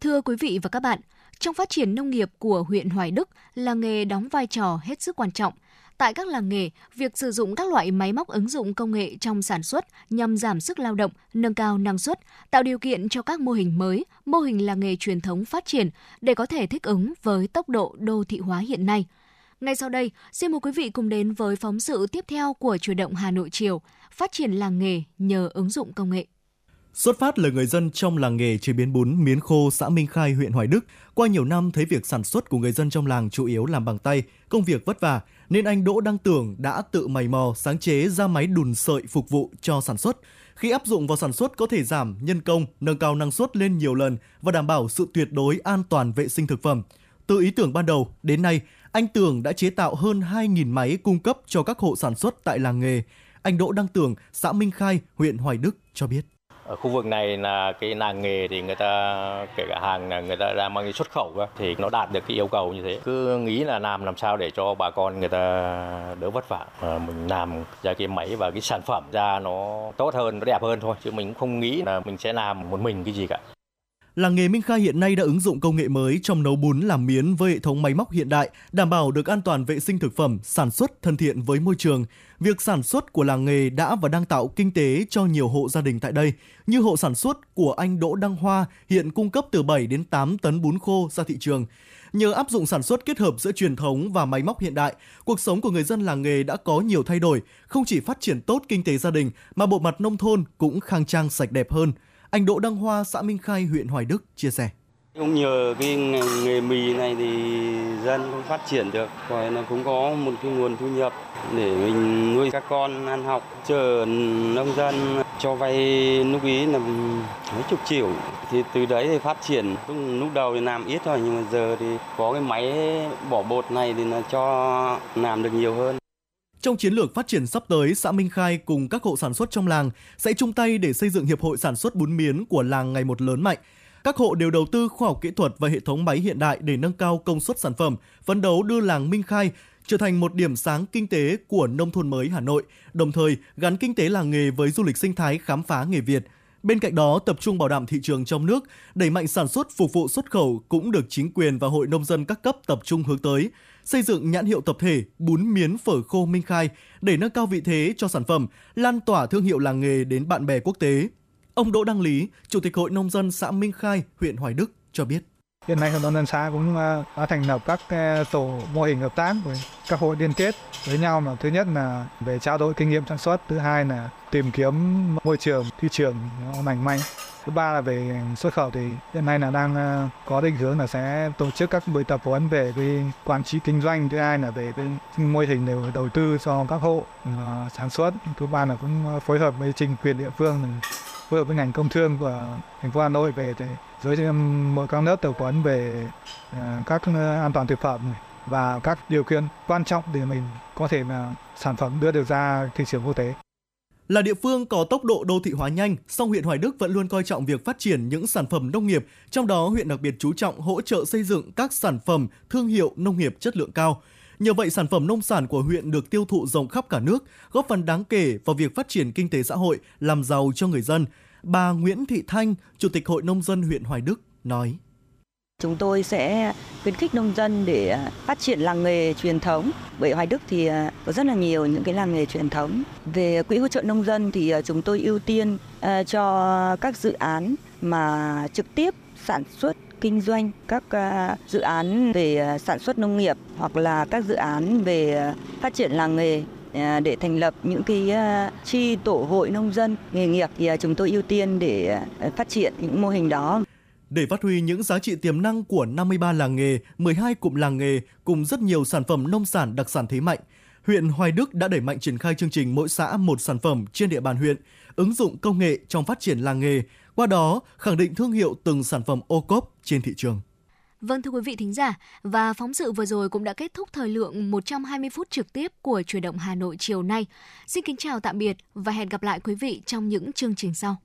Thưa quý vị và các bạn, trong phát triển nông nghiệp của huyện Hoài Đức, làng nghề đóng vai trò hết sức quan trọng. Tại các làng nghề, việc sử dụng các loại máy móc ứng dụng công nghệ trong sản xuất nhằm giảm sức lao động, nâng cao năng suất, tạo điều kiện cho các mô hình mới, mô hình làng nghề truyền thống phát triển để có thể thích ứng với tốc độ đô thị hóa hiện nay. Ngay sau đây, xin mời quý vị cùng đến với phóng sự tiếp theo của Chủ động Hà Nội chiều, phát triển làng nghề nhờ ứng dụng công nghệ. Xuất phát là người dân trong làng nghề chế biến bún miến khô xã Minh Khai, huyện Hoài Đức. Qua nhiều năm thấy việc sản xuất của người dân trong làng chủ yếu làm bằng tay, công việc vất vả, nên anh Đỗ Đăng Tưởng đã tự mày mò sáng chế ra máy đùn sợi phục vụ cho sản xuất. Khi áp dụng vào sản xuất có thể giảm nhân công, nâng cao năng suất lên nhiều lần và đảm bảo sự tuyệt đối an toàn vệ sinh thực phẩm. Từ ý tưởng ban đầu đến nay, anh Tưởng đã chế tạo hơn 2.000 máy cung cấp cho các hộ sản xuất tại làng nghề. Anh Đỗ Đăng Tưởng, xã Minh Khai, huyện Hoài Đức cho biết. Ở khu vực này là cái làng nghề thì người ta kể cả hàng là người ta đang mang đi xuất khẩu thì nó đạt được cái yêu cầu như thế. Cứ nghĩ là làm làm sao để cho bà con người ta đỡ vất vả. mà mình làm ra cái máy và cái sản phẩm ra nó tốt hơn, nó đẹp hơn thôi. Chứ mình cũng không nghĩ là mình sẽ làm một mình cái gì cả. Làng nghề Minh Khai hiện nay đã ứng dụng công nghệ mới trong nấu bún làm miến với hệ thống máy móc hiện đại, đảm bảo được an toàn vệ sinh thực phẩm, sản xuất thân thiện với môi trường. Việc sản xuất của làng nghề đã và đang tạo kinh tế cho nhiều hộ gia đình tại đây, như hộ sản xuất của anh Đỗ Đăng Hoa hiện cung cấp từ 7 đến 8 tấn bún khô ra thị trường. Nhờ áp dụng sản xuất kết hợp giữa truyền thống và máy móc hiện đại, cuộc sống của người dân làng nghề đã có nhiều thay đổi, không chỉ phát triển tốt kinh tế gia đình mà bộ mặt nông thôn cũng khang trang sạch đẹp hơn. Anh Đỗ Đăng Hoa, xã Minh Khai, huyện Hoài Đức chia sẻ. Không nhờ cái nghề mì này thì dân cũng phát triển được rồi nó cũng có một cái nguồn thu nhập để mình nuôi các con ăn học. Chờ nông dân cho vay lúc ý là mấy chục triệu thì từ đấy thì phát triển lúc, lúc đầu thì làm ít thôi nhưng mà giờ thì có cái máy bỏ bột này thì là cho làm được nhiều hơn. Trong chiến lược phát triển sắp tới, xã Minh Khai cùng các hộ sản xuất trong làng sẽ chung tay để xây dựng hiệp hội sản xuất bún miến của làng ngày một lớn mạnh. Các hộ đều đầu tư khoa học kỹ thuật và hệ thống máy hiện đại để nâng cao công suất sản phẩm, phấn đấu đưa làng Minh Khai trở thành một điểm sáng kinh tế của nông thôn mới Hà Nội, đồng thời gắn kinh tế làng nghề với du lịch sinh thái khám phá nghề Việt. Bên cạnh đó, tập trung bảo đảm thị trường trong nước, đẩy mạnh sản xuất phục vụ xuất khẩu cũng được chính quyền và hội nông dân các cấp tập trung hướng tới xây dựng nhãn hiệu tập thể bún miến phở khô Minh Khai để nâng cao vị thế cho sản phẩm, lan tỏa thương hiệu làng nghề đến bạn bè quốc tế. Ông Đỗ Đăng Lý, Chủ tịch Hội Nông dân xã Minh Khai, huyện Hoài Đức cho biết. Hiện nay hợp đoàn dân xã cũng à, đã thành lập các à, tổ mô hình hợp tác với các hội liên kết với nhau mà thứ nhất là về trao đổi kinh nghiệm sản xuất, thứ hai là tìm kiếm môi trường thị trường nó lành mạnh. Thứ ba là về xuất khẩu thì hiện nay là đang à, có định hướng là sẽ tổ chức các buổi tập huấn về cái quản trị kinh doanh thứ hai là về cái mô hình để đầu tư cho các hộ sản xuất. Thứ ba là cũng phối hợp với chính quyền địa phương phối hợp với ngành công thương của thành phố Hà Nội về để giới mỗi các lớp tập huấn về à, các à, an toàn thực phẩm và các điều kiện quan trọng để mình có thể mà sản phẩm đưa được ra thị trường quốc tế. Là địa phương có tốc độ đô thị hóa nhanh, song huyện Hoài Đức vẫn luôn coi trọng việc phát triển những sản phẩm nông nghiệp, trong đó huyện đặc biệt chú trọng hỗ trợ xây dựng các sản phẩm thương hiệu nông nghiệp chất lượng cao. Nhờ vậy, sản phẩm nông sản của huyện được tiêu thụ rộng khắp cả nước, góp phần đáng kể vào việc phát triển kinh tế xã hội, làm giàu cho người dân. Bà Nguyễn Thị Thanh, Chủ tịch Hội Nông dân huyện Hoài Đức, nói. Chúng tôi sẽ khuyến khích nông dân để phát triển làng nghề truyền thống. Bởi Hoài Đức thì à, có rất là nhiều những cái làng nghề truyền thống. Về quỹ hỗ trợ nông dân thì à, chúng tôi ưu tiên à, cho các dự án mà trực tiếp sản xuất kinh doanh các à, dự án về à, sản xuất nông nghiệp hoặc là các dự án về à, phát triển làng nghề để thành lập những cái chi tổ hội nông dân nghề nghiệp thì chúng tôi ưu tiên để phát triển những mô hình đó. Để phát huy những giá trị tiềm năng của 53 làng nghề, 12 cụm làng nghề cùng rất nhiều sản phẩm nông sản đặc sản thế mạnh, huyện Hoài Đức đã đẩy mạnh triển khai chương trình mỗi xã một sản phẩm trên địa bàn huyện, ứng dụng công nghệ trong phát triển làng nghề, qua đó khẳng định thương hiệu từng sản phẩm ô cốp trên thị trường. Vâng thưa quý vị thính giả, và phóng sự vừa rồi cũng đã kết thúc thời lượng 120 phút trực tiếp của Chuyển động Hà Nội chiều nay. Xin kính chào tạm biệt và hẹn gặp lại quý vị trong những chương trình sau.